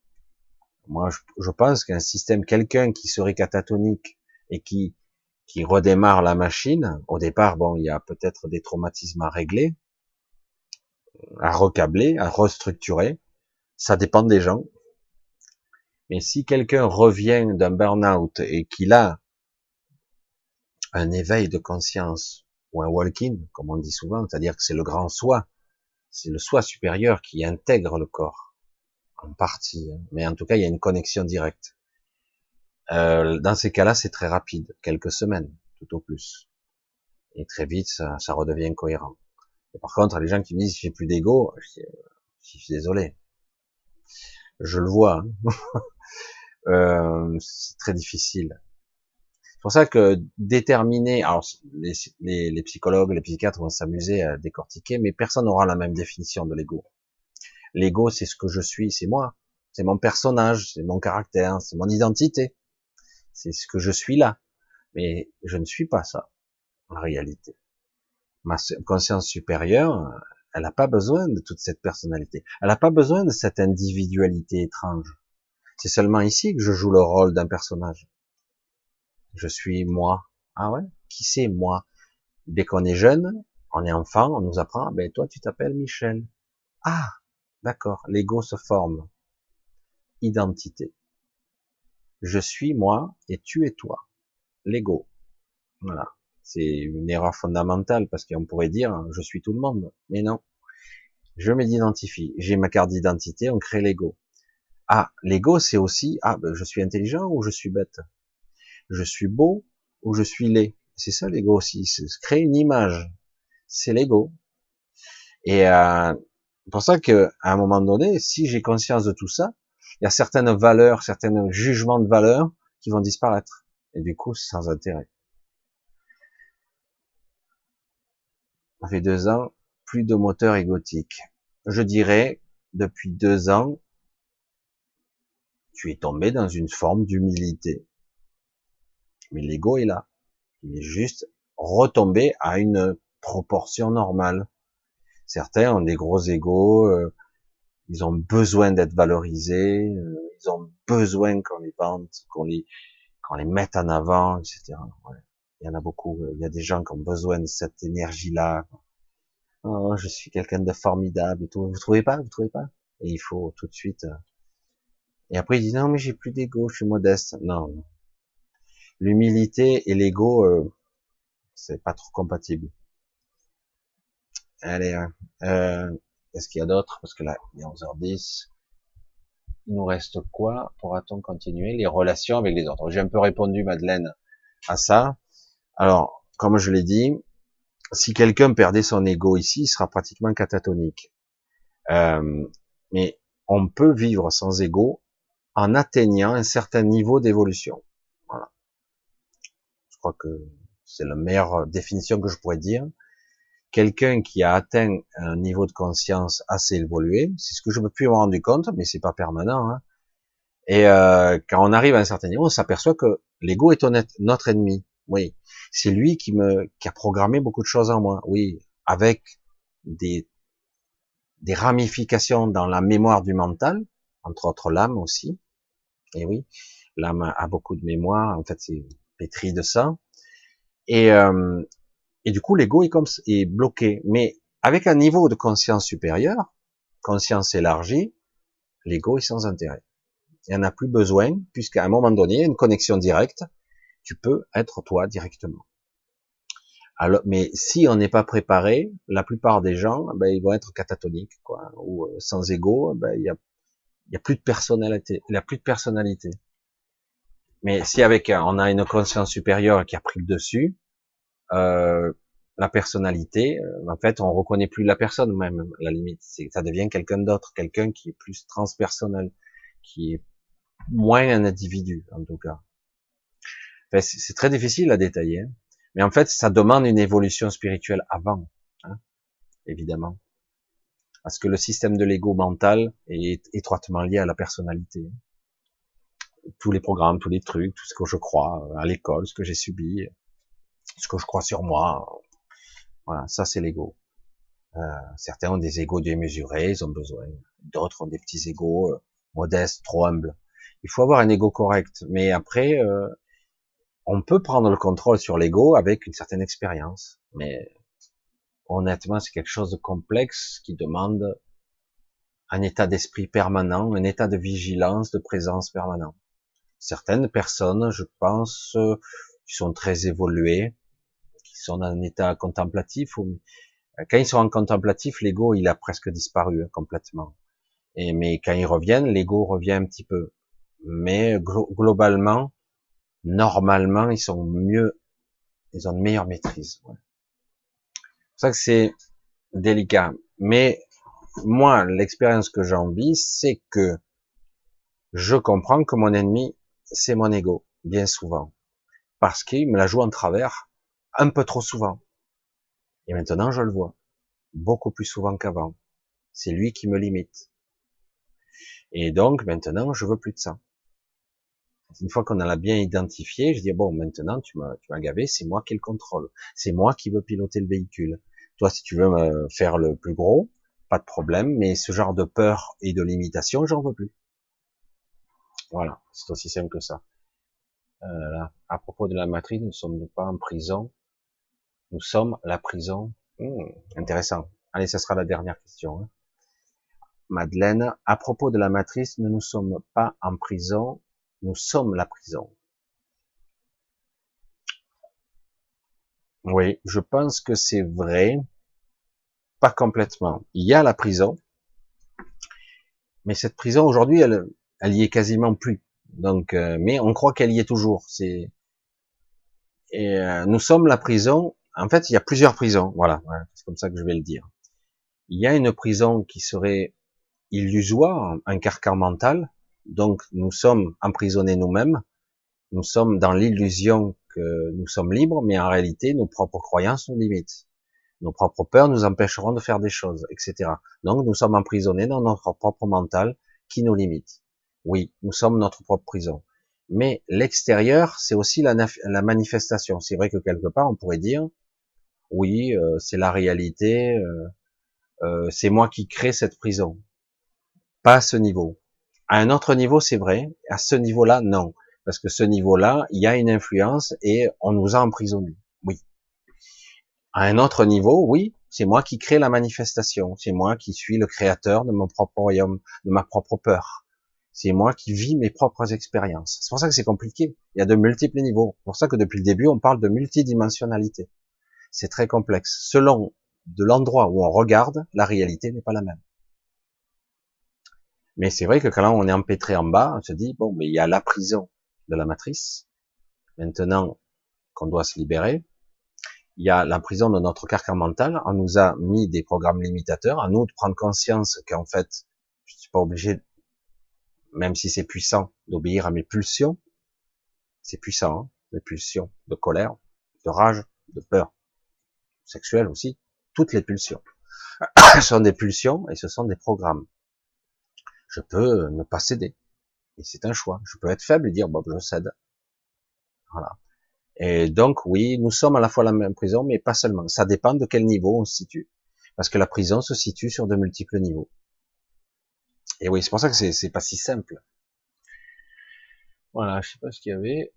A: Moi, je, je pense qu'un système, quelqu'un qui serait catatonique et qui qui redémarre la machine. Au départ, bon, il y a peut-être des traumatismes à régler, à recabler, à restructurer. Ça dépend des gens. Mais si quelqu'un revient d'un burn-out et qu'il a un éveil de conscience ou un walk-in, comme on dit souvent, c'est-à-dire que c'est le grand soi, c'est le soi supérieur qui intègre le corps, en partie, hein. mais en tout cas il y a une connexion directe. Euh, dans ces cas-là, c'est très rapide, quelques semaines, tout au plus. Et très vite, ça, redevient cohérent. Et par contre, les gens qui me disent j'ai plus d'ego, je, je suis désolé. Je le vois. Hein. <laughs> euh, c'est très difficile. C'est pour ça que déterminer, alors les, les, les psychologues, les psychiatres vont s'amuser à décortiquer, mais personne n'aura la même définition de l'ego. L'ego, c'est ce que je suis, c'est moi, c'est mon personnage, c'est mon caractère, c'est mon identité c'est ce que je suis là. Mais je ne suis pas ça, en réalité. Ma conscience supérieure, elle n'a pas besoin de toute cette personnalité. Elle n'a pas besoin de cette individualité étrange. C'est seulement ici que je joue le rôle d'un personnage. Je suis moi. Ah ouais? Qui c'est moi? Dès qu'on est jeune, on est enfant, on nous apprend, ben toi tu t'appelles Michel. Ah, d'accord, l'ego se forme. Identité je suis moi et tu es toi. L'ego. Voilà. C'est une erreur fondamentale parce qu'on pourrait dire je suis tout le monde. Mais non. Je m'identifie. J'ai ma carte d'identité, on crée l'ego. Ah, l'ego c'est aussi ah ben, je suis intelligent ou je suis bête? Je suis beau ou je suis laid. C'est ça l'ego aussi. C'est créer une image. C'est l'ego. Et euh, pour ça que à un moment donné, si j'ai conscience de tout ça, il y a certaines valeurs, certains jugements de valeurs qui vont disparaître. Et du coup, sans intérêt. Ça fait deux ans, plus de moteur égotique. Je dirais, depuis deux ans, tu es tombé dans une forme d'humilité. Mais l'ego est là. Il est juste retombé à une proportion normale. Certains ont des gros égos, euh, ils ont besoin d'être valorisés, euh, ils ont besoin qu'on les vente, qu'on les, qu'on les mette en avant, etc. Il y en a beaucoup. Euh, il y a des gens qui ont besoin de cette énergie-là. Oh, je suis quelqu'un de formidable et tout. Vous trouvez pas? Vous trouvez pas? Et il faut tout de suite. Euh, et après il dit non mais j'ai plus d'ego, je suis modeste. Non. L'humilité et l'ego, euh, c'est pas trop compatible. Allez, euh, Qu'est-ce qu'il y a d'autre Parce que là, il est 11h10. Il nous reste quoi Pourra-t-on continuer les relations avec les autres? J'ai un peu répondu, Madeleine, à ça. Alors, comme je l'ai dit, si quelqu'un perdait son ego ici, il sera pratiquement catatonique. Euh, mais on peut vivre sans ego en atteignant un certain niveau d'évolution. Crois que c'est la meilleure définition que je pourrais dire. Quelqu'un qui a atteint un niveau de conscience assez évolué, c'est ce que je me suis rendu compte, mais c'est pas permanent. Hein. Et euh, quand on arrive à un certain niveau, on s'aperçoit que l'ego est notre ennemi. Oui, c'est lui qui me qui a programmé beaucoup de choses en moi. Oui, avec des des ramifications dans la mémoire du mental, entre autres l'âme aussi. Et oui, l'âme a beaucoup de mémoire. En fait, c'est pétri de ça. Et euh, et du coup, l'ego est comme est bloqué. Mais avec un niveau de conscience supérieur, conscience élargie, l'ego est sans intérêt. Il n'y en a plus besoin, puisqu'à un moment donné, il y a une connexion directe, tu peux être toi directement. Alors, mais si on n'est pas préparé, la plupart des gens, ben, ils vont être catatoniques, quoi, ou euh, sans ego, ben, il y a, y a plus de personnalité, il y a plus de personnalité. Mais si avec on a une conscience supérieure qui a pris le dessus, euh, la personnalité, euh, en fait, on reconnaît plus la personne même, à la limite. Ça devient quelqu'un d'autre, quelqu'un qui est plus transpersonnel, qui est moins un individu, en tout cas. c'est très difficile à détailler, hein. mais en fait, ça demande une évolution spirituelle avant, hein, évidemment. Parce que le système de l'ego mental est étroitement lié à la personnalité. Tous les programmes, tous les trucs, tout ce que je crois à l'école, ce que j'ai subi, ce que je crois sur moi. Voilà, ça c'est l'ego. Euh, certains ont des égos démesurés, ils ont besoin. D'autres ont des petits égos euh, modestes, trop humbles. Il faut avoir un ego correct. Mais après, euh, on peut prendre le contrôle sur l'ego avec une certaine expérience. Mais honnêtement, c'est quelque chose de complexe qui demande un état d'esprit permanent, un état de vigilance, de présence permanent. Certaines personnes, je pense, qui sont très évoluées, qui sont dans un état contemplatif, ou quand ils sont en contemplatif, l'ego il a presque disparu hein, complètement. Et mais quand ils reviennent, l'ego revient un petit peu mais globalement, normalement, ils sont mieux, ils ont une meilleure maîtrise. C'est pour ça que c'est délicat. Mais moi, l'expérience que j'en vis, c'est que je comprends que mon ennemi, c'est mon ego, bien souvent, parce qu'il me la joue en travers un peu trop souvent. Et maintenant, je le vois beaucoup plus souvent qu'avant. C'est lui qui me limite. Et donc, maintenant, je veux plus de ça. Une fois qu'on l'a bien identifié, je dis bon, maintenant tu m'as, tu m'as gavé, c'est moi qui le contrôle, c'est moi qui veux piloter le véhicule. Toi, si tu veux me faire le plus gros, pas de problème, mais ce genre de peur et de limitation, j'en veux plus. Voilà, c'est aussi simple que ça. Euh, à propos de la matrice, nous ne sommes pas en prison, nous sommes la prison. Hmm, intéressant. Allez, ce sera la dernière question. Hein. Madeleine, à propos de la matrice, nous ne sommes pas en prison, nous sommes la prison. Oui, je pense que c'est vrai. Pas complètement. Il y a la prison, mais cette prison aujourd'hui, elle, elle y est quasiment plus. Donc, euh, mais on croit qu'elle y est toujours. C'est euh, nous sommes la prison. En fait, il y a plusieurs prisons. Voilà, c'est comme ça que je vais le dire. Il y a une prison qui serait illusoire, un carcan mental, donc nous sommes emprisonnés nous-mêmes, nous sommes dans l'illusion que nous sommes libres, mais en réalité nos propres croyances nous limitent. Nos propres peurs nous empêcheront de faire des choses, etc. Donc nous sommes emprisonnés dans notre propre mental qui nous limite. Oui, nous sommes notre propre prison. Mais l'extérieur, c'est aussi la, manifestation. C'est vrai que quelque part, on pourrait dire, oui, euh, c'est la réalité, euh, euh, c'est moi qui crée cette prison. Pas à ce niveau. À un autre niveau, c'est vrai. À ce niveau-là, non. Parce que ce niveau-là, il y a une influence et on nous a emprisonnés. Oui. À un autre niveau, oui, c'est moi qui crée la manifestation. C'est moi qui suis le créateur de mon propre royaume, de ma propre peur. C'est moi qui vis mes propres expériences. C'est pour ça que c'est compliqué. Il y a de multiples niveaux. C'est pour ça que depuis le début, on parle de multidimensionnalité. C'est très complexe. Selon de l'endroit où on regarde, la réalité n'est pas la même. Mais c'est vrai que quand on est empêtré en bas, on se dit, bon, mais il y a la prison de la matrice. Maintenant qu'on doit se libérer, il y a la prison de notre carcan mental. On nous a mis des programmes limitateurs. À nous de prendre conscience qu'en fait, je suis pas obligé, même si c'est puissant, d'obéir à mes pulsions. C'est puissant, hein, mes pulsions de colère, de rage, de peur, sexuelle aussi. Toutes les pulsions. ce sont des pulsions et ce sont des programmes. Je peux ne pas céder. Et c'est un choix. Je peux être faible et dire, bon, je cède. Voilà. Et donc, oui, nous sommes à la fois la même prison, mais pas seulement. Ça dépend de quel niveau on se situe. Parce que la prison se situe sur de multiples niveaux. Et oui, c'est pour ça que c'est pas si simple. Voilà, je sais pas ce qu'il y avait.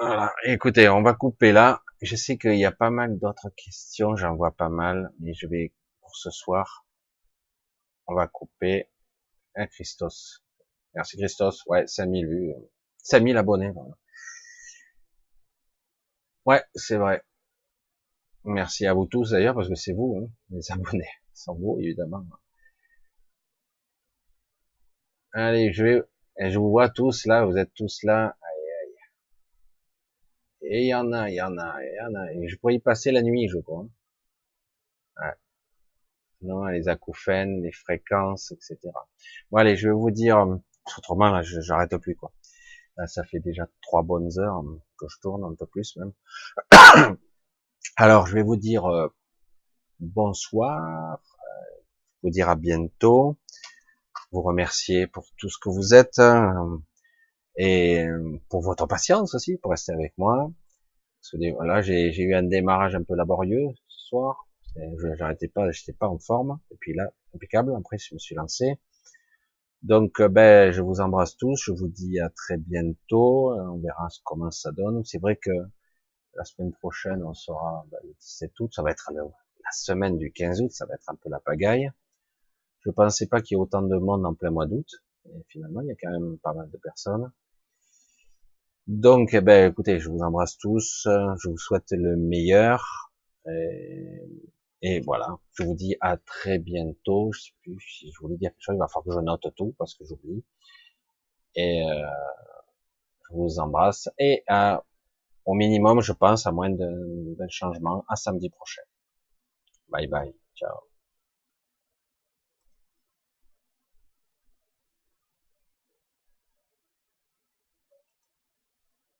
A: Voilà, écoutez, on va couper là. Je sais qu'il y a pas mal d'autres questions, j'en vois pas mal, mais je vais, pour ce soir, on va couper. un Christos. Merci Christos. Ouais, 5000 vues. 5000 abonnés. Ouais, c'est vrai. Merci à vous tous d'ailleurs, parce que c'est vous, hein, les <laughs> abonnés. Sans vous, évidemment. Allez, je vais, je vous vois tous là, vous êtes tous là. Et il y en a, il y en a, il y en a. Et je pourrais y passer la nuit, je crois. Ouais. Non, les acouphènes, les fréquences, etc. Bon, allez, je vais vous dire, autrement, là, j'arrête plus, quoi. Là, ça fait déjà trois bonnes heures que je tourne, un peu plus même. <coughs> Alors, je vais vous dire euh, bonsoir, euh, vous dire à bientôt, vous remercier pour tout ce que vous êtes, euh, et euh, pour votre patience aussi, pour rester avec moi. Parce que voilà, j'ai eu un démarrage un peu laborieux ce soir. J'arrêtais pas, j'étais pas en forme. Et puis là, impeccable. Après, je me suis lancé. Donc, ben, je vous embrasse tous. Je vous dis à très bientôt. On verra comment ça donne. C'est vrai que la semaine prochaine, on sera ben, le 17 août. Ça va être la semaine du 15 août. Ça va être un peu la pagaille. Je pensais pas qu'il y ait autant de monde en plein mois d'août. Et finalement, il y a quand même pas mal de personnes. Donc, eh ben, écoutez, je vous embrasse tous, je vous souhaite le meilleur, et, voilà, je vous dis à très bientôt, je sais plus si je voulais dire quelque chose, il va falloir que je note tout, parce que j'oublie, et euh, je vous embrasse, et euh, au minimum, je pense, à moins d'un changement, à samedi prochain. Bye bye, ciao.